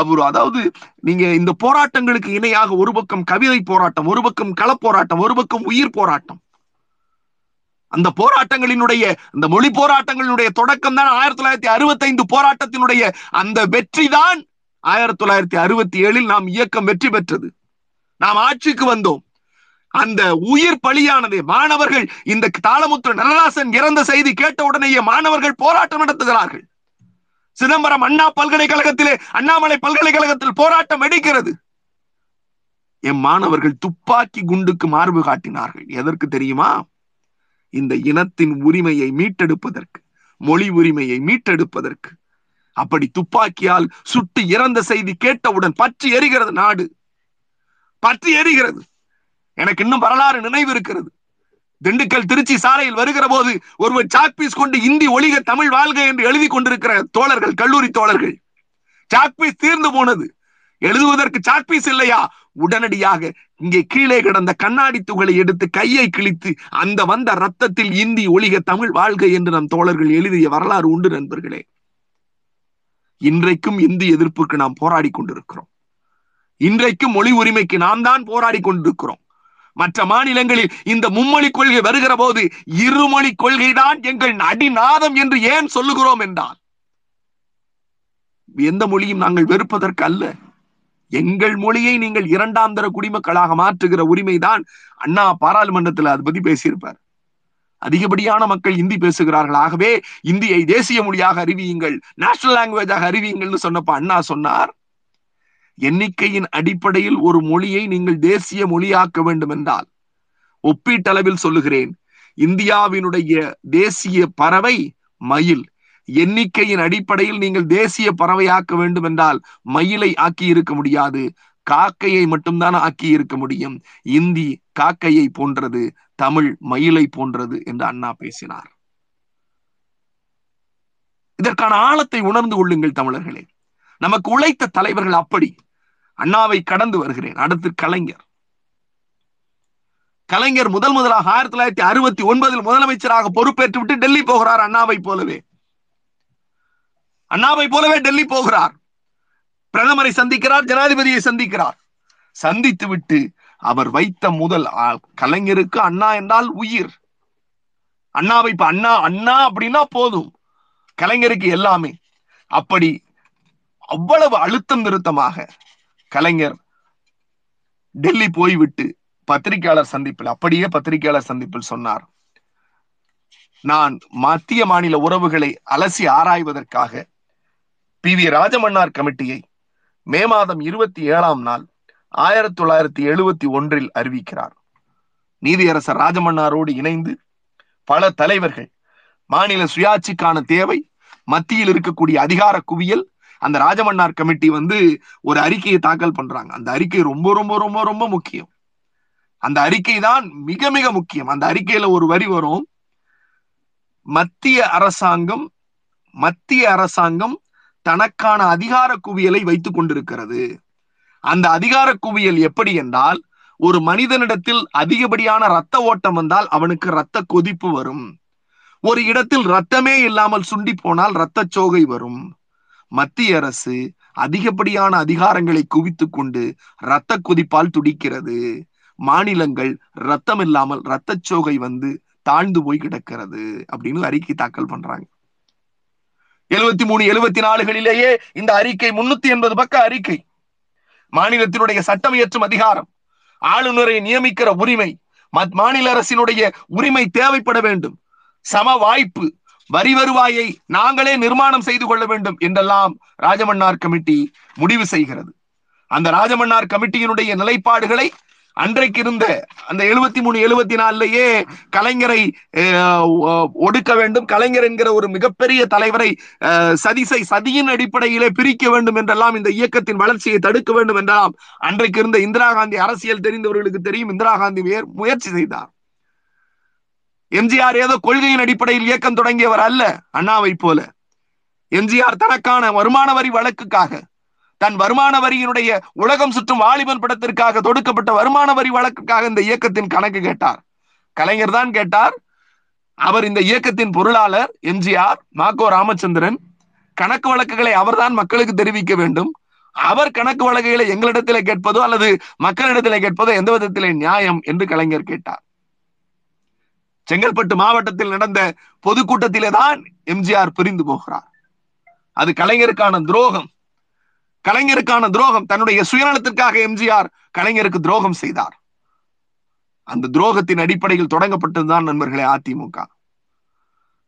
அவர் அதாவது நீங்க இந்த போராட்டங்களுக்கு இணையாக ஒரு பக்கம் கவிதை போராட்டம் ஒரு பக்கம் களப்போராட்டம் ஒரு பக்கம் உயிர் போராட்டம். அந்த போராட்டங்களினுடைய அந்த மொழி போராட்டங்களினுடைய தொடக்கம் தான் ஆயிரத்தி தொள்ளாயிரத்தி அறுபத்தி ஐந்து போராட்டத்தினுடைய அந்த வெற்றி தான் ஆயிரத்தி தொள்ளாயிரத்தி அறுபத்தி ஏழில் நாம் இயக்கம் வெற்றி பெற்றது. நாம் ஆட்சிக்கு வந்தோம். அந்த உயிர் பலியானது. மாணவர்கள் இந்த தாளமுத்து நடராசன் இறந்த செய்தி கேட்ட உடனேயே மாணவர்கள் போராட்டம் நடத்துகிறார்கள். சிதம்பரம் அண்ணா பல்கலைக்கழகத்திலே அண்ணாமலை பல்கலைக்கழகத்தில் போராட்டம் வெடிக்கிறது எம் மாணவர்கள் துப்பாக்கி குண்டுக்கு மார்பு காட்டினார்கள். எதற்கு தெரியுமா? இந்த இனத்தின் உரிமையை மீட்டெடுப்பதற்கு மொழி உரிமையை மீட்டெடுப்பதற்கு. அப்படி துப்பாக்கியால் சுட்டு இறந்த செய்தி கேட்டவுடன் பற்றி எரிகிறது நாடு. பற்றி எரிகிறது. எனக்கு இன்னும் வரலாறு நினைவு இருக்கிறது. திண்டுக்கல் திருச்சி சாலையில் வருகிற போது ஒருவர் சாக்பீஸ் கொண்டு இந்தி ஒளிக தமிழ் வாழ்க என்று எழுதி கொண்டிருக்கிற தோழர்கள் கல்லூரி தோழர்கள். சாக்பீஸ் தீர்ந்து போனது. எழுதுவதற்கு சாக்பீஸ் இல்லையா? உடனடியாக இங்கே கீழே கிடந்த கண்ணாடி துகளை எடுத்து கையை கிழித்து அந்த வந்த ரத்தத்தில் இந்தி ஒளிக தமிழ் வாழ்க என்று நம் தோழர்கள் எழுதிய வரலாறு உண்டு நண்பர்களே. இன்றைக்கும் இந்தி எதிர்ப்புக்கு நாம் போராடி கொண்டிருக்கிறோம். இன்றைக்கும் மொழி உரிமைக்கு நாம் தான் போராடி கொண்டிருக்கிறோம். மற்ற மாநிலங்களில் இந்த மும்மொழி கொள்கை வருகிற போது இருமொழி கொள்கைதான் எங்கள் அடிநாதம் என்று ஏன் சொல்லுகிறோம் என்றால் எந்த மொழியும் நாங்கள் வெறுப்பதற்கு அல்ல எங்கள் மொழியை நீங்கள் இரண்டாம் தர குடிமக்களாக மாற்றுகிற உரிமைதான் அண்ணா பாராளுமன்றத்தில் அது பத்தி பேசியிருப்பார். அதிகப்படியான மக்கள் இந்தி பேசுகிறார்கள். ஆகவே இந்தியை தேசிய மொழியாக அறிவியுங்கள் நேஷனல் லாங்குவேஜாக அறிவியுங்கள்னு சொன்னப்ப அண்ணா சொன்னார். எண்ணிக்கையின் அடிப்படையில் ஒரு மொழியை நீங்கள் தேசிய மொழியாக்க வேண்டும் என்றால் ஒப்பீட்டளவில் சொல்லுகிறேன் இந்தியாவினுடைய தேசிய பறவை மயில். எண்ணிக்கையின் அடிப்படையில் நீங்கள் தேசிய பறவையாக்க வேண்டும் என்றால் மயிலை ஆக்கி இருக்க முடியாது காக்கையை மட்டும்தான் ஆக்கி இருக்க முடியும். இந்தி காக்கையை போன்றது தமிழ் மயிலை போன்றது என்று அண்ணா பேசினார். இதற்கான ஆழத்தை உணர்ந்து கொள்ளுங்கள் தமிழர்களே. நமக்கு உழைத்த தலைவர்கள் அப்படி. அண்ணாவை கடந்து வருகிறேன். அடுத்து கலைஞர். கலைஞர் முதல் முதலாக ஆயிரத்தி தொள்ளாயிரத்தி அறுபத்தி ஒன்பதில் முதலமைச்சராக பொறுப்பேற்று விட்டு டெல்லி போகிறார் அண்ணாவை போலவே. அண்ணாவை போலவே டெல்லி போகிறார். பிரதமரை சந்திக்கிறார் ஜனாதிபதியை சந்திக்கிறார். சந்தித்து விட்டு அவர் வைத்த முதல் கலைஞருக்கு அண்ணா என்றால் உயிர். அண்ணாவை இப்ப அண்ணா அண்ணா அப்படின்னா போதும். கலைஞருக்கு எல்லாமே. அப்படி அவ்வளவு அழுத்தம் நிறுத்தமாக கலைஞர் டெல்லி போய்விட்டு பத்திரிகையாளர் சந்திப்பில் அப்படியே பத்திரிகையாளர் சந்திப்பில் சொன்னார். நான் மத்திய மாநில உறவுகளை அலசி ஆராய்வதற்காக பி. வி. ராஜமன்னார் கமிட்டியை மே மாதம் இருபத்தி ஏழாம் நாள் ஆயிரத்தி தொள்ளாயிரத்தி எழுபத்தி ஒன்றில் அறிவிக்கிறார். நீதியரசர் ராஜமன்னாரோடு இணைந்து பல தலைவர்கள் மாநில சுயாட்சிக்கான தேவை மத்தியில் இருக்கக்கூடிய அதிகார குவியல் அந்த ராஜமன்னார் கமிட்டி வந்து ஒரு அறிக்கையை தாக்கல் பண்றாங்க. அந்த அறிக்கை ரொம்ப ரொம்ப ரொம்ப ரொம்ப முக்கியம். அந்த அறிக்கை தான் மிக மிக முக்கியம். அந்த அறிக்கையில ஒரு வரி வரும். மத்திய அரசாங்கம் மத்திய அரசாங்கம் தனக்கான அதிகார குவியலை வைத்துக் கொண்டிருக்கிறது. அந்த அதிகார குவியல் எப்படி என்றால் ஒரு மனிதனிடத்தில் அதிகப்படியான ரத்த ஓட்டம் வந்தால் அவனுக்கு ரத்த கொதிப்பு வரும். ஒரு இடத்தில் ரத்தமே இல்லாமல் சுண்டி போனால் ரத்த சோகை வரும். மத்திய அரசு அதிகப்படியான அதிகாரங்களை குவித்து கொண்டு ரத்த கொதிப்பால் துடிக்கிறது. மாநிலங்கள் ரத்தம் இல்லாமல் ரத்த சோகை வந்து தாழ்ந்து போய் கிடக்கிறது அப்படின்னு அறிக்கை தாக்கல் பண்றாங்க. எழுபத்தி மூணு எழுபத்தி நாலுகளிலேயே இந்த அறிக்கை முன்னூத்தி எண்பது பக்க அறிக்கை. மாநிலத்தினுடைய சட்டம் இயற்றும் அதிகாரம் ஆளுநரை நியமிக்கிற உரிமை மத்- மாநில அரசினுடைய உரிமை தேவைப்பட வேண்டும். சம வாய்ப்பு வரி வருவாயை நாங்களே நிர்மாணம் செய்து கொள்ள வேண்டும் என்றெல்லாம் ராஜமன்னார் கமிட்டி முடிவு செய்கிறது. அந்த ராஜமன்னார் கமிட்டியினுடைய நிலைப்பாடுகளை அன்றைக்கு இருந்த அந்த எழுபத்தி மூணு எழுபத்தி நாலுலயே கலைஞரை அஹ், ஒ- ஒடுக்க வேண்டும். கலைஞர் என்கிற ஒரு மிகப்பெரிய தலைவரை சதிசை சதியின் அடிப்படையிலே பிரிக்க வேண்டும் என்றெல்லாம் இந்த இயக்கத்தின் வளர்ச்சியை தடுக்க வேண்டும் என்றெல்லாம் அன்றைக்கு இருந்த இந்திரா காந்தி அரசியல் தெரிந்தவர்களுக்கு தெரியும். இந்திரா காந்தி முயற்சி செய்தார். எம்ஜிஆர் ஏதோ கொள்கையின் அடிப்படையில் இயக்கம் தொடங்கியவர் அல்ல அண்ணாவை போல. எம்ஜிஆர் தனக்கான வருமான வரி வழக்குக்காக தன் வருமான வரியினுடைய உலகம் சுற்றும் வாலிபன் படத்திற்காக தொடுக்கப்பட்ட வருமான வரி வழக்குக்காக இந்த இயக்கத்தின் கணக்கு கேட்டார். கலைஞர் தான் கேட்டார். அவர் இந்த இயக்கத்தின் பொருளாளர் எம்ஜிஆர் மாக்கோ ராமச்சந்திரன். கணக்கு வழக்குகளை அவர்தான் மக்களுக்கு தெரிவிக்க வேண்டும். அவர் கணக்கு வழக்குகளை எங்களிடத்திலே கேட்பதோ அல்லது மக்களிடத்திலே கேட்பதோ எந்த விதத்திலே நியாயம் என்று கலைஞர் கேட்டார். செங்கல்பட்டு மாவட்டத்தில் நடந்த பொதுக்கூட்டத்திலே தான் எம்ஜிஆர் பிரிந்து போகிறார். அது கலைஞருக்கான துரோகம். கலைஞருக்கான துரோகம். தன்னுடைய சுயநலத்திற்காக எம்ஜிஆர் கலைஞருக்கு துரோகம் செய்தார். அந்த துரோகத்தின் அடிப்படையில் தொடங்கப்பட்டதுதான் நண்பர்களே அதிமுக.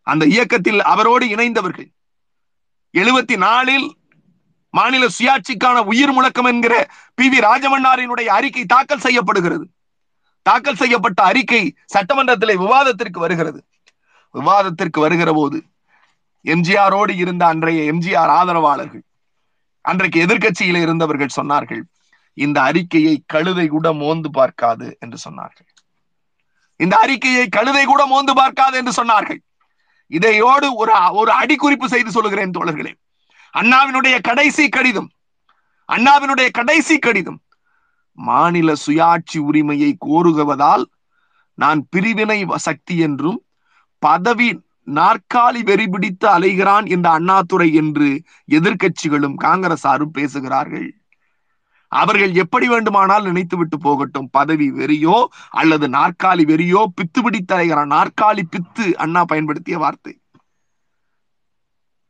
அந்த இயக்கத்தில் அவரோடு இணைந்தவர்கள். எழுபத்தி நாலில் மாநில சுயாட்சிக்கான உயிர் முழக்கம் என்கிற பி வி ராஜமன்னாரினுடைய அறிக்கை தாக்கல் செய்யப்படுகிறது. தாக்கல் செய்யப்பட்ட அறிக்கை சட்டமன்றத்திலே விவாதத்திற்கு வருகிறது. விவாதத்திற்கு வருகிற போது எம்ஜிஆரோடு இருந்த அன்றைய எம்ஜிஆர் ஆதரவாளர்கள் அன்றைக்கு எதிர்க்கட்சியில இருந்தவர்கள் சொன்னார்கள் இந்த அறிக்கையை கழுதை கூட மோந்து பார்க்காது என்று சொன்னார்கள். இந்த அறிக்கையை கழுதை கூட மோந்து பார்க்காது என்று சொன்னார்கள். இதையோடு ஒரு ஒரு அடிக்குறிப்பு செய்து சொல்லுகிறேன் தோழர்களே. அண்ணாவினுடைய கடைசி கடிதம் அண்ணாவினுடைய கடைசி கடிதம் மாநில சுயாட்சி உரிமையை கோருகுவதால் நான் பிரிவினை சக்தி என்றும் பதவி நாற்காலி வெறி பிடித்து அலைகிறான் இந்த அண்ணாதுரை என்று எதிர்கட்சிகளும் காங்கிரசாரும் பேசுகிறார்கள். அவர்கள் எப்படி வேண்டுமானால் நினைத்து விட்டு போகட்டும். பதவி வெறியோ அல்லது நாற்காலி வெறியோ பித்து பிடித்து அலைகிறான். நாற்காலி பித்து அண்ணா பயன்படுத்திய வார்த்தை.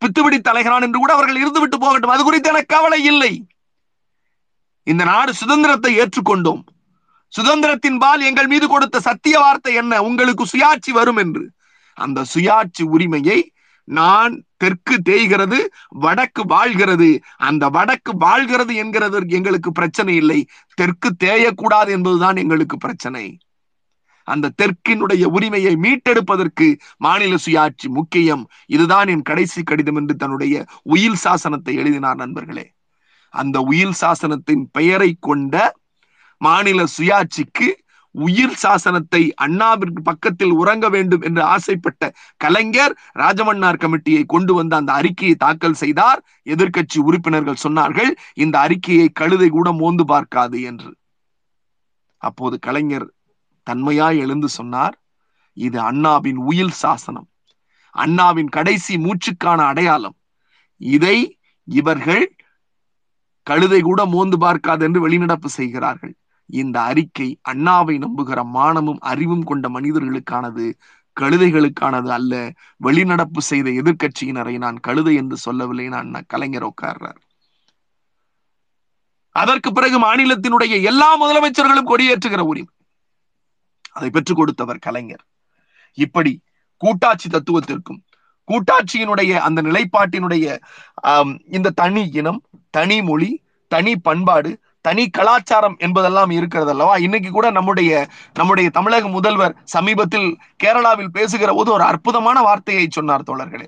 பித்துபிடி தலைகிறான் என்று கூட அவர்கள் இருந்து விட்டு போகட்டும். அது குறித்து எனக்கு கவலை இல்லை. இந்த நாடு சுதந்திரத்தை ஏற்றுக்கொண்டோம். சுதந்திரத்தின் பால் எங்கள் மீது கொடுத்த சத்திய வார்த்தை என்ன? உங்களுக்கு சுயாட்சி வரும் என்று. அந்த சுயாட்சி உரிமையை நான் தெற்கு தேய்கிறது வடக்கு வாழ்கிறது. அந்த வடக்கு வாழ்கிறது என்கிறது எங்களுக்கு பிரச்சனை இல்லை. தெற்கு தேயக்கூடாது என்பதுதான் எங்களுக்கு பிரச்சனை. அந்த தெற்கினுடைய உரிமையை மீட்டெடுப்பதற்கு மாநில சுயாட்சி முக்கியம். இதுதான் என் கடைசி கடிதம் என்று தன்னுடைய உயில் சாசனத்தை எழுதினார் நண்பர்களே. அந்த உயில் சாசனத்தின் பெயரை கொண்ட மாநில சுயாட்சிக்கு உயிர் சாசனத்தை அண்ணாவிற்கு பக்கத்தில் உறங்க வேண்டும் என்று ஆசைப்பட்ட கலைஞர் ராஜமன்னார் கமிட்டியை கொண்டு வந்து அந்த அறிக்கையை தாக்கல் செய்தார். எதிர்க்கட்சி உறுப்பினர்கள் சொன்னார்கள் இந்த அறிக்கையை கழுதை கூட மோந்து பார்க்காது என்று. அப்போது கலைஞர் தன்மையாய் எழுந்து சொன்னார் இது அண்ணாவின் உயில் சாசனம் அண்ணாவின் கடைசி மூச்சுக்கான அடையாளம். இதை இவர்கள் கழுதை கூட மோந்து பார்க்காது என்று வெளிநடப்பு செய்கிறார்கள். இந்த அறிக்கை அண்ணாவை நம்புகிற மானமும் அறிவும் கொண்ட மனிதர்களுக்கானது கழுதைகளுக்கானது அல்ல. வெளிநடப்பு செய்த எதிர்க்கட்சியினரை நான் கழுதை என்று சொல்லவில்லை. நான் கலைஞர் உட்கார்றார். அதற்கு பிறகு மாநிலத்தினுடைய எல்லா முதலமைச்சர்களும் கொடியேற்றுகிற உரிமை. அதை பெற்றுக் கொடுத்தவர் கலைஞர். இப்படி கூட்டாட்சி தத்துவத்திற்கும் கூட்டாட்சியினுடைய அந்த நிலைப்பாட்டினுடைய இந்த தனி இனம் தனி மொழி தனி பண்பாடு தனி கலாச்சாரம் என்பதெல்லாம் இருக்கிறது அல்லவா? இன்னைக்கு கூட நம்முடைய நம்முடைய தமிழக முதல்வர் சமீபத்தில் கேரளாவில் பேசுகிற போது ஒரு அற்புதமான வார்த்தையை சொன்னார் தோழர்களே.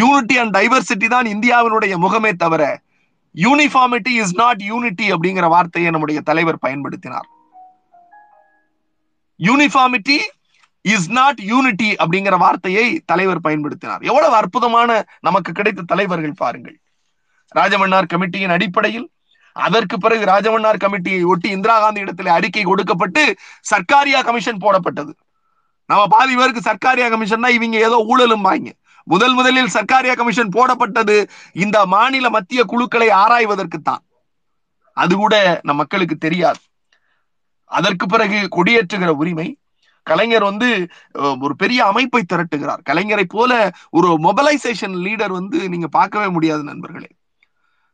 யூனிட்டி அண்ட் டைவர்சிட்டி தான் இந்தியாவினுடைய முகமே தவிர யூனிஃபார்மிட்டி இஸ் நாட் யூனிட்டி அப்படிங்கிற வார்த்தையை நம்முடைய தலைவர் பயன்படுத்தினார். யூனிஃபார்மிட்டி இஸ் நாட் யூனிட்டி அப்படிங்கிற வார்த்தையை தலைவர் பயன்படுத்தினார். எவ்வளவு அற்புதமான நமக்கு கிடைத்த தலைவர்கள் பாருங்கள். ராஜமன்னார் கமிட்டியின் அடிப்படையில் அதற்கு பிறகு ராஜமன்னார் கமிட்டியை ஒட்டி இந்திரா காந்தி இடத்துல அறிக்கை கொடுக்கப்பட்டு சர்க்காரியா கமிஷன் போடப்பட்டது. நம்ம பாதி பேருக்கு சர்க்காரியா கமிஷன்னா இவங்க ஏதோ ஊழலும் வாங்க. முதல் முதலில் சர்க்காரியா கமிஷன் போடப்பட்டது இந்த மாநில மத்திய குழுக்களை ஆராய்வதற்கு தான் அது கூட நம் மக்களுக்கு தெரியாது. அதற்கு பிறகு கொடியேற்றுகிற உரிமை கலைஞர் வந்து ஒரு பெரிய அமைப்பை திரட்டுகிறார். கலைஞரை போல ஒரு மொபலைசேஷன் லீடர் வந்து நீங்க பார்க்கவே முடியாது நண்பர்களே.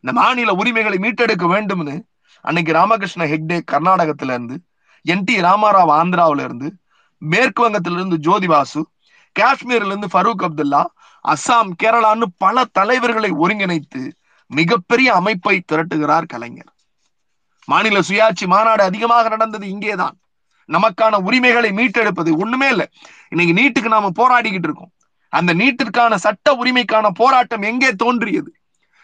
இந்த மாநில உரிமைகளை மீட்டெடுக்க வேண்டும்னு அன்னைக்கு ராமகிருஷ்ண ஹெக்டே கர்நாடகத்துல இருந்து என் டி ராமாராவ் ஆந்திராவில இருந்து மேற்கு வங்கத்திலிருந்து ஜோதிபாசு காஷ்மீர்ல இருந்து ஃபரூக் அப்துல்லா அஸ்ஸாம் கேரளான்னு பல தலைவர்களை ஒருங்கிணைத்து மிகப்பெரிய அமைப்பை திரட்டுகிறார் கலைஞர். மாநில சுயாட்சி மாநாடு அதிகமாக நடந்தது இங்கேதான். நமக்கான உரிமைகளை மீட்டெடுப்பது ஒண்ணுமே இல்லை. இன்னைக்கு நீட்டுக்கு நாம போராடிக்கிட்டு இருக்கோம். அந்த நீட்டிற்கான சட்ட உரிமைக்கான போராட்டம் எங்கே தோன்றியது?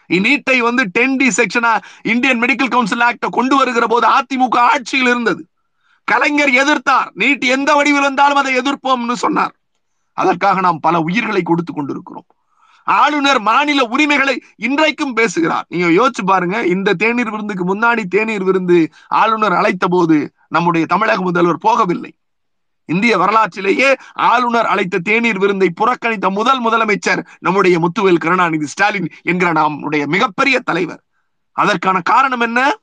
நீட்டை வந்து டென் டி செக்ஷனா இந்தியன் மெடிக்கல் கவுன்சில் ஆக்ட கொண்டு வருகிற போது அதிமுக ஆட்சியில் இருந்தது. கலைஞர் எதிர்த்தார். நீட் எந்த வடிவில் இருந்தாலும் அதை எதிர்ப்போம்னு சொன்னார். அதற்காக நாம் பல உயிர்களை கொடுத்து கொண்டிருக்கிறோம். ஆளுநர் மாநில உரிமைகளை இன்றைக்கும் பேசுகிறார். நீங்க யோசிச்சு பாருங்க இந்த தேநீர் விருந்துக்கு முன்னாடி தேநீர் விருந்து ஆளுநர் அழைத்த போது நம்முடைய தமிழக முதல்வர் போகவில்லை. இந்திய வரலாற்றிலேயே ஆளுநர் அழைத்த தேநீர் விருந்தை புறக்கணித்த முதல் முதலமைச்சர் நம்முடைய முத்துவேல் கருணாநிதி ஸ்டாலின் என்கிற நம்முடைய மிகப்பெரிய தலைவர். அதற்கான காரணம் என்ன?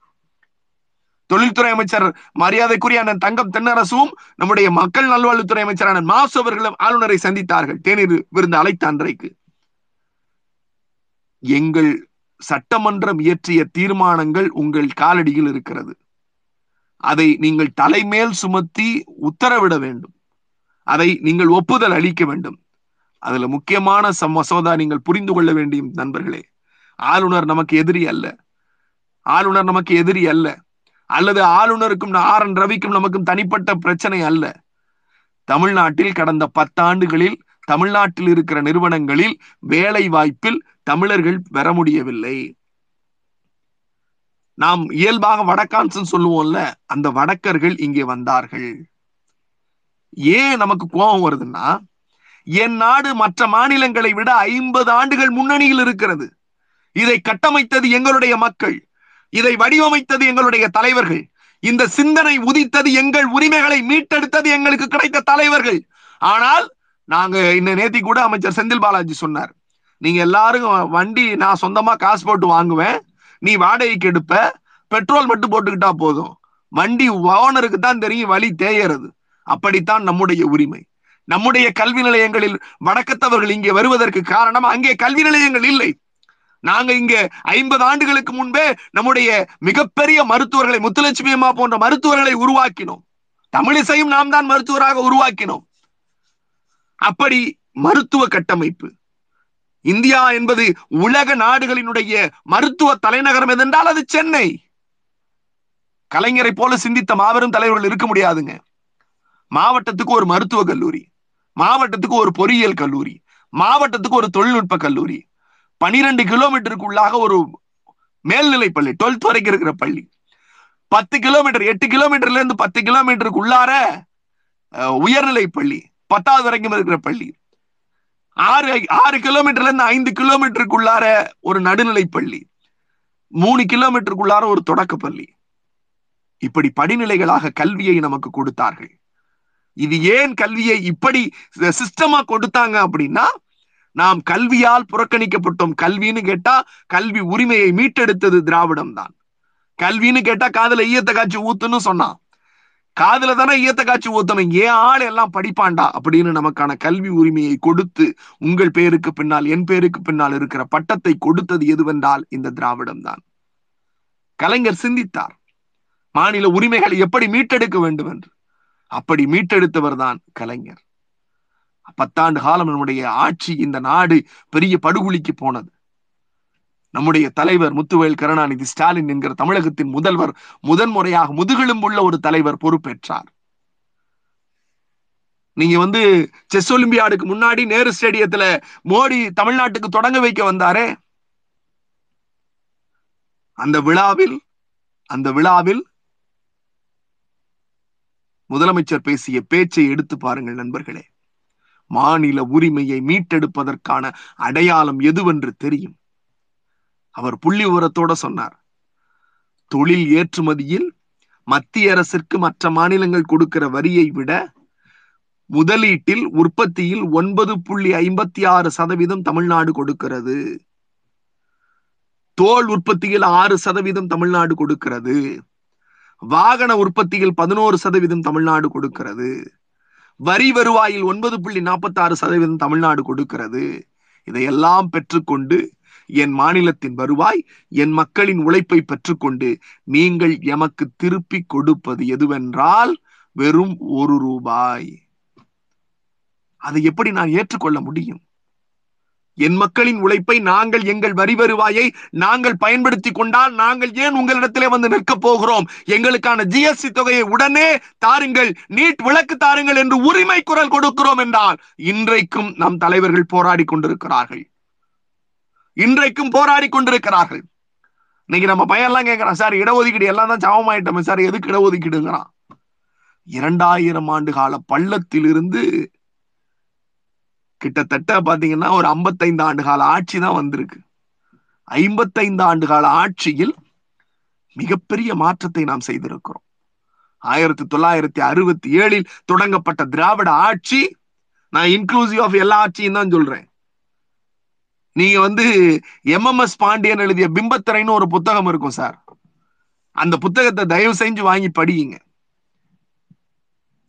தொழில்துறை அமைச்சர் மரியாதைக்குரிய அண்ணன் தங்கம் தென்னரசும் நம்முடைய மக்கள் நல்வாழ்வுத்துறை அமைச்சர் அண்ணன் மாசு அவர்களும் ஆளுநரை சந்தித்தார்கள். தேநீர் விருந்து அழைத்த அன்றைக்கு. எங்கள் சட்டமன்றம் இயற்றிய தீர்மானங்கள் உங்கள் காலடியில் இருக்கிறது. அதை நீங்கள் தலைமேல் சுமத்தி உத்தரவிட வேண்டும். அதை நீங்கள் ஒப்புதல் அளிக்க வேண்டும். அதுல முக்கியமான மசோதா நீங்கள் புரிந்து கொள்ள வேண்டிய நண்பர்களே ஆளுநர் நமக்கு எதிரி அல்ல. ஆளுநர் நமக்கு எதிரி அல்ல. அல்லது ஆளுநருக்கும் ஆர் என் ரவிக்கும் நமக்கும் தனிப்பட்ட பிரச்சனை அல்ல. தமிழ்நாட்டில் கடந்த பத்தாண்டுகளில் தமிழ்நாட்டில் இருக்கிற நிறுவனங்களில் வேலை வாய்ப்பில் தமிழர்கள் பெற முடியவில்லை. நாம் இயல்பாக வடக்கான்சன் சொல்லுவோம்ல அந்த வடக்கர்கள் இங்கே வந்தார்கள். ஏன் நமக்கு கோபம் வருதுன்னா என் நாடு மற்ற மாநிலங்களை விட ஐம்பது ஆண்டுகள் முன்னணியில் இருக்கிறது. இதை கட்டமைத்தது எங்களுடைய மக்கள். இதை வடிவமைத்தது எங்களுடைய தலைவர்கள். இந்த சிந்தனை உதித்தது எங்கள் உரிமைகளை மீட்டெடுத்தது எங்களுக்கு கிடைத்த தலைவர்கள். ஆனால் நாங்க இன்ன நேத்தி கூட அமைச்சர் செந்தில் பாலாஜி சொன்னார் நீங்க எல்லாரும் வண்டி நான் சொந்தமா காசு போட்டு வாங்குவேன். நீ வாடகைக்கு எடுப்ப. பெட்ரோல் மட்டும் போட்டுக்கிட்டா போதும். வண்டி ஓனருக்கு தான் தெரியும் வழி தேயறது. அப்படித்தான் நம்முடைய உரிமை. நம்முடைய கல்வி நிலையங்களில் வடக்கத்தவர்கள் இங்கே வருவதற்கு காரணம் அங்கே கல்வி நிலையங்கள் இல்லை. நாங்க இங்க ஐம்பது ஆண்டுகளுக்கு முன்பே நம்முடைய மிகப்பெரிய மருத்துவர்களை முத்துலட்சுமி அம்மா போன்ற மருத்துவர்களை உருவாக்கினோம். தமிழிசையும் நாம் தான் மருத்துவராக உருவாக்கினோம். அப்படி மருத்துவ கட்டமைப்பு இந்தியா என்பது உலக நாடுகளினுடைய மருத்துவ தலைநகரம் எதென்றால் அது சென்னை. கலைஞரை போல சிந்தித்த மாபெரும் தலைவர்கள் இருக்க முடியாதுங்க. மாவட்டத்துக்கு ஒரு மருத்துவ கல்லூரி மாவட்டத்துக்கு ஒரு பொறியியல் கல்லூரி மாவட்டத்துக்கு ஒரு தொழில்நுட்ப கல்லூரி பனிரெண்டு கிலோமீட்டருக்குள்ளாக ஒரு மேல்நிலை பள்ளி டுவெல்த் வரைக்கும் இருக்கிற பள்ளி. பத்து கிலோமீட்டர் எட்டு கிலோமீட்டர்ல இருந்து பத்து கிலோமீட்டருக்கு உள்ளார உயர்நிலை பள்ளி பத்தாவது வரைக்கும் இருக்கிற பள்ளி. ஆறு ஆறு கிலோமீட்டர்ல இருந்து ஐந்து கிலோமீட்டருக்குள்ளார ஒரு நடுநிலை பள்ளி. மூணு கிலோமீட்டருக்குள்ளார ஒரு தொடக்க பள்ளி. இப்படி படிநிலைகளாக கல்வியை நமக்கு கொடுத்தார்கள். இது ஏன் கல்வியை இப்படி சிஸ்டமா கொடுத்தாங்க அப்படின்னா நாம் கல்வியால் புறக்கணிக்கப்பட்டோம். கல்வின்னு கேட்டா கல்வி உரிமையை மீட்டெடுத்தது திராவிடம் தான் கல்வின்னு கேட்டா காதுல ஈயத்தை காய்ச்சி ஊத்துன்னு சொன்னான். காதுல தானே ஈயத்தை காய்ச்சி ஊத்தணும். ஏன் ஆள் எல்லாம் படிப்பான்டா அப்படின்னு நமக்கான கல்வி உரிமையை கொடுத்து உங்கள் பேருக்கு பின்னால் என் பேருக்கு பின்னால் இருக்கிற பட்டத்தை கொடுத்தது எதுவென்றால் இந்த திராவிடம் தான் கலைஞர் சிந்தித்தார் மாநில உரிமைகளை எப்படி மீட்டெடுக்க வேண்டும் என்று அப்படி மீட்டெடுத்தவர் தான் கலைஞர். பத்தாண்டு காலம் நம்முடைய ஆட்சி இந்த நாடு பெரிய படுகொலிக்கு போனது. நம்முடைய தலைவர் முத்துவேல் கருணாநிதி ஸ்டாலின் என்கிற தமிழகத்தின் முதல்வர் முதன்முறையாக முதுகெலும்புள்ள ஒரு தலைவர் பொறுப்பேற்றார். நீங்க வந்து செஸ் ஒலிம்பியாடுக்கு முன்னாடி நேரு ஸ்டேடியத்துல மோடி தமிழ்நாட்டுக்கு தொடங்க வைக்க வந்தாரே? அந்த விழாவில் அந்த விழாவில் முதலமைச்சர் பேசிய பேச்சை எடுத்து பாருங்கள் நண்பர்களே. மாநில உரிமையை மீட்டெடுப்பதற்கான அடையாளம் எதுவென்று தெரியும். அவர் புள்ளி உரத்தோட சொன்னார். தொழில் ஏற்றுமதியில் மத்திய அரசிற்கு மற்ற மாநிலங்கள் கொடுக்கிற வரியை விட முதலீட்டில் உற்பத்தியில் ஒன்பது புள்ளி ஐம்பத்தி ஆறு சதவீதம் தமிழ்நாடு கொடுக்கிறது. தோல் உற்பத்தியில் ஆறு சதவீதம் தமிழ்நாடு கொடுக்கிறது. வாகன உற்பத்தியில் பதினோரு சதவீதம் தமிழ்நாடு கொடுக்கிறது. வரி வருவாயில் ஒன்பது புள்ளி நாற்பத்தி ஆறு சதவீதம் தமிழ்நாடு கொடுக்கிறது. இதையெல்லாம் பெற்றுக்கொண்டு என் மாநிலத்தின் வருவாய் என் மக்களின் உழைப்பை பெற்றுக்கொண்டு நீங்கள் எமக்கு திருப்பி கொடுப்பது எதுவென்றால் வெறும் ஒரு ரூபாய். அதை எப்படி நான் ஏற்றுக்கொள்ள முடியும்? என் மக்களின் உழைப்பை நாங்கள் எங்கள் வரி வருவாயை நாங்கள் பயன்படுத்தி கொண்டால் நாங்கள் ஏன் உங்களிடத்திலே வந்து நிற்க போகிறோம்? எங்களுக்கான ஜிஎஸ்டி தொகையை உடனே தாருங்கள் நீட் விளக்கு தாருங்கள் என்று உரிமை குரல் கொடுக்கிறோம் என்றால் இன்றைக்கும் நம் தலைவர்கள் போராடி கொண்டிருக்கிறார்கள். இன்றைக்கும் போராடி கொண்டிருக்கிறார்கள். இன்னைக்கு நம்ம பையன்லாம் கேட்கிறான் சார் இடஒதுக்கீடு எல்லாம் தான் சமமாயிட்டோமே சார் எதுக்கு இடஒதுக்கீடுங்கிறான்? இரண்டாயிரம் ஆண்டு கால பள்ளத்திலிருந்து கிட்டத்தட்ட பாத்தீங்கன்னா ஒரு ஐம்பத்தைந்து ஆண்டு கால ஆட்சி தான் வந்திருக்கு. ஐம்பத்தைந்து ஆண்டு கால ஆட்சியில் மிகப்பெரிய மாற்றத்தை நாம் செய்திருக்கிறோம். ஆயிரத்தி தொள்ளாயிரத்தி அறுபத்தி ஏழில் தொடங்கப்பட்ட திராவிட ஆட்சி நான் இன்க்ளூசிவ் ஆஃப் எல்லா ஆட்சியும் தான் சொல்றேன். நீங்க வந்து எம்எம்எஸ் பாண்டியன் எழுதிய பிம்பத்திரைன்னு ஒரு புத்தகம் இருக்கும் சார். அந்த புத்தகத்தை தயவு செஞ்சு வாங்கி படியுங்க.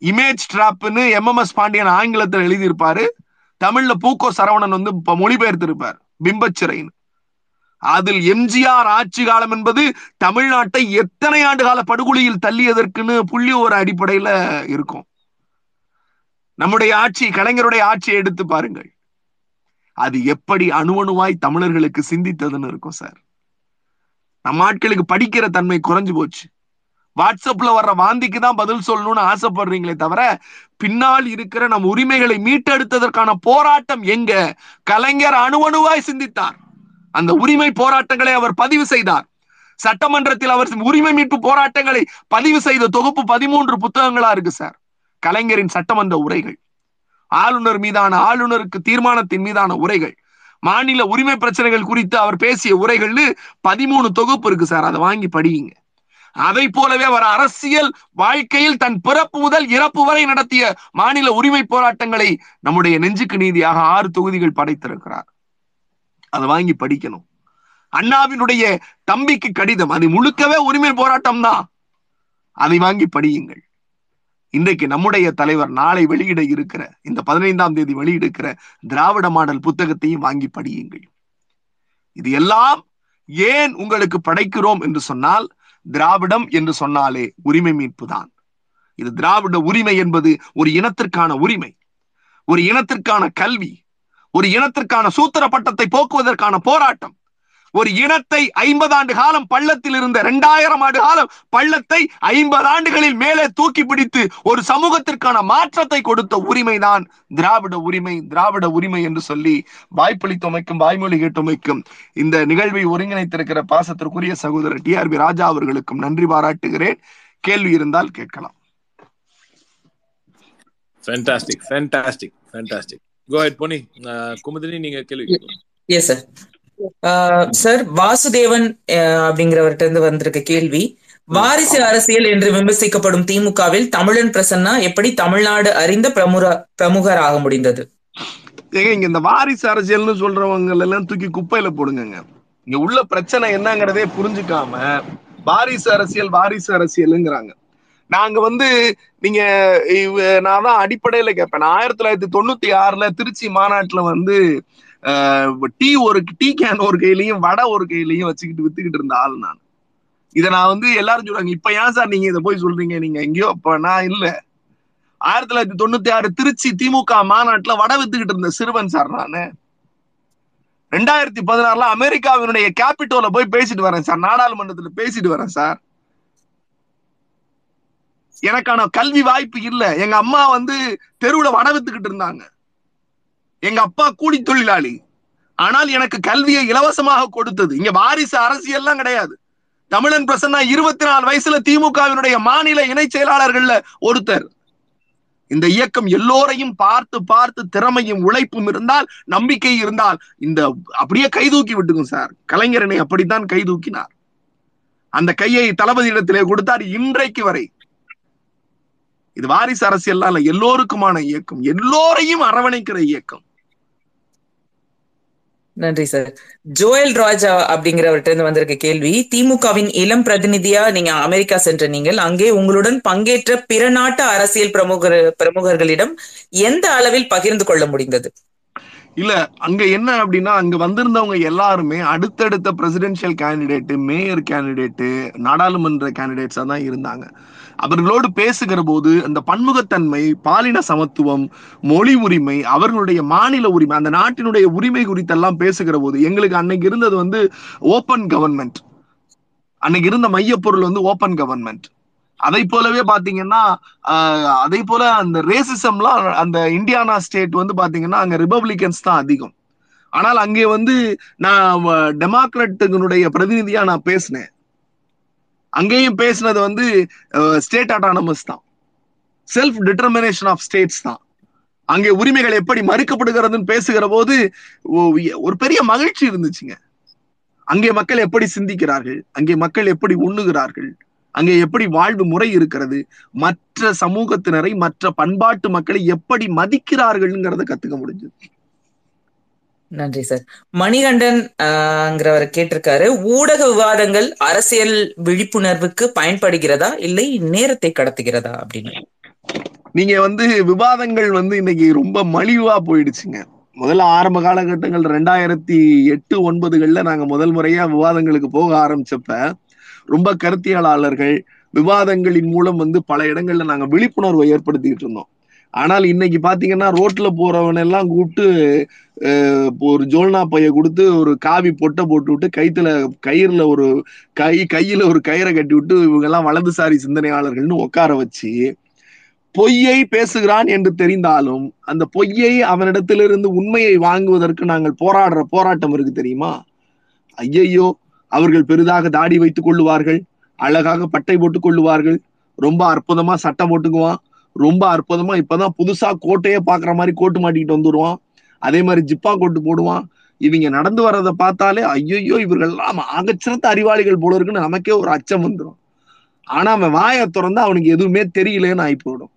இமேஜ் ட்ராப்னு எம்எம்எஸ் பாண்டியன் ஆங்கிலத்தில் எழுதியிருப்பாரு. தமிழ்ல பூக்கோ சரவணன் வந்து இப்ப மொழிபெயர்த்திருப்பார் பிம்பச்சிறைன்னு. அதில் எம்ஜிஆர் ஆட்சி காலம் என்பது தமிழ்நாட்டை எத்தனை ஆண்டு கால படுகொலியில் தள்ளியதற்குன்னு புள்ளி ஒரு அடிப்படையில இருக்கும். நம்முடைய ஆட்சி கலைஞருடைய ஆட்சியை எடுத்து பாருங்கள். அது எப்படி அணுவணுவாய் தமிழர்களுக்கு சிந்தித்ததுன்னு இருக்கும் சார். நம்ம ஆட்களுக்கு படிக்கிற தன்மை குறைஞ்சு போச்சு. வாட்ஸ்அப்ல வர்ற வாந்திக்கு தான் பதில் சொல்லணும்னு ஆசைப்படுறீங்களே தவிர பின்னால் இருக்கிற நம் உரிமைகளை மீட்டெடுத்ததற்கான போராட்டம் எங்க? கலைஞர் அணுவணுவாய் சிந்தித்தார். அந்த உரிமை போராட்டங்களை அவர் பதிவு செய்தார். சட்டமன்றத்தில் அவர் உரிமை மீட்பு போராட்டங்களை பதிவு செய்த தொகுப்பு பதிமூன்று புத்தகங்களா இருக்கு சார். கலைஞரின் சட்டமன்ற உரைகள். ஆளுநர் மீதான ஆளுநருக்கு தீர்மானத்தின் மீதான உரைகள். மாநில உரிமை பிரச்சனைகள் குறித்து அவர் பேசிய உரைகள்னு பதிமூணு தொகுப்பு இருக்கு சார். அதை வாங்கி படியுங்க. அதை போலவே அவர் அரசியல் வாழ்க்கையில் தன் பிறப்பு முதல் இறப்பு வரை நடத்திய மாநில உரிமை போராட்டங்களை நம்முடைய நெஞ்சுக்கு நீதியாக ஆறு தொகுதிகள் படைத்திருக்கிறார். அதை வாங்கி படிக்கணும். அண்ணாவினுடைய தம்பிக்கு கடிதம். அது முழுக்கவே உரிமை போராட்டம் தான் அதை வாங்கி படியுங்கள். இன்றைக்கு நம்முடைய தலைவர் நாளை வெளியிட இருக்கிற இந்த பதினைந்தாம் தேதி வெளியிடுக்கிற திராவிட மாடல் புத்தகத்தையும் வாங்கி படியுங்கள். இது எல்லாம் ஏன் உங்களுக்கு படைக்கிறோம் என்று சொன்னால் திராவிடம் என்று சொன்னாலே உரிமை மீட்பு தான். இது திராவிட உரிமை என்பது ஒரு இனத்திற்கான உரிமை ஒரு இனத்திற்கான கல்வி ஒரு இனத்திற்கான சூத்திர பட்டத்தை போக்குவதற்கான போராட்டம். ஒரு இனத்தை ஐம்பது ஆண்டு காலம் பள்ளத்தில் இருந்த இரண்டாயிரம் ஆண்டு காலம் பள்ளத்தை ஐம்பது ஆண்டுகளில் மேலே தூக்கி பிடித்து ஒரு சமூகத்திற்கான மாற்றத்தை கொடுத்த உரிமைதான் திராவிட உரிமை திராவிட உரிமை என்று சொல்லி வாய்ப்பளித்தமைக்கும் வாய்மொழி கேட்டமைக்கும் இந்த நிகழ்வை ஒருங்கிணைத்திருக்கிற பாசத்திற்குரிய சகோதரர் டி ஆர் பி ராஜா அவர்களுக்கும் நன்றி பாராட்டுகிறேன். கேள்வி இருந்தால் கேட்கலாம். Fantastic fantastic fantastic go head Ponni Kumudini நீங்க கேள்வி கேட்கலாம். எஸ் சார் சார் வாசுதேவன் அப்படிங்கிறவர்கிட்ட இருந்து வந்திருக்க கேள்வி. வாரிசு அரசியல் என்று விமர்சிக்கப்படும் திமுகவில் தமிழன் பிரசன்னா எப்படி தமிழ்நாடு அறிந்த பிரமுக பிரமுகர் ஆக முடிந்தது? ஏங்க இங்க இந்த வாரிசு அரசியல்னு சொல்றவங்க எல்லாம் தூக்கி குப்பையில போடுங்கங்க. இங்க உள்ள பிரச்சனை என்னங்கிறதே புரிஞ்சுக்காம வாரிசு அரசியல் வாரிசு அரசியலுங்கிறாங்க. நாங்க வந்து நீங்க இவ- நான் தான் அடிப்படையில கேட்பேன் நான் ஆயிரத்தி தொள்ளாயிரத்தி தொண்ணூத்தி ஆறுல திருச்சி மாநாட்டுல வந்து டீ ஒரு டீ கேன் ஒரு கையிலையும் வடை ஒரு கையிலையும் வச்சுக்கிட்டு வித்துக்கிட்டு இருந்த ஆள் நான். இதை நான் வந்து எல்லாரும் சொல்றாங்க. இப்ப ஏன் சார் நீங்க இதை போய் சொல்றீங்க? நீங்க எங்கேயோ அப்ப நான் இல்ல. ஆயிரத்தி தொள்ளாயிரத்தி தொண்ணூத்தி ஆறு திருச்சி திமுக மாநாட்டுல வடை வித்துக்கிட்டு இருந்த சிறுவன் சார் நானு. ரெண்டாயிரத்தி பதினாறுல அமெரிக்காவினுடைய கேபிட்டோல போய் பேசிட்டு வரேன் சார். நாடாளுமன்றத்துல பேசிட்டு வரேன் சார். எனக்கான கல்வி வாய்ப்பு இல்ல. எங்க அம்மா வந்து தெருவுல வடை வித்துக்கிட்டு இருந்தாங்க. எங்க அப்பா கூலி தொழிலாளி. ஆனால் எனக்கு கல்வியை இலவசமாக கொடுத்தது. இங்க வாரிசு அரசியல்லாம் கிடையாது. தமிழன் பிரசன்னா இருபத்தி நாலு வயசுல திமுகவினுடைய மாநில இணை செயலாளர்கள்ல ஒருத்தர். இந்த இயக்கம் எல்லோரையும் பார்த்து பார்த்து திறமையும் உழைப்பும் இருந்தால் நம்பிக்கை இருந்தால் இந்த அப்படியே கைதூக்கி விட்டுக்கும் சார். கலைஞரனை அப்படித்தான் கைதூக்கினார் அந்த கையை தளபதியிடத்திலே கொடுத்தார் இன்றைக்கு வரை. இது வாரிசு அரசியல்லாம் இல்ல எல்லோருக்குமான இயக்கம். எல்லோரையும் அரவணைக்கிற இயக்கம். நன்றி சார் ஜோயல் ராஜா அப்படிங்கிறவர்கிட்ட இருந்து வந்திருக்க கேள்வி திமுகவின் இளம் பிரதிநிதியா நீங்க அமெரிக்கா சென்ற நீங்கள் அங்கே உங்களுடன் பங்கேற்ற பிற நாட்டு அரசியல் பிரமுகர் பிரமுகர்களிடம் எந்த அளவில் பகிர்ந்து கொள்ள முடிந்தது? இல்ல அங்க என்ன அப்படின்னா அங்க வந்திருந்தவங்க எல்லாருமே அடுத்தடுத்த பிரசிடென்ஷியல் கேண்டிடேட் மேயர் கேண்டிடேட் நாடாளுமன்ற கேண்டிடேட்ஸா தான் இருந்தாங்க. அவர்களோடு பேசுகிற போது அந்த பன்முகத்தன்மை பாலின சமத்துவம் மொழி உரிமை அவர்களுடைய மாநில உரிமை அந்த நாட்டினுடைய உரிமை குறித்தெல்லாம் பேசுகிற போது எங்களுக்கு அன்னைக்கு இருந்தது வந்து ஓப்பன் கவர்மெண்ட் அன்னைக்கு இருந்த மையப்பொருள் வந்து ஓப்பன் கவர்மெண்ட் அதை போலவே பாத்தீங்கன்னா அதே போல அந்த ரேசிசம்லாம் அந்த இந்தியானா ஸ்டேட் வந்து பாத்தீங்கன்னா அங்க ரிபப்ளிகன்ஸ் தான் அதிகம். ஆனால் அங்கே வந்து நான் டெமோக்ராட்டுகளுடைய பிரதிநிதியா நான் பேசினேன். அங்கேயும் பேசினது வந்து ஸ்டேட் அட்டானமஸ் தான். செல்ஃப் டிட்டர்மினேஷன் ஆஃப் ஸ்டேட்ஸ் தான். அங்கே உரிமைகள் எப்படி மறுக்கப்படுகிறதுன்னு பேசுகிற போது ஒரு பெரிய மகிழ்ச்சி இருந்துச்சுங்க. அங்கே மக்கள் எப்படி சிந்திக்கிறார்கள் அங்கே மக்கள் எப்படி உண்ணுகிறார்கள் அங்கே எப்படி வாழ்வு முறை இருக்கிறது மற்ற சமூகத்தினரை மற்ற பண்பாட்டு மக்களை எப்படி மதிக்கிறார்கள்ங்கிறத கத்துக்க முடிஞ்சது. நன்றி சார். மணிகண்டன் ஆஹ்ங்கிறவர் கேட்டிருக்காரு ஊடக விவாதங்கள் அரசியல் விழிப்புணர்வுக்கு பயன்படுகிறதா இல்லை நேரத்தை கடத்துகிறதா அப்படின்னு? நீங்க வந்து விவாதங்கள் வந்து இன்னைக்கு ரொம்ப மலிவா போயிடுச்சுங்க. முதல்ல ஆரம்ப காலகட்டங்கள் ரெண்டாயிரத்தி எட்டு ஒன்பதுகள்ல நாங்க முதல் முறையா விவாதங்களுக்கு போக ஆரம்பிச்சப்ப ரொம்ப கருத்தியலாளர்கள் விவாதங்களின் மூலம் வந்து பல இடங்கள்ல நாங்க விழிப்புணர்வை ஏற்படுத்திக்கிட்டு இருந்தோம். ஆனால் இன்னைக்கு பாத்தீங்கன்னா ரோட்ல போறவன் எல்லாம் கூப்பிட்டு இப்போ ஒரு ஜோல்னா பைய கொடுத்து ஒரு காவி பொட்டை போட்டு விட்டு கைத்துல கயிறுல ஒரு கை கையில ஒரு கயிறை கட்டி விட்டு இவங்க எல்லாம் வலதுசாரி சிந்தனையாளர்கள்னு உட்கார வச்சு பொய்யை பேசுகிறான் என்று தெரிந்தாலும் அந்த பொய்யை அவனிடத்திலிருந்து உண்மையை வாங்குவதற்கு நாங்கள் போராடுற போராட்டம் இருக்கு தெரியுமா? ஐயையோ அவர்கள் பெரிதாக தாடி வைத்துக் கொள்ளுவார்கள் அழகாக பட்டை போட்டுக் கொள்ளுவார்கள் ரொம்ப அற்புதமா சட்டை போட்டுக்குவான் ரொம்ப அற்புதமா இப்பதான் புதுசா கோட்டையே பாக்குற மாதிரி கோட்டு மாட்டிக்கிட்டு வந்துருவான். அதே மாதிரி ஜிப்பா கோட்டு போடுவான். இவங்க நடந்து வர்றதை பார்த்தாலே ஐயையோ இவர்கள் எல்லாம் ஆகச்சிறந்த அறிவாளிகள் போல இருக்குன்னு நமக்கே ஒரு அச்சம் வந்துடும் ஆனா அவன் வாயை திறந்தா அவனுக்கு எதுவுமே தெரியலன்னு ஆகி போயிடும்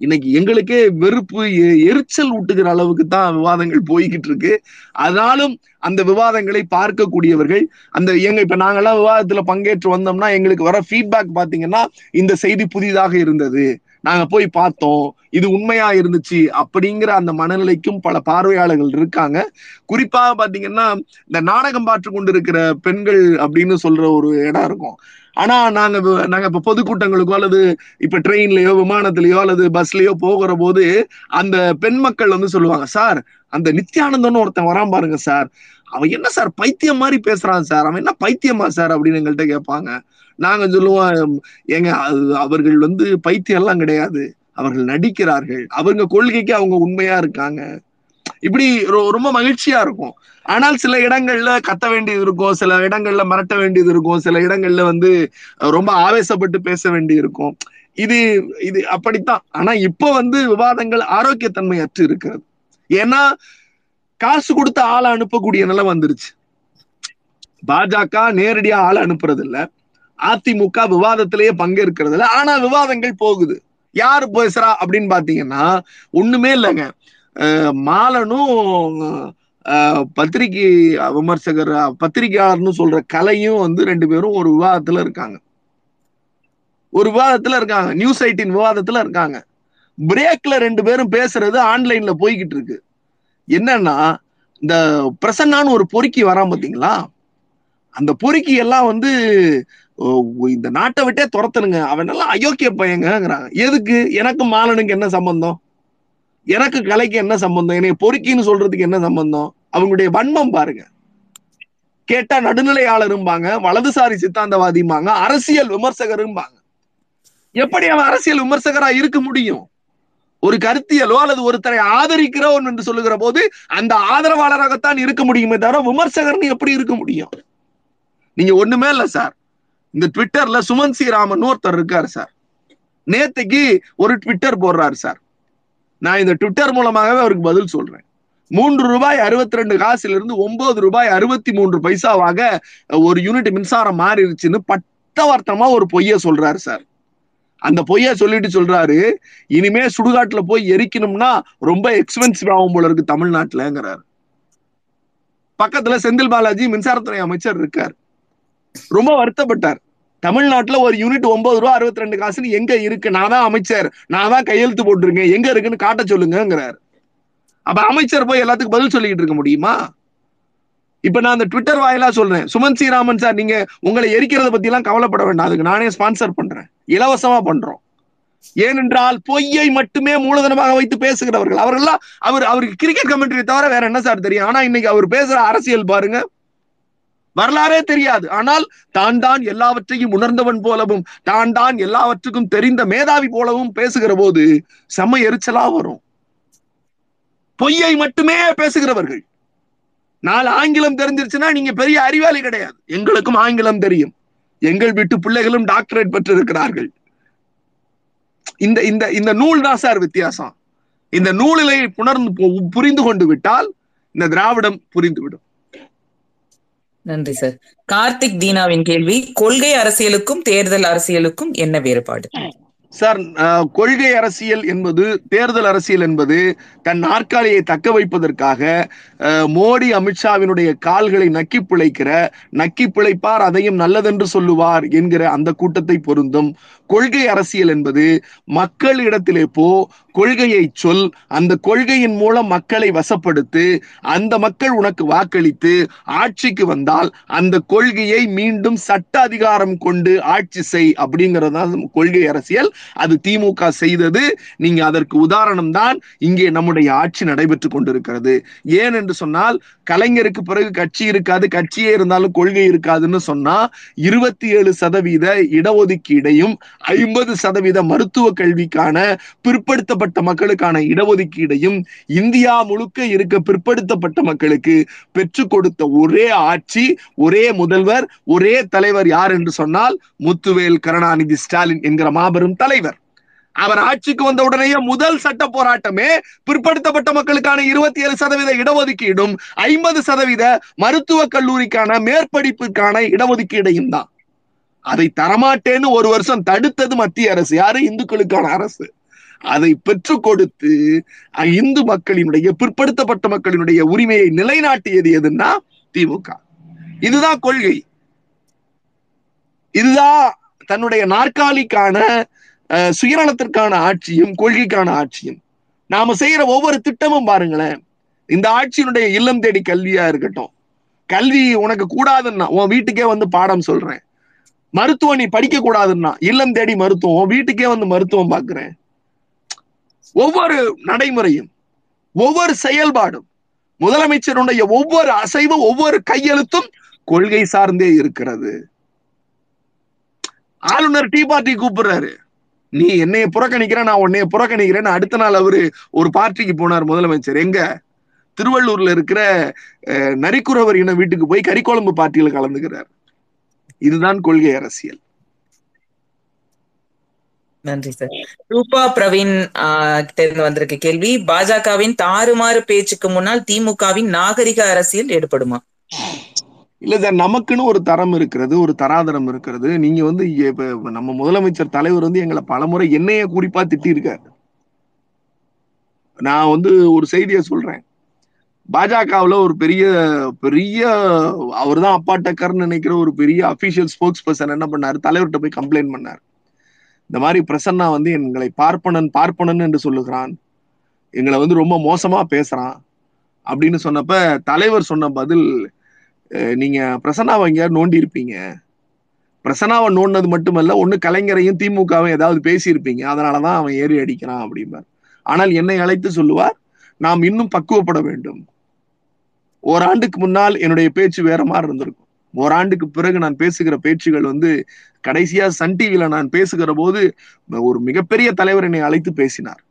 இன்னைக்கு எங்களுக்கே வெறுப்பு எரிச்சல் ஊட்டுகிற அளவுக்கு தான் விவாதங்கள் போய்கிட்டு இருக்கு. அதனாலும் அந்த விவாதங்களை பார்க்கக்கூடியவர்கள் அந்த எங்க இப்ப நாங்கெல்லாம் விவாதத்துல பங்கேற்று வந்தோம்னா எங்களுக்கு வர ஃபீட்பேக் பாத்தீங்கன்னா இந்த செய்தி புதிதாக இருந்தது. நாங்க போய் பார்த்தோம். இது உண்மையா இருந்துச்சு அப்படிங்கிற அந்த மனநிலைக்கும் பல பார்வையாளர்கள் இருக்காங்க. குறிப்பாக பாத்தீங்கன்னா இந்த நாடகம் பார்த்து கொண்டிருக்கிற பெண்கள் அப்படின்னு சொல்ற ஒரு இடம் இருக்கும். ஆனா நாங்க நாங்க இப்ப பொதுக்கூட்டங்களுக்கோ அல்லது இப்ப ட்ரெயின்லயோ விமானத்திலயோ அல்லது பஸ்லயோ போகிற போது அந்த பெண் மக்கள் வந்து சொல்லுவாங்க சார் அந்த நித்யானந்தன் ஒருத்தன் வரான் பாருங்க சார். அவன் என்ன சார் பைத்தியம் மாதிரி பேசுறான் சார். அவன் என்ன பைத்தியமா சார்? அப்படின்னு எங்கள்கிட்ட கேட்பாங்க. நாங்க சொல்லுவோம் ஏங்க அவர்கள் வந்து பைத்தியம் எல்லாம் கிடையாது. அவர்கள் நடிக்கிறார்கள். அவங்க கொள்கைக்கு அவங்க உண்மையா இருக்காங்க. இப்படி ரொம்ப மகிழ்ச்சியா இருக்கும். ஆனால் சில இடங்கள்ல கத்த வேண்டியது இருக்கும். சில இடங்கள்ல மிரட்ட வேண்டியது இருக்கும். சில இடங்கள்ல வந்து ரொம்ப ஆவேசப்பட்டு பேச வேண்டி இருக்கும். இது இது அப்படித்தான். ஆனா இப்ப வந்து விவாதங்கள் ஆரோக்கியத்தன்மை அற்று இருக்கிறது. ஏன்னா காசு கொடுத்து ஆளை அனுப்பக்கூடிய நிலை வந்துருச்சு. பாஜக நேரடியா ஆளை அனுப்புறது இல்ல அதிமுக விவாதத்திலேயே பங்கேற்கிறது ஆனா விவாதங்கள் போகுது. யாரு பேசுறா அப்படின்னு பாத்தீங்கன்னா ஒண்ணுமே இல்லைங்க. அஹ் மாலனும் பத்திரிகை விமர்சகர் பத்திரிகையாளர்னு சொல்ற கலையும் வந்து ரெண்டு பேரும் ஒரு விவாதத்துல இருக்காங்க. ஒரு விவாதத்துல இருக்காங்க. நியூஸ் எயிட்டின் விவாதத்துல இருக்காங்க. பிரேக்ல ரெண்டு பேரும் பேசுறது ஆன்லைன்ல போய்கிட்டு இருக்கு. என்னன்னா இந்த பிரசன்னான்னு ஒரு பொறுக்கி வரான் பாத்தீங்களா? அந்த பொறுக்கி எல்லாம் வந்து இந்த நாட்டை விட்டே துரத்தனுங்க அவன் எல்லாம் அயோக்கிய பையங்கிறாங்க எதுக்கு? எனக்கு மாலனுக்கு என்ன சம்பந்தம்? எனக்கு கலைக்கு என்ன சம்பந்தம்? என்னை பொறுக்கின்னு சொல்றதுக்கு என்ன சம்பந்தம்? அவங்களுடைய வன்மம் பாருங்க. கேட்டா நடுநிலையாளரும்பாங்க வலதுசாரி சித்தாந்தவாதிம்பாங்க அரசியல் விமர்சகரும்பாங்க. எப்படி அவன் அரசியல் விமர்சகரா இருக்க முடியும்? ஒரு கருத்தியலோ அல்லது ஒருத்தரை ஆதரிக்கிறோம் என்று சொல்லுகிற போது அந்த ஆதரவாளராகத்தான் இருக்க முடியுமே தவிர விமர்சகர்னு எப்படி இருக்க முடியும்? நீங்க ஒண்ணுமே இல்ல சார். இந்த ட்விட்டர்ல சுமன் சி ராமன் ஒருத்தர் இருக்காரு சார். நேத்துக்கு ஒரு ட்விட்டர் போடுறாரு சார். நான் இந்த ட்விட்டர் மூலமாகவே அவருக்கு பதில் சொல்றேன். மூன்று ரூபாய் அறுபத்தி ரெண்டு காசுல இருந்து ஒன்பது ரூபாய் அறுபத்தி மூன்று பைசாவாக ஒரு யூனிட் மின்சாரம் மாறிடுச்சுன்னு பட்டவர்த்தமா ஒரு பொய்ய சொல்றாரு சார். அந்த பொய்ய சொல்லிட்டு சொல்றாரு இனிமே சுடுகாட்டுல போய் எரிக்கணும்னா ரொம்ப எக்ஸ்பென்சிவ் ஆகும் போல இருக்கு தமிழ்நாட்டுலங்கிறாரு. பக்கத்துல செந்தில் பாலாஜி மின்சாரத்துறை அமைச்சர் இருக்கார். ரொம்ப வருத்தப்பட்டார். தமிழ்நாட்டுல ஒரு யூனிட் ஒன்பது ரூபா அறுபத்தி ரெண்டு காசுன்னு எங்க இருக்கு? நான் தான் அமைச்சர். நான் தான் கையெழுத்து போட்டிருக்கேன். எங்க இருக்குன்னு காட்ட சொல்லுங்கிறாரு அப்ப அமைச்சர் போய் எல்லாத்துக்கும் பதில் சொல்லிக்கிட்டு இருக்க முடியுமா? இப்ப நான் அந்த ட்விட்டர் வாயிலா சொல்றேன். சுமன் ஸ்ரீராமன் சார் நீங்க உங்களை எரிக்கிறத பத்தி எல்லாம் கவலைப்பட வேண்டாம். அதுக்கு நானே ஸ்பான்சர் பண்றேன். இலவசமா பண்றோம். ஏனென்றால் பொய்யை மட்டுமே மூலதனமாக வைத்து பேசுகிறவர்கள். அவர்கள்லாம் அவர் அவருக்கு கிரிக்கெட் கமெண்ட்ரி தவிர வேற என்ன சார் தெரியும்? ஆனா இன்னைக்கு அவர் பேசுற அரசியல் பாருங்க. வரலாறே தெரியாது. ஆனால் தான் தான் எல்லாவற்றையும் உணர்ந்தவன் போலவும் தான் தான் எல்லாவற்றுக்கும் தெரிந்த மேதாவி போலவும் பேசுகிற போது செம்ம எரிச்சலா வரும். பொய்யை மட்டுமே பேசுகிறவர்கள். நாலு ஆங்கிலம் தெரிஞ்சிருச்சுன்னா நீங்க பெரிய அறிவாளி கிடையாது. எங்களுக்கும் ஆங்கிலம் தெரியும். எங்கள் வீட்டு பிள்ளைகளும் டாக்டரேட் பெற்றிருக்கிறார்கள். இந்த இந்த இந்த நூல் தான் சார் வித்தியாசம். இந்த நூலிலை புணர்ந்து பு- புரிந்து கொண்டு விட்டால் இந்த திராவிடம் புரிந்துவிடும். நன்றி சார் கார்த்திக் தீனாவின் கேள்வி கொள்கை அரசியலுக்கும் தேர்தல் அரசியலுக்கும் என்ன வேறுபாடு? சார் கொள்கை அரசியல் என்பது தேர்தல் அரசியல் என்பது தன் நாற்காலியை தக்க வைப்பதற்காக மோடி அமித்ஷாவினுடைய கால்களை நக்கி பிழைக்கிற நக்கி பிழைப்பார் அதையும் நல்லதென்று சொல்லுவார் என்கிற அந்த கூட்டத்தை பொருந்தும். கொள்கை அரசியல் என்பது மக்களிடத்திலே போ கொள்கையை சொல் அந்த கொள்கையின் மூலம் மக்களை வசப்படுத்து அந்த மக்கள் உனக்கு வாக்களித்து ஆட்சிக்கு வந்தால் அந்த கொள்கையை மீண்டும் சட்ட அதிகாரம் கொண்டு ஆட்சி செய் அப்படிங்கறதுதான் கொள்கை அரசியல். அது திமுக செய்தது. நீங்க அதற்கு உதாரணம் தான் இங்கே நம்முடைய ஆட்சி நடைபெற்று கொண்டிருக்கிறது. ஏன் என்று சொன்னால் கலைஞருக்கு பிறகு கட்சி இருக்காது கட்சியே இருந்தாலும் கொள்கை இருக்காதுன்னு சொன்னா இருபத்தி ஏழு சதவீத இடஒதுக்கீடையும் ஐம்பது சதவீத மருத்துவ கல்விக்கான பிற்படுத்தப்பட்ட மக்களுக்கான இடஒதுக்கீடையும் இந்தியா முழுக்க இருக்க பிற்படுத்தப்பட்ட மக்களுக்கு பெற்றுக் கொடுத்த ஒரே ஆட்சி ஒரே முதல்வர் ஒரே தலைவர் யார் என்று சொன்னால் முத்துவேல் கருணாநிதி ஸ்டாலின் என்கிற மாபெரும் தலைவர். அவர் ஆட்சிக்கு வந்த உடனேயே முதல் சட்ட போராட்டமே பிற்படுத்தப்பட்ட மக்களுக்கான இருபத்தி ஏழு சதவீத இடஒதுக்கீடும் ஐம்பது சதவீத மருத்துவக் கல்லூரிக்கான மேற்படிப்புக்கான இடஒதுக்கீடையும் தான். அதை தரமாட்டேன்னு ஒரு வருஷம் தடுத்தது மத்திய அரசு. யாரு? இந்துக்களுக்கான அரசு. அதை பெற்றுக் கொடுத்து இந்து மக்களினுடைய பிற்படுத்தப்பட்ட மக்களினுடைய உரிமையை நிலைநாட்டியது எதுன்னா திமுக. இதுதான் கொள்கை. இதுதான் தன்னுடைய நாற்காலிக்கான அஹ், சுயநலத்திற்கான ஆட்சியும் கொள்கைக்கான ஆட்சியும். நாம செய்யற ஒவ்வொரு திட்டமும் பாருங்களேன். இந்த ஆட்சியினுடைய இல்லம் தேடி கல்வியா இருக்கட்டும். கல்வி உனக்கு கூடாதுன்னா உன் வீட்டுக்கே வந்து பாடம் சொல்றேன். மருத்துவம் நீ படிக்க கூடாதுன்னா இல்லம் தேடி மருத்துவம் வீட்டுக்கே வந்து மருத்துவம் பாக்குறேன். ஒவ்வொரு நடைமுறையும் ஒவ்வொரு செயல்பாடும் முதலமைச்சருடைய ஒவ்வொரு அசைவும் ஒவ்வொரு கையெழுத்தும் கொள்கை சார்ந்தே இருக்கிறது. ஆளுநர் டீ பார்ட்டி கூப்பிடுறாரு. நீ என்னைய புறக்கணிக்கிற நான் உன்னைய புறக்கணிக்கிறேன்னு அடுத்த நாள் அவரு ஒரு பார்ட்டிக்கு போனார் முதலமைச்சர். எங்க? திருவள்ளூர்ல இருக்கிற அஹ், நரிக்குறவர் இன வீட்டுக்கு போய் கறிக்குழம்பு பார்ட்டியில கலந்துக்கிறார். இதுதான் கொள்கை அரசியல். நன்றி சார். ரூபா பிரவீன் இருந்து வந்திருக்க கேள்வி பாஜகவின் தாறுமாறு பேச்சுக்கு முன்னால் திமுகவின் நாகரிக அரசியல் ஈடுபடுமா இல்ல சார் நமக்குன்னு ஒரு தரம் இருக்கிறது ஒரு தராதரம் இருக்கிறது. நீங்க வந்து இப்ப நம்ம முதலமைச்சர் தலைவர் வந்து எங்களை பலமுறை என்னைய குறிப்பா திட்டியிருக்காரு. நான் வந்து ஒரு செய்தியை சொல்றேன். பாஜகவுல ஒரு பெரிய பெரிய அவர் தான் அப்பா டக்கர்னு நினைக்கிற ஒரு பெரிய அபிஷியல் ஸ்போக்ஸ் பர்சன் என்ன பண்ணாரு? தலைவர்கிட்ட போய் கம்ப்ளைண்ட் பண்ணார். இந்த மாதிரி பிரசன்னா வந்து எங்களை பார்ப்பனன் பார்ப்பனன் என்று சொல்லுகிறான். எங்களை வந்து ரொம்ப மோசமா பேசுறான். அப்படின்னு சொன்னப்ப தலைவர் சொன்ன பதில் நீங்க பிரசன்னாவை எங்கேயாவது நோண்டி இருப்பீங்க. பிரசன்னாவை நோண்டினது மட்டுமல்ல ஒன்னு கலைஞரையும் திமுகவும் ஏதாவது பேசியிருப்பீங்க. அதனாலதான் அவன் ஏறி அடிக்கிறான் அப்படிம்பார். ஆனால் என்னை அழைத்து சொல்லுவார் நாம் இன்னும் பக்குவப்பட வேண்டும். ஓராண்டுக்கு முன்னால் என்னுடைய பேச்சு வேற மாதிரி இருந்திருக்கும். ஓராண்டுக்கு பிறகு நான் பேசுகிற பேச்சுகள் வந்து கடைசியா சன் டிவியில நான் பேசுகிற போது ஒரு மிகப்பெரிய தலைவர் என்னை அழைத்து பேசினார்.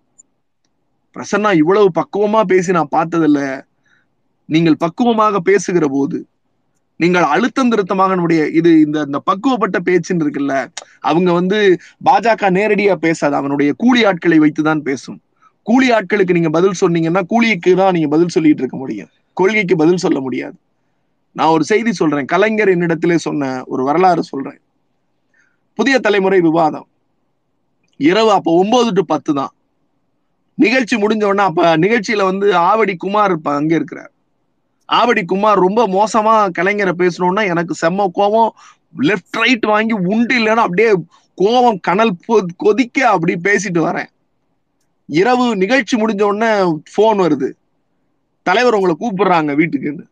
பிரசன்னா இவ்வளவு பக்குவமா பேசி நான் பார்த்ததில்ல. நீங்கள் பக்குவமாக பேசுகிற போது நீங்கள் அழுத்தம் திருத்தமாக நம்முடைய இது இந்த இந்த பக்குவப்பட்ட பேச்சுன்னு இருக்குல்ல அவங்க வந்து பாஜக நேரடியா பேசாது அவனுடைய கூலி ஆட்களை வைத்துதான் பேசும். கூலி ஆட்களுக்கு நீங்க பதில் சொன்னீங்கன்னா கூலிக்கு தான் நீங்க பதில் சொல்லிட்டு இருக்க முடியும். கொள்கைக்கு பதில் சொல்ல முடியாது. நான் ஒரு செய்தி சொல்றேன். கலைஞர் என்னிடத்திலே சொன்ன ஒரு வரலாறு சொல்றேன். புதிய தலைமுறை விவாதம். இரவு அப்ப ஒன்பது டு பத்து தான். நிகழ்ச்சி முடிஞ்ச உடனே அப்ப நிகழ்ச்சியில வந்து ஆவடி குமார் இப்ப அங்க இருக்கிறார். ஆவடி குமார் ரொம்ப மோசமா கலைஞரை பேசணும்னா எனக்கு செம்ம கோபம் லெஃப்ட் ரைட் வாங்கி உண்டு இல்லைன்னா அப்படியே கோபம் கனல் பொ- கொதிக்க அப்படி பேசிட்டு வரேன். இரவு நிகழ்ச்சி முடிஞ்ச உடனே போன் வருது. தலைவர் உங்களை கூப்பிடுறாங்க வீட்டுக்குன்னு.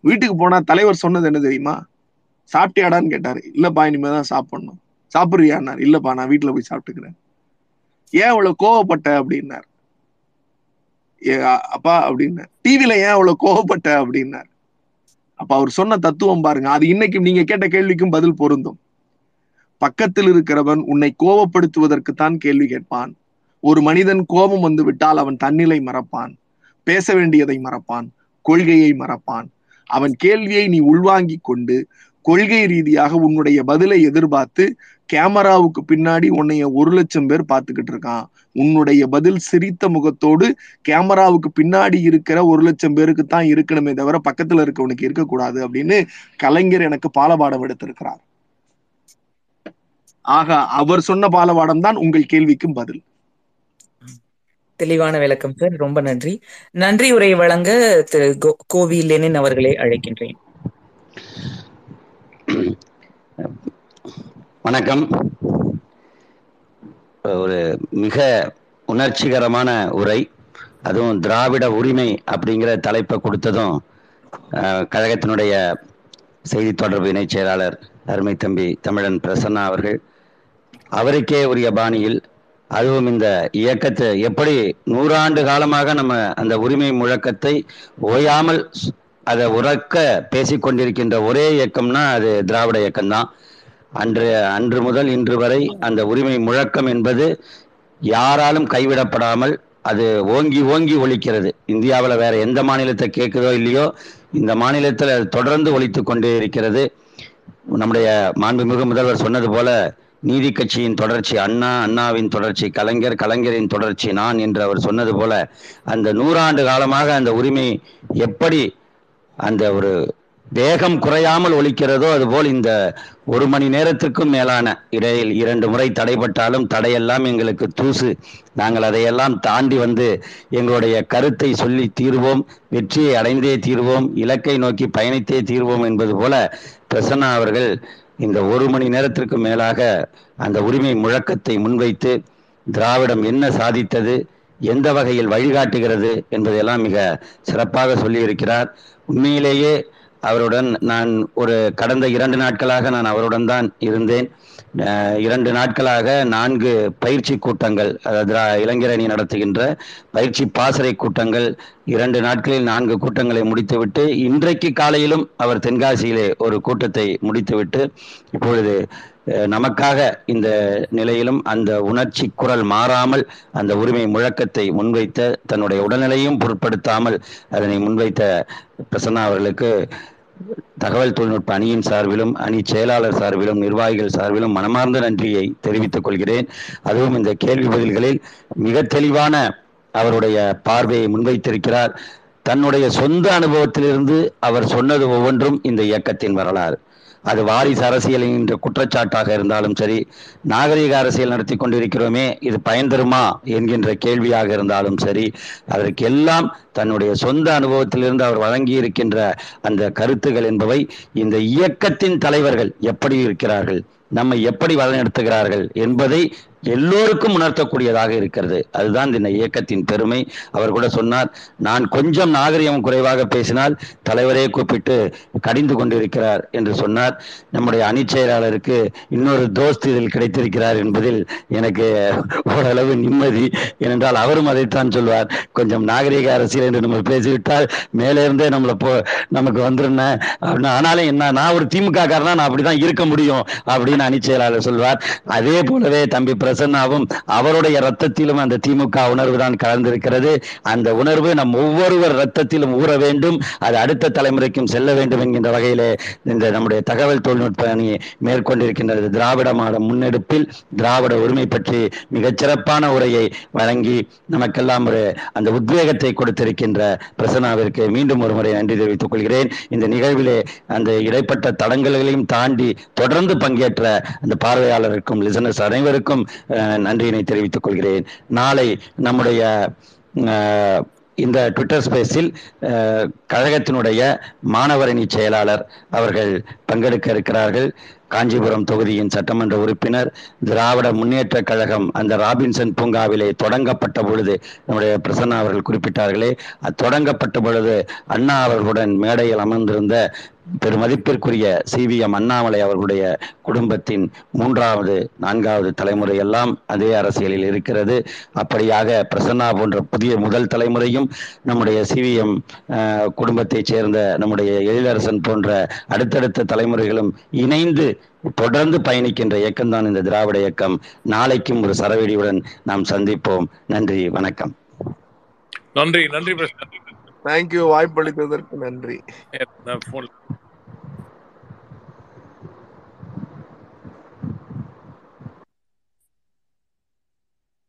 வீட்டுக்கு போனா தலைவர் சொன்னது என்ன தெரியுமா? சாப்பிட்டியாடான்னு கேட்டாரு. இல்லப்பா இனிமேதான் தான் சாப்பிடணும். சாப்பிடுறியான்னாரு. இல்லப்பா நான் வீட்டுல போய் சாப்பிட்டுக்கிறேன். ஏன் அவ்வளவு கோவப்பட்ட அப்படின்னார். ஏ, அப்பா அப்படின்னார். டிவில ஏன் அவ்வளவு கோவப்பட்ட அப்படின்னார். அப்ப அவர் சொன்ன தத்துவம் பாருங்க. அது இன்னைக்கு நீங்க கேட்ட கேள்விக்கும் பதில் பொருந்தும். பக்கத்தில் இருக்கிறவன் உன்னை கோவப்படுத்துவதற்கு தான் கேள்வி கேட்பான். ஒரு மனிதன் கோபம் வந்து விட்டால் அவன் தன்னிலை மறப்பான். பேச வேண்டியதை மறப்பான். கொள்கையை மறப்பான். அவன் கேள்வியை நீ உள்வாங்கி கொண்டு கொள்கை ரீதியாக உன்னுடைய பதிலை எதிர்பார்த்து கேமராவுக்கு பின்னாடி உன்னைய ஒரு லட்சம் பேர் பார்த்துக்கிட்டு இருக்கான். உன்னுடைய பதில் சிரித்த முகத்தோடு கேமராவுக்கு பின்னாடி இருக்கிற ஒரு லட்சம் பேருக்கு தான் இருக்கணுமே தவிர பக்கத்துல இருக்கவனுக்கு இருக்கக்கூடாது அப்படின்னு கலைஞர் எனக்கு பாலபாடம் எடுத்திருக்கிறார். ஆக அவர் சொன்ன பாலபாடம் தான் உங்கள் கேள்விக்கும் பதில். தெளிவான விளக்கம் சார். ரொம்ப நன்றி. நன்றி உரை வழங்க திரு கோ- கோவி லெனின் அவர்களை அழைக்கின்றேன். வணக்கம். ஒரு மிக உணர்ச்சிகரமான உரை. அதுவும் திராவிட உரிமை அப்படிங்கிற தலைப்பை கொடுத்ததும் கழகத்தினுடைய செய்தி தொடர்பு இணைச் செயலாளர் அருமை தம்பி தமிழன் பிரசன்னா அவர்கள். அவருக்கே உரிய பாணியில் அதுவும் இந்த இயக்கத்தை எப்படி நூறாண்டு காலமாக நம்ம அந்த உரிமை முழக்கத்தை ஓயாமல் அதை உறக்க பேசிக்கொண்டிருக்கின்ற ஒரே இயக்கம்னா அது திராவிட இயக்கம்தான். அன்று அன்று முதல் இன்று வரை அந்த உரிமை முழக்கம் என்பது யாராலும் கைவிடப்படாமல் அது ஓங்கி ஓங்கி ஒழிக்கிறது இந்தியாவில் வேற எந்த மாநிலத்தை கேட்குதோ இல்லையோ இந்த மாநிலத்தில் அது தொடர்ந்து ஒழித்து கொண்டே இருக்கிறது. நம்முடைய மாண்புமிகு முதல்வர் சொன்னது போல நீதி கட்சியின் தொடர்ச்சி அண்ணா அண்ணாவின் தொடர்ச்சி கலைஞர் கலைஞரின் தொடர்ச்சி நான் என்று அவர் சொன்னது போல அந்த நூறாண்டு காலமாக அந்த உரிமை எப்படி அந்த ஒரு வேகம் குறையாமல் ஒழிக்கிறதோ அதுபோல் இந்த ஒரு மணி நேரத்திற்கும் மேலான இடையில் இரண்டு முறை தடைபட்டாலும் தடையெல்லாம் எங்களுக்கு தூசு. நாங்கள் அதையெல்லாம் தாண்டி வந்து எங்களுடைய கருத்தை சொல்லி தீர்வோம் வெற்றியை அடைந்தே தீர்வோம் இலக்கை நோக்கி பயணித்தே தீர்வோம் என்பது போல பிரசன்னா அவர்கள் இந்த ஒரு மணி நேரத்திற்கு மேலாக அந்த உரிமை முழக்கத்தை முன்வைத்து திராவிடம் என்ன சாதித்தது எந்த வகையில் வழிகாட்டுகிறது என்பதையெல்லாம் மிக சிறப்பாக சொல்லியிருக்கிறார். உண்மையிலேயே அவருடன் நான் ஒரு கடந்த இரண்டு நாட்களாக நான் அவருடன் தான் இருந்தேன். இரண்டு நாட்களாக நான்கு பயிற்சி கூட்டங்கள் அதாவது இளைஞரணி நடத்துகின்ற பயிற்சி பாசறை கூட்டங்கள் இரண்டு நாட்களில் நான்கு கூட்டங்களை முடித்துவிட்டு இன்றைக்கு காலையிலும் அவர் தென்காசியிலே ஒரு கூட்டத்தை முடித்துவிட்டு இப்பொழுது நமக்காக இந்த நிலையிலும் அந்த உணர்ச்சி குரல் மாறாமல் அந்த உரிமை முழக்கத்தை முன்வைத்த தன்னுடைய உடல்நிலையும் பொருட்படுத்தாமல் அதனை முன்வைத்த பிரசன்னா அவர்களுக்கு தகவல் தொழில்நுட்ப அணியின் சார்பிலும் அணி செயலாளர் சார்பிலும் நிர்வாகிகள் சார்பிலும் மனமார்ந்த நன்றியை தெரிவித்துக் கொள்கிறேன். அதுவும் இந்த கேள்வி பதில்களில் மிக தெளிவான அவருடைய பார்வையை முன்வைத்திருக்கிறார். தன்னுடைய சொந்த அனுபவத்திலிருந்து அவர் சொன்னது ஒவ்வொன்றும் இந்த இயக்கத்தின் வரலாறு. அது வாரிசு அரசியல் என்ற குற்றச்சாட்டாக இருந்தாலும் சரி நாகரிக அரசியல் நடத்தி கொண்டிருக்கிறோமே இது பயன் தருமா என்கின்ற கேள்வியாக இருந்தாலும் சரி அதற்கு எல்லாம் தன்னுடைய சொந்த அனுபவத்திலிருந்து அவர் வழங்கி இருக்கின்ற அந்த கருத்துகள் என்பவை இந்த இயக்கத்தின் தலைவர்கள் எப்படி இருக்கிறார்கள்? நம்மை எப்படி வழிநடத்துகிறார்கள் என்பதை எல்லோருக்கும் உணர்த்தக்கூடியதாக இருக்கிறது. அதுதான் இந்த இயக்கத்தின் பெருமை. அவர் கூட சொன்னார் நான் கொஞ்சம் நாகரிகம் குறைவாக பேசினால் தலைவரே கூப்பிட்டு கடிந்து கொண்டிருக்கிறார் என்று சொன்னார். நம்முடைய அணி செயலாளருக்கு இன்னொரு தோஸ்து இதில் கிடைத்திருக்கிறார் என்பதில் எனக்கு ஓரளவு நிம்மதி. ஏனென்றால் அவரும் அதைத்தான் சொல்வார் கொஞ்சம் நாகரிக அரசியல் என்று நம்ம பேசிவிட்டால் மேலே இருந்தே நம்மளை போ நமக்கு வந்துருன அப்படின்னு ஆனாலும் என்ன நான் ஒரு திமுக காரனா நான் அப்படிதான் இருக்க முடியும். அப்படின்னு அணி செயலாளர் சொல்வார். அதே போலவே தம்பி பிரசன்னாவும் அவருடைய ரத்தத்திலும் அந்த திமுக உணர்வு தான் கலந்திருக்கிறது. அந்த உணர்வு நம் ஒவ்வொருவர் ரத்தத்திலும் ஊற வேண்டும். அது அடுத்த தலைமுறைக்கும் செல்ல வேண்டும் என்கின்ற வகையிலே இந்த நம்முடைய தகவல் தொழில்நுட்ப அணி மேற்கொண்டிருக்கின்றது. திராவிட மாட முன்னெடுப்பில் திராவிட உரிமை பற்றி மிகச்சிறப்பான உரையை வழங்கி நமக்கெல்லாம் ஒரு அந்த உத்வேகத்தை கொடுத்திருக்கின்ற பிரசன்னாவிற்கு மீண்டும் ஒரு முறை நன்றி தெரிவித்துக் கொள்கிறேன். இந்த நிகழ்விலே அந்த இடைப்பட்ட தடங்கல்களையும் தாண்டி தொடர்ந்து பங்கேற்ற அந்த பார்வையாளருக்கும் லிசனர்ஸ் அனைவருக்கும் நன்றியினை தெரிவித்துக் கொள்கிறேன். நாளை நம்முடைய இந்த ட்விட்டர் ஸ்பேஸில் கழகத்தினுடைய மாணவரணி செயலாளர் அவர்கள் பங்கெடுக்க இருக்கிறார்கள். காஞ்சிபுரம் தொகுதியின் சட்டமன்ற உறுப்பினர் திராவிட முன்னேற்ற கழகம் அந்த ராபின்சன் பூங்காவிலே தொடங்கப்பட்ட பொழுது நம்முடைய பிரசன்னா அவர்கள் குறிப்பிட்டார்களே தொடங்கப்பட்ட பொழுது அண்ணா அவர்களுடன் மேடையில் அமர்ந்திருந்த பெருமதிப்பிற்குரிய சிவிஎம் அண்ணாமலை அவர்களுடைய குடும்பத்தின் மூன்றாவது நான்காவது தலைமுறை எல்லாம் அதே அரசியலில் இருக்கிறது. அப்படியாக பிரசன்னா போன்ற புதிய முதல் தலைமுறையும் நம்முடைய சிவிஎம் குடும்பத்தைச் சேர்ந்த நம்முடைய எழிலரசன் போன்ற அடுத்தடுத்த தலைமுறைகளும் இணைந்து தொடர்ந்து பயணிக்கின்ற இயக்கம்தான் இந்த திராவிட இயக்கம். நாளைக்கும் ஒரு சரவெடியுடன் நாம் சந்திப்போம். நன்றி வணக்கம். நன்றி நன்றி தேங்க்யூ வாய்ப்பளித்ததற்கு நன்றி.